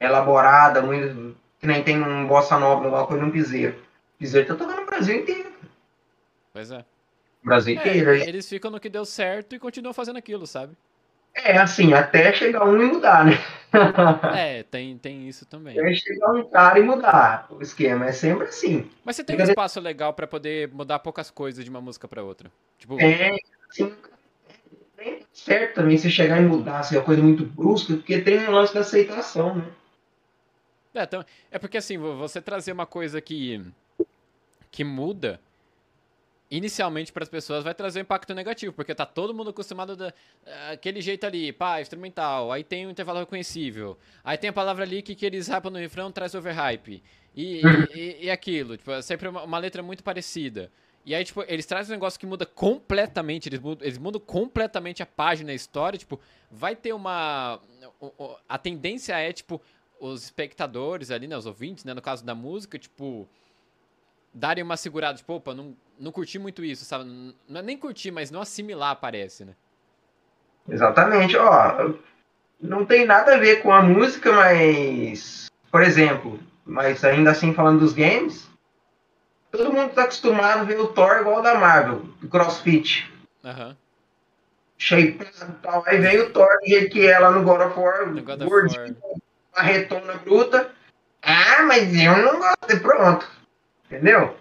[SPEAKER 2] elaborada, muito, que nem tem um bossa nova, alguma coisa no piseiro. Piseiro tá tocando no Brasil inteiro.
[SPEAKER 1] pois é.
[SPEAKER 2] Brasil
[SPEAKER 1] É,
[SPEAKER 2] inteiro.
[SPEAKER 1] eles ficam no que deu certo e continuam fazendo aquilo, sabe?
[SPEAKER 2] É, assim, até chegar um e mudar, né?
[SPEAKER 1] É, tem, tem isso também.
[SPEAKER 2] Até chegar um cara e mudar. O esquema é sempre assim.
[SPEAKER 1] Mas você tem um espaço legal pra poder mudar poucas coisas de uma música pra outra. Tipo,
[SPEAKER 2] É, assim, nem tá certo também se chegar e mudar, assim, uma coisa muito brusca, porque tem um lance da aceitação, né?
[SPEAKER 1] É, então, é porque assim, vo- você trazer uma coisa que, que muda, inicialmente para as pessoas vai trazer um impacto negativo, porque tá todo mundo acostumado da, aquele jeito ali, pá, instrumental, aí tem um intervalo reconhecível, aí tem a palavra ali que, que eles rapam no refrão, traz overhype, e, e, e aquilo, tipo, é sempre uma, uma letra muito parecida. E aí, tipo, eles trazem um negócio que muda completamente, eles mudam, eles mudam completamente a página, a história, tipo, vai ter uma... A tendência é, tipo, os espectadores ali, né, os ouvintes, né, no caso da música, tipo, darem uma segurada, tipo, opa, não, não curti muito isso, sabe? Não é nem curtir, mas não assimilar, parece, né?
[SPEAKER 2] Exatamente, ó. Não tem nada a ver com a música, mas. Por exemplo, mas ainda assim falando dos games, todo mundo tá acostumado a ver o Thor igual o da Marvel, do CrossFit.
[SPEAKER 1] Aham.
[SPEAKER 2] Shapeado e tal. Aí vem o Thor do jeito que é lá no God of War, gordinho,
[SPEAKER 1] War.
[SPEAKER 2] uma retona bruta. Ah, mas eu não gosto. E Pronto. Entendeu?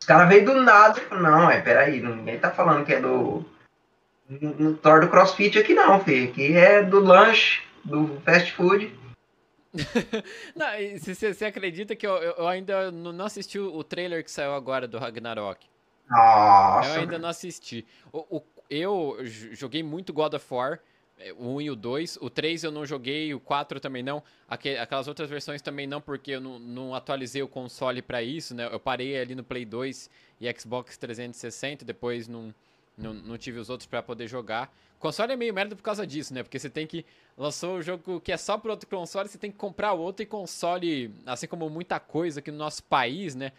[SPEAKER 2] Os caras veio do nada. Não, é, peraí, ninguém tá falando que é do. No Thor do CrossFit aqui não, filho. Aqui é do lanche, do fast food.
[SPEAKER 1] Não, se você você acredita que eu, eu ainda não assisti o trailer que saiu agora do Ragnarok?
[SPEAKER 2] Nossa.
[SPEAKER 1] Eu ainda não assisti. O, o- eu joguei muito God of War, o 1 e o 2. O 3 eu não joguei, o 4 também não. Aquelas outras versões também não, porque eu não, não atualizei o console para isso, né? Eu parei ali no Play 2 e Xbox 360, depois não, não, não tive os outros para poder jogar. O console é meio merda por causa disso, né? Porque você tem que. Lançou o jogo que é só pro outro console, você tem que comprar outro e console, assim como muita coisa aqui no nosso país, né?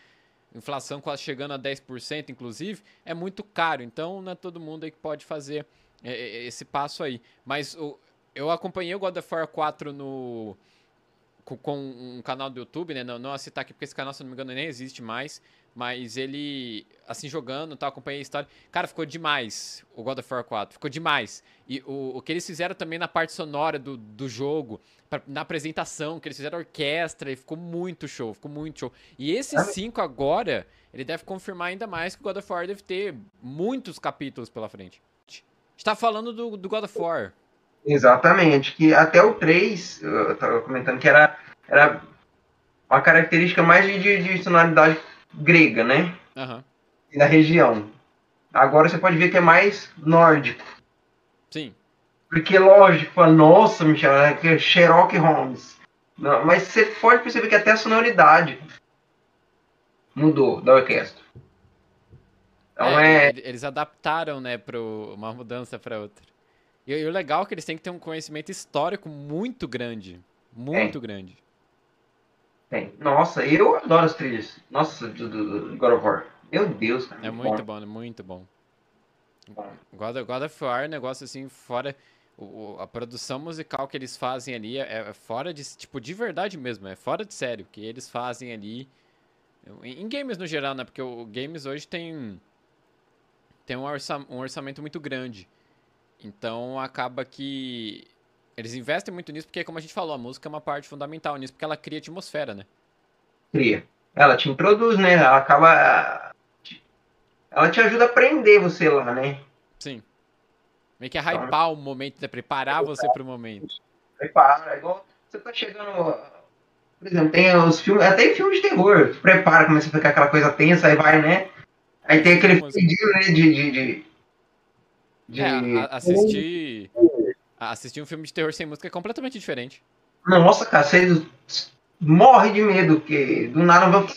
[SPEAKER 1] Inflação quase chegando a 10%, inclusive, é muito caro. Então não é todo mundo aí que pode fazer é, é, esse passo aí. Mas o, eu acompanhei o God of War 4 no, com, com um canal do YouTube, né? Não, não a citar aqui porque esse canal, se não me engano, nem existe mais. Mas ele, assim, jogando, tá, acompanhei a história. Cara, ficou demais o God of War 4. Ficou demais. E o, o que eles fizeram também na parte sonora do, do jogo, pra, na apresentação, que eles fizeram orquestra, e ficou muito show, ficou muito show. E esse 5 agora, ele deve confirmar ainda mais que o God of War deve ter muitos capítulos pela frente está falando do, do God of War.
[SPEAKER 2] Exatamente, que até o 3, eu estava comentando que era, era uma característica mais de, de sonoridade grega, né?
[SPEAKER 1] Uhum.
[SPEAKER 2] E da região. Agora você pode ver que é mais nórdico.
[SPEAKER 1] Sim.
[SPEAKER 2] Porque, lógico, nossa, Michel, é Sherlock Holmes. Não, mas você pode perceber que até a sonoridade mudou da orquestra.
[SPEAKER 1] Então é, é... Eles adaptaram, né, para uma mudança para outra. E, e, o legal é que eles têm que ter um conhecimento histórico muito grande. Muito grande.
[SPEAKER 2] Tem. Nossa, eu adoro as trilhas. Nossa, do, do, do God of War. Meu Deus, cara.
[SPEAKER 1] É muito bom, é muito bom. bom. God, God of War, negócio assim, fora. O, a produção musical que eles fazem ali é, é, fora de. Tipo, de verdade mesmo, é fora de sério. que eles fazem ali. Em, em games no geral, né? Porque o games hoje tem tem um, um orçamento muito grande. Então acaba que eles investem muito nisso, porque como a gente falou, a música é uma parte fundamental nisso, porque ela cria atmosfera, né?
[SPEAKER 2] Cria. Ela te introduz, né? Ela acaba. Ela te ajuda a aprender você lá, né?
[SPEAKER 1] Sim. Meio que é hypar então, o momento, né? Preparar é você pro momento.
[SPEAKER 2] Prepara, é igual você tá chegando. Por exemplo, tem os filmes. Até filmes de terror. Prepara, começa a ficar aquela coisa tensa, aí vai, né? Aí tem aquele pedido, né, de... de, de,
[SPEAKER 1] de... É, assistir... Assistir um filme de terror sem música é completamente diferente.
[SPEAKER 2] Nossa, cara, você morre de medo, porque do nada vai...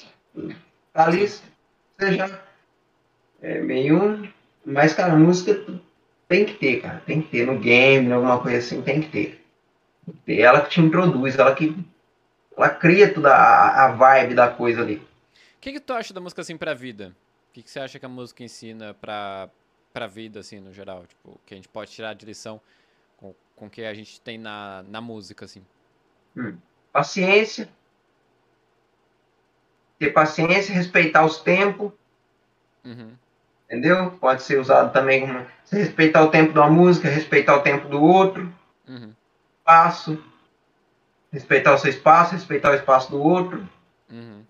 [SPEAKER 2] Tá ali, você já... É meio... Mas, cara, a música tem que ter, cara. Tem que ter no game, alguma coisa assim, tem que ter. É ela que te introduz, ela que... Ela cria toda a, a vibe da coisa ali.
[SPEAKER 1] O que, que tu acha da música assim pra vida? O que, que você acha que a música ensina pra, pra vida, assim, no geral? Tipo, que a gente pode tirar de lição com, com o que a gente tem na, na música, assim?
[SPEAKER 2] Hum. Paciência. Ter paciência, respeitar os tempos.
[SPEAKER 1] Uhum.
[SPEAKER 2] Entendeu? Pode ser usado também como respeitar o tempo de uma música, respeitar o tempo do outro.
[SPEAKER 1] Uhum.
[SPEAKER 2] Espaço. Respeitar o seu espaço, respeitar o espaço do outro.
[SPEAKER 1] Uhum.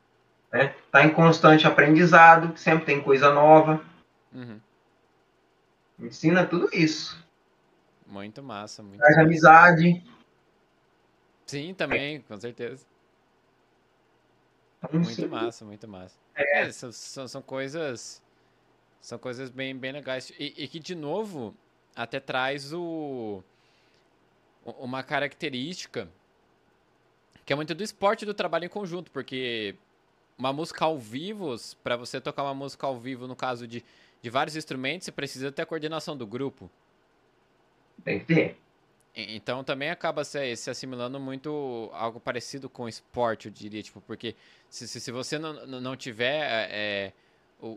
[SPEAKER 2] Né? Tá em constante aprendizado, sempre tem coisa nova.
[SPEAKER 1] Uhum.
[SPEAKER 2] Ensina tudo isso.
[SPEAKER 1] Muito massa, muito
[SPEAKER 2] Traz
[SPEAKER 1] massa.
[SPEAKER 2] amizade.
[SPEAKER 1] Sim, também, com certeza.
[SPEAKER 2] Então,
[SPEAKER 1] muito
[SPEAKER 2] sim.
[SPEAKER 1] massa, muito massa.
[SPEAKER 2] É.
[SPEAKER 1] É, são, são, são coisas. São coisas bem, bem legais. E, e, que, de novo, até traz o, uma característica que é muito do esporte do trabalho em conjunto, porque uma música ao vivo, para você tocar uma música ao vivo, no caso de, de vários instrumentos, você precisa ter a coordenação do grupo.
[SPEAKER 2] Tem que ter.
[SPEAKER 1] Então também acaba se, se assimilando muito algo parecido com esporte, eu diria, tipo, porque se, se, se você não, não tiver é, o,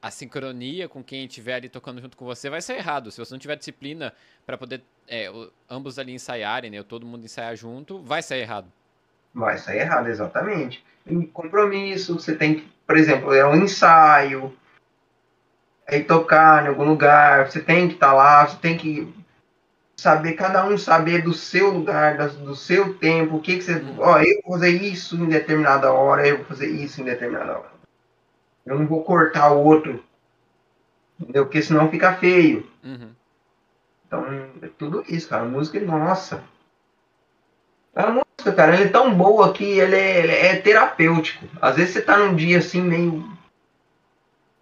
[SPEAKER 1] a sincronia com quem estiver ali tocando junto com você, vai ser errado. Se você não tiver disciplina para poder é, o, ambos ali ensaiarem, né, todo mundo ensaiar junto, vai sair errado.
[SPEAKER 2] Vai sair errado, exatamente. Em compromisso, você tem que, por exemplo, é um ensaio, aí tocar em algum lugar, você tem que estar tá lá, você tem que saber, cada um saber do seu lugar, do seu tempo, o que, que você. Ó, eu vou fazer isso em determinada hora, eu vou fazer isso em determinada hora. Eu não vou cortar o outro. Entendeu? Porque senão fica feio.
[SPEAKER 1] Uhum.
[SPEAKER 2] Então, é tudo isso, cara. A música, nossa. A música, cara, ele é tão boa que ele é, ele é terapêutico. Às vezes você tá num dia assim, meio.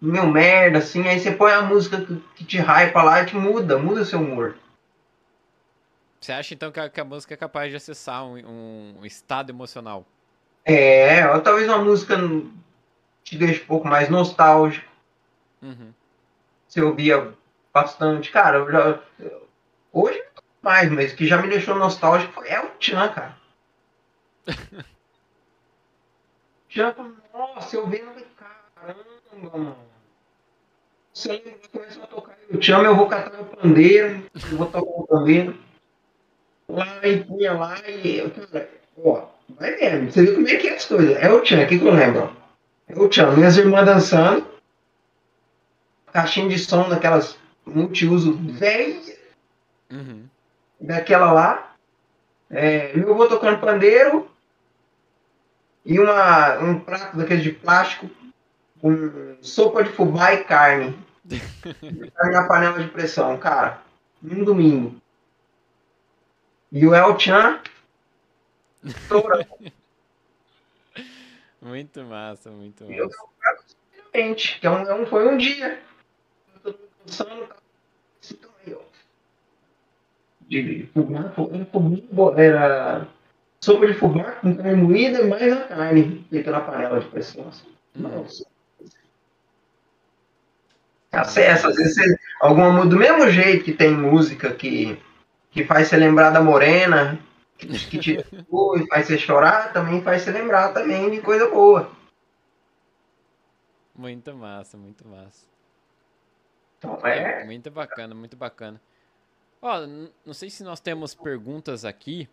[SPEAKER 2] meio merda, assim, aí você põe a música que, que te hypa lá e te muda, muda o seu humor.
[SPEAKER 1] Você acha então que a, que a música é capaz de acessar um, um estado emocional?
[SPEAKER 2] É, ou talvez uma música te deixe um pouco mais nostálgico.
[SPEAKER 1] Uhum.
[SPEAKER 2] Você ouvia bastante. Cara, eu já. Hoje mais, mas que já me deixou nostálgico foi El Chan, cara. Chan, nossa, eu vendo, caramba, mano. Você lembra, começa a tocar El Chan, eu vou catar meu pandeiro, eu vou tocar o pandeiro. Lá e punha lá e. Cara, ó, vai vendo. Você viu como é que é as coisas. É o Chan, o que, que eu lembro? É o Chan, minhas irmãs dançando. Caixinha de som daquelas multiuso velha
[SPEAKER 1] Uhum.
[SPEAKER 2] Daquela lá. É, meu avô tocando pandeiro e uma, um prato daquele de plástico com sopa de fubá e carne. carne na panela de pressão, cara. Um domingo. E o El Chan.
[SPEAKER 1] Muito massa, muito
[SPEAKER 2] E eu
[SPEAKER 1] massa.
[SPEAKER 2] Gente, que é um, é um- foi um dia. Então aí, ó. De fubá, era fubá, era sopa de fubá com carne moída mais a carne feita na panela de pressão. assim. Nossa. Acessa, às vezes alguma do mesmo jeito que tem música que, que faz você lembrar da morena, que, que te e faz você chorar, também faz você lembrar também de coisa boa.
[SPEAKER 1] Muito massa, muito massa.
[SPEAKER 2] Então, é,
[SPEAKER 1] Muito bacana, muito bacana. Ó, n- não sei se nós temos perguntas aqui,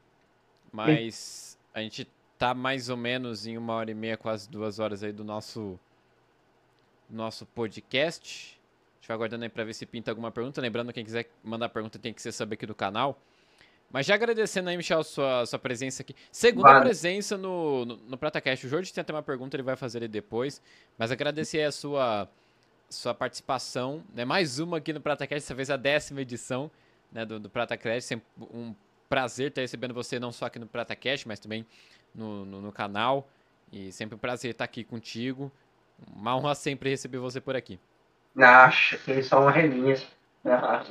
[SPEAKER 1] mas a gente tá mais ou menos em uma hora e meia, quase duas horas aí do nosso nosso podcast. A gente vai aguardando aí pra ver se pinta alguma pergunta. Lembrando, quem quiser mandar pergunta tem que ser saber aqui do canal. Mas já agradecendo aí, Michel, sua, sua presença aqui. Segunda
[SPEAKER 2] Vale.
[SPEAKER 1] presença no, no, no PrataCast. O Jorge tem até uma pergunta, ele vai fazer ele depois. Mas agradecer aí a sua, sua participação. Né? Mais uma aqui no PrataCast, dessa vez a décima edição né, do, do PrataCast. Sempre um prazer estar recebendo você, não só aqui no PrataCast, mas também no, no, no canal. E sempre um prazer estar aqui contigo. Uma honra sempre receber você por aqui.
[SPEAKER 2] acha que são uma relinha. Ah,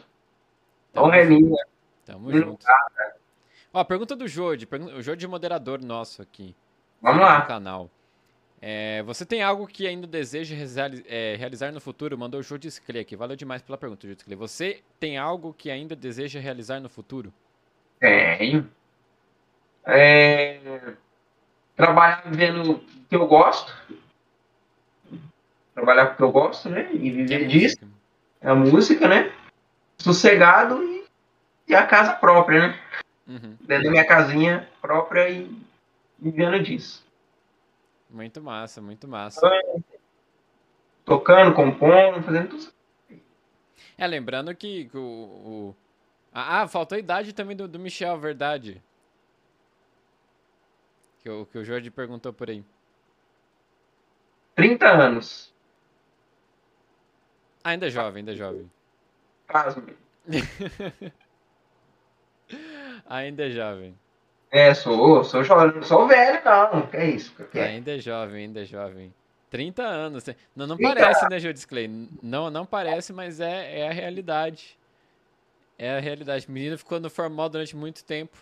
[SPEAKER 1] Tamo
[SPEAKER 2] Uma relinha.
[SPEAKER 1] Tamo junto. Ó, pergunta do Jode. O Jode é moderador nosso aqui.
[SPEAKER 2] Vamos
[SPEAKER 1] no
[SPEAKER 2] lá.
[SPEAKER 1] canal. É, você tem algo que ainda deseja reali- é, realizar no futuro? Mandou o Jode Sclay aqui. Valeu demais pela pergunta, Jode Sclay. Você tem algo que ainda deseja realizar no futuro?
[SPEAKER 2] Tenho. É, trabalhar vendo o que eu gosto. Trabalhar com o que eu gosto, né? E
[SPEAKER 1] é
[SPEAKER 2] viver disso.
[SPEAKER 1] música.
[SPEAKER 2] É a música, né? Sossegado e, e a casa própria, né?
[SPEAKER 1] Uhum.
[SPEAKER 2] Dentro da minha casinha própria e vivendo disso.
[SPEAKER 1] Muito massa, muito massa.
[SPEAKER 2] Tocando, compondo, fazendo tudo.
[SPEAKER 1] É, lembrando que o. o- Ah, faltou a idade também do, do Michel, verdade. Que o, que o Jorge perguntou por aí.
[SPEAKER 2] 30 anos.
[SPEAKER 1] Ah, ainda é jovem, ainda é jovem.
[SPEAKER 2] Pasme.
[SPEAKER 1] Ainda é jovem.
[SPEAKER 2] É, sou, sou jovem, não sou velho, não. Que é isso? Que é?
[SPEAKER 1] Ainda é jovem, ainda é jovem. 30 anos. Não, não
[SPEAKER 2] 30
[SPEAKER 1] parece, né, Jô Disclay? Não, não parece, mas é, é a realidade. É a realidade. Menino ficou no formal durante muito tempo.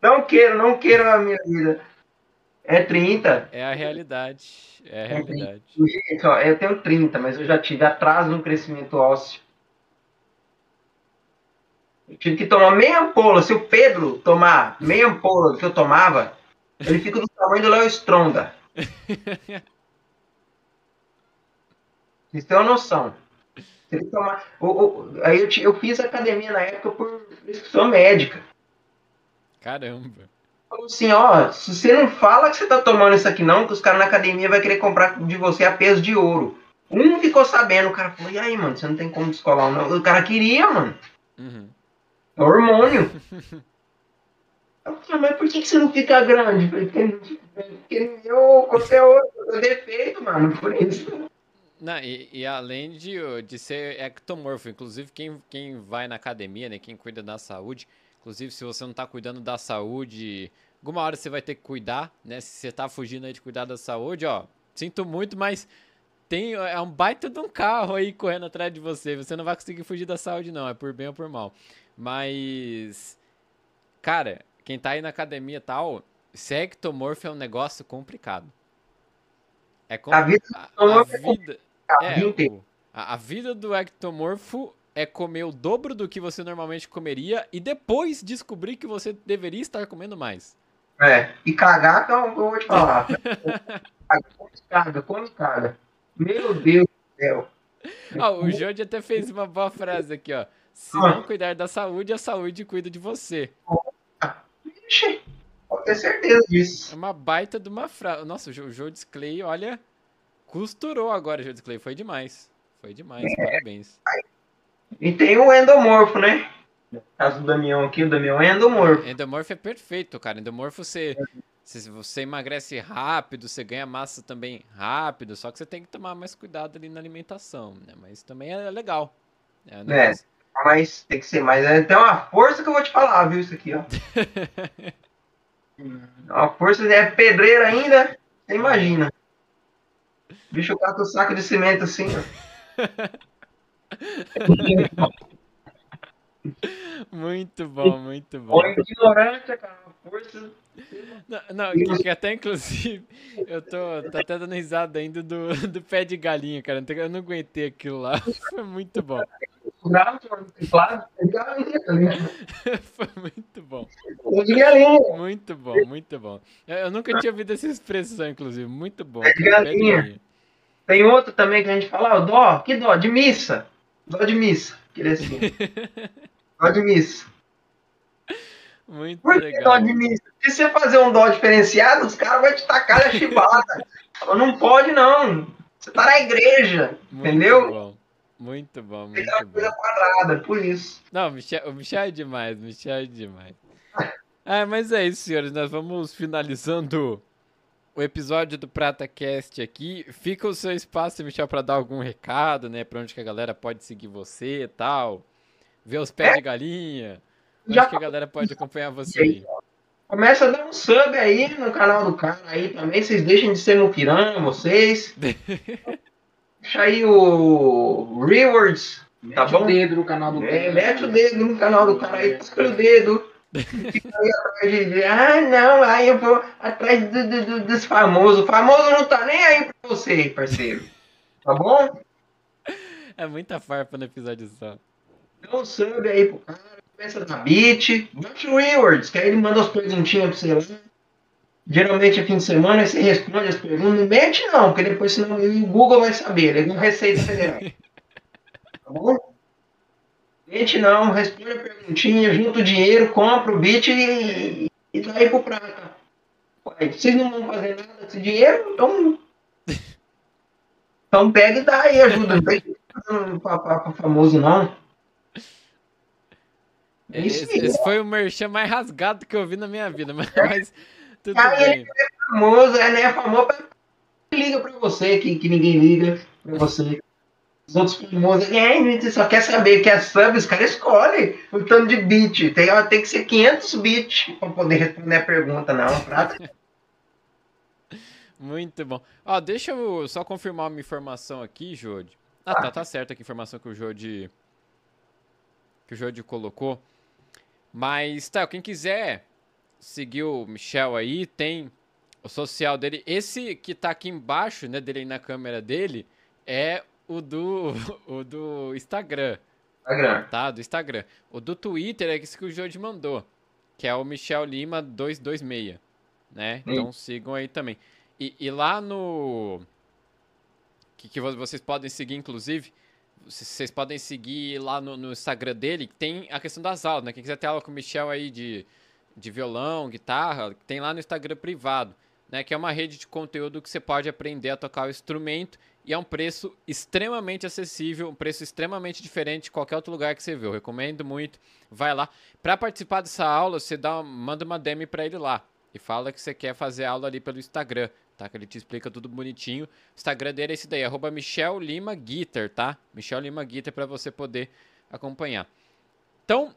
[SPEAKER 2] Não quero, não quero a minha vida. É 30.
[SPEAKER 1] É a realidade. É a realidade.
[SPEAKER 2] Gente, ó, eu tenho 30, mas eu já tive atraso no crescimento ósseo. Tive que tomar meia ampola. Se o Pedro tomar meia ampola que eu tomava, ele fica do tamanho do Léo Stronda. Vocês têm uma noção. Se ele tomar... o- o- aí eu, eu fiz academia na época por prescrição médica.
[SPEAKER 1] Caramba.
[SPEAKER 2] Falou assim, ó, se você não fala que você tá tomando isso aqui não, que os caras na academia vai querer comprar de você a peso de ouro. Um ficou sabendo, o cara falou, e aí, mano, você não tem como descolar não. O cara queria, mano.
[SPEAKER 1] Uhum.
[SPEAKER 2] É hormônio. Eu falei, mas por que, que você não fica grande? Eu falei, porque, porque eu, qualquer outro, eu defeito, mano, por isso.
[SPEAKER 1] Não, e, e além de, de ser ectomorfo, inclusive quem, quem vai na academia, né, quem cuida da saúde, inclusive se você não tá cuidando da saúde, alguma hora você vai ter que cuidar, né, se você tá fugindo aí de cuidar da saúde, ó, sinto muito, mas tem, é um baita de um carro aí correndo atrás de você, você não vai conseguir fugir da saúde não, é por bem ou por mal. Mas, cara, quem tá aí na academia e tal, ser ectomorfo é um negócio complicado. É com...
[SPEAKER 2] A vida
[SPEAKER 1] a,
[SPEAKER 2] do
[SPEAKER 1] a
[SPEAKER 2] ectomorfo é
[SPEAKER 1] vida, é, o- a, a vida do ectomorfo é comer o dobro do que você normalmente comeria e depois descobrir que você deveria estar comendo mais.
[SPEAKER 2] É, e cagar, que eu, vou te falar. come caga, come caga. Meu Deus do céu.
[SPEAKER 1] Ah, o Jorge até fez uma boa frase aqui, ó. Se
[SPEAKER 2] Ah.
[SPEAKER 1] não cuidar da saúde, a saúde cuida de você.
[SPEAKER 2] Ixi, pode ter certeza
[SPEAKER 1] É
[SPEAKER 2] disso.
[SPEAKER 1] uma baita de uma frase. Nossa, o Jo- o Jorge Clay, olha, costurou agora, Jorge Clay. Foi demais. Foi demais,
[SPEAKER 2] É.
[SPEAKER 1] parabéns.
[SPEAKER 2] E tem o endomorfo, né? No caso do Damião aqui, o Damião é endomorfo.
[SPEAKER 1] Endomorfo é perfeito, cara. Endomorfo você, se você emagrece rápido, você ganha massa também rápido, só que você tem que tomar mais cuidado ali na alimentação, né? Mas também é legal. É um
[SPEAKER 2] Mas tem que ser mais. é, Tem uma força que eu vou te falar, viu? Isso aqui, ó. Uma força é pedreira ainda, você imagina. O bicho cata o saco de cimento assim, ó.
[SPEAKER 1] Muito bom, muito bom.
[SPEAKER 2] Ignorância, cara. Força.
[SPEAKER 1] Não, não, que, que até inclusive eu tô, tô até dando risada ainda do, do pé de galinha, cara. Eu não aguentei aquilo lá. Foi muito bom.
[SPEAKER 2] Claro?
[SPEAKER 1] Foi muito bom.
[SPEAKER 2] Pé de galinha.
[SPEAKER 1] Muito bom, muito bom. Eu, nunca tinha ouvido essa expressão, inclusive. Muito bom.
[SPEAKER 2] De
[SPEAKER 1] cara,
[SPEAKER 2] galinha. Tem outro também que a gente fala, ó, dó, que dó, de missa. Dó de missa. Aquele assim. dó de missa.
[SPEAKER 1] Muito
[SPEAKER 2] Por que
[SPEAKER 1] legal.
[SPEAKER 2] dó de missa? Se você fazer um dó diferenciado, os caras vão te tacar a chibata. Não pode, não. Você tá na igreja,
[SPEAKER 1] Muito
[SPEAKER 2] entendeu?
[SPEAKER 1] bom. Muito bom,
[SPEAKER 2] Tem
[SPEAKER 1] muito
[SPEAKER 2] aquela
[SPEAKER 1] bom.
[SPEAKER 2] coisa quadrada, por isso.
[SPEAKER 1] Não, o Michel, o Michel é demais, o Michel é demais. Ah, mas é isso, senhores. Nós vamos finalizando o episódio do PrataCast aqui. Fica o seu espaço, Michel, para dar algum recado, né? Pra onde que a galera pode seguir você e tal. Ver os pés
[SPEAKER 2] É?
[SPEAKER 1] de galinha. Onde
[SPEAKER 2] Já
[SPEAKER 1] que a galera pode acompanhar você aí?
[SPEAKER 2] Começa a dar um sub aí no canal do cara aí também. Vocês deixem de ser muquirana, vocês. Deixa aí o Rewards. Tá
[SPEAKER 3] Mete o
[SPEAKER 2] bom?
[SPEAKER 3] dedo no canal do
[SPEAKER 2] É, mete o dedo no canal do cara aí, tasca o dedo. Fica aí atrás de, de- Ah, não, aí eu vou atrás do, do, do- dos famosos. O famoso não tá nem aí pra você, parceiro. Tá bom?
[SPEAKER 1] É muita farpa no episódio só.
[SPEAKER 2] Dá um sub aí pro cara, começa na beat, baixa o Rewards, que aí ele manda as perguntinhas pra você lá. Geralmente é fim de semana, você responde as perguntas. Não mete não, porque depois senão o Google vai saber, ele é igual Receita Federal. Tá bom? Mete não, responde a perguntinha, junta o dinheiro, compra o beat e, e dá aí pro prata. Ué, Vocês não vão fazer nada com esse dinheiro, então. Então pega e dá aí, ajuda. Não tem pra, famoso, não. É isso
[SPEAKER 1] Esse,
[SPEAKER 2] aí.
[SPEAKER 1] esse foi o merchan mais rasgado que eu vi na minha vida, mas, mas tudo
[SPEAKER 2] Aí
[SPEAKER 1] bem.
[SPEAKER 2] famoso, é, né? Famoso pra... liga pra você, que, que ninguém liga pra você. Os outros famosos, é, você só quer saber que é sub, os caras escolhem o tanto de bit. Tem, ó, tem que ser 500 bits pra poder responder a pergunta, não. Prata.
[SPEAKER 1] Muito bom. Ó, deixa eu só confirmar uma informação aqui, Jode. Ah, tá, tá certo aqui a informação que o Jode que o Jode colocou. Mas tá, quem quiser seguir o Michel aí, tem o social dele. Esse que tá aqui embaixo, né, dele aí na câmera dele, é o do o do Instagram,
[SPEAKER 2] Instagram.
[SPEAKER 1] tá? Do Instagram. O do Twitter é esse que o Jode mandou, que é o Michel Lima 226, né?
[SPEAKER 2] Sim.
[SPEAKER 1] Então sigam aí também. E, e lá no. Que, que vo- vocês podem seguir, inclusive. Vocês podem seguir lá no, no Instagram dele. que Tem a questão das aulas, né? Quem quiser ter aula com o Michel aí de, de violão, guitarra, tem lá no Instagram privado, né? Que é uma rede de conteúdo que você pode aprender a tocar o instrumento. E é um preço extremamente acessível, um preço extremamente diferente de qualquer outro lugar que você vê. Eu recomendo muito. Vai lá. Para participar dessa aula, você dá, manda uma DM para ele lá. E fala que você quer fazer aula ali pelo Instagram, tá? Que ele te explica tudo bonitinho. O Instagram dele é esse daí, arroba Michel Lima Guitar, tá? Michel Lima Guitar para você poder acompanhar. Então,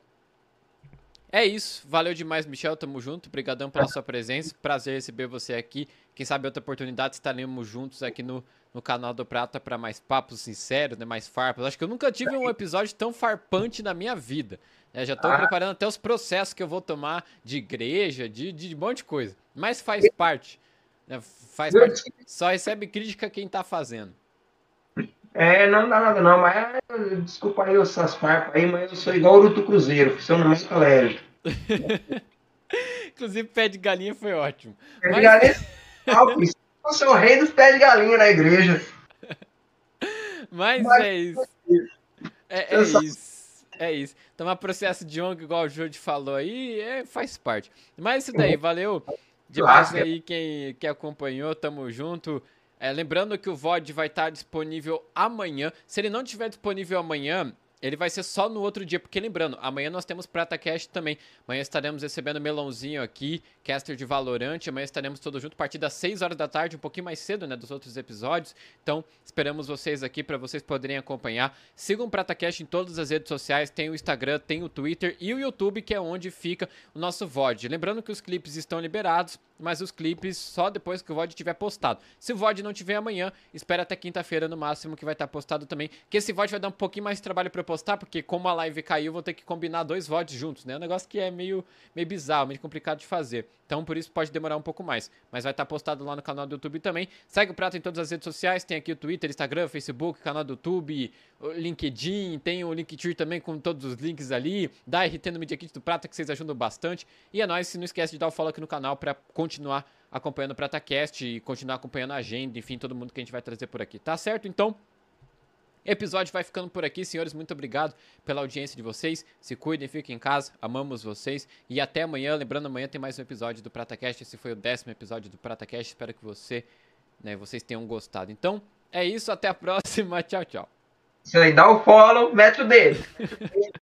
[SPEAKER 1] É isso. Valeu demais, Michel. Tamo junto. Obrigadão pela sua presença. Prazer receber você aqui. Quem sabe outra oportunidade estaremos juntos aqui no, no canal do Prata para mais papos sinceros, né? Mais farpas. Acho que eu nunca tive um episódio tão farpante na minha vida. É, já tô ah. preparando até os processos que eu vou tomar de igreja, de, de um monte de coisa. Mas faz parte. Né? Faz parte. Só recebe crítica quem tá fazendo.
[SPEAKER 2] É, não dá nada não, mas desculpa aí essas farpas aí, mas eu sou igual o Uruto Cruzeiro, sou no mesmo colégio.
[SPEAKER 1] Inclusive, pé de galinha foi ótimo.
[SPEAKER 2] Pé mas... de galinha, eu sou o rei dos pés de galinha na igreja.
[SPEAKER 1] Mas, mas é isso. É, é isso. É isso. Tomar processo de ONG, igual o Jorge falou aí, é, faz parte. Mas isso daí, valeu demais aí quem, quem acompanhou, tamo junto. É, lembrando que o VOD vai estar disponível amanhã. Se ele não estiver disponível amanhã, ele vai ser só no outro dia, porque lembrando, amanhã nós temos Prata Cast também. Amanhã estaremos recebendo Melãozinho aqui, caster de Valorante. Amanhã estaremos todos juntos a partir das 6 horas da tarde, um pouquinho mais cedo, né, dos outros episódios. Então, esperamos vocês aqui para vocês poderem acompanhar. Sigam o Prata Cast em todas as redes sociais, tem o Instagram, tem o Twitter e o YouTube, que é onde fica o nosso VOD. Lembrando que os clipes estão liberados, mas os clipes só depois que o VOD tiver postado. Se o VOD não tiver amanhã, espera até quinta-feira no máximo que vai estar postado também, que esse VOD vai dar um pouquinho mais de trabalho para postar, porque como a live caiu, vou ter que combinar dois VODs juntos, né? É um negócio que é meio, meio bizarro, meio complicado de fazer. Então, por isso pode demorar um pouco mais. Mas vai estar postado lá no canal do YouTube também. Segue o Prato em todas as redes sociais. Tem aqui o Twitter, Instagram, Facebook, canal do YouTube, LinkedIn. Tem o Linktree também com todos os links ali. Dá RT no Media Kit do Prata, que vocês ajudam bastante. E é nóis, não esquece de dar o follow aqui no canal para continuar acompanhando o PrataCast e continuar acompanhando a agenda, enfim, todo mundo que a gente vai trazer por aqui. Tá certo? Então, Episódio vai ficando por aqui, senhores. Muito obrigado pela audiência de vocês. Se cuidem, fiquem em casa. Amamos vocês. E até amanhã. Lembrando, amanhã tem mais um episódio do PrataCast. Esse foi o décimo episódio do PrataCast. Espero que você, né, vocês tenham gostado. Então, é isso. Até a próxima. Tchau, tchau.
[SPEAKER 2] Isso aí, dá o follow, mete o dedo.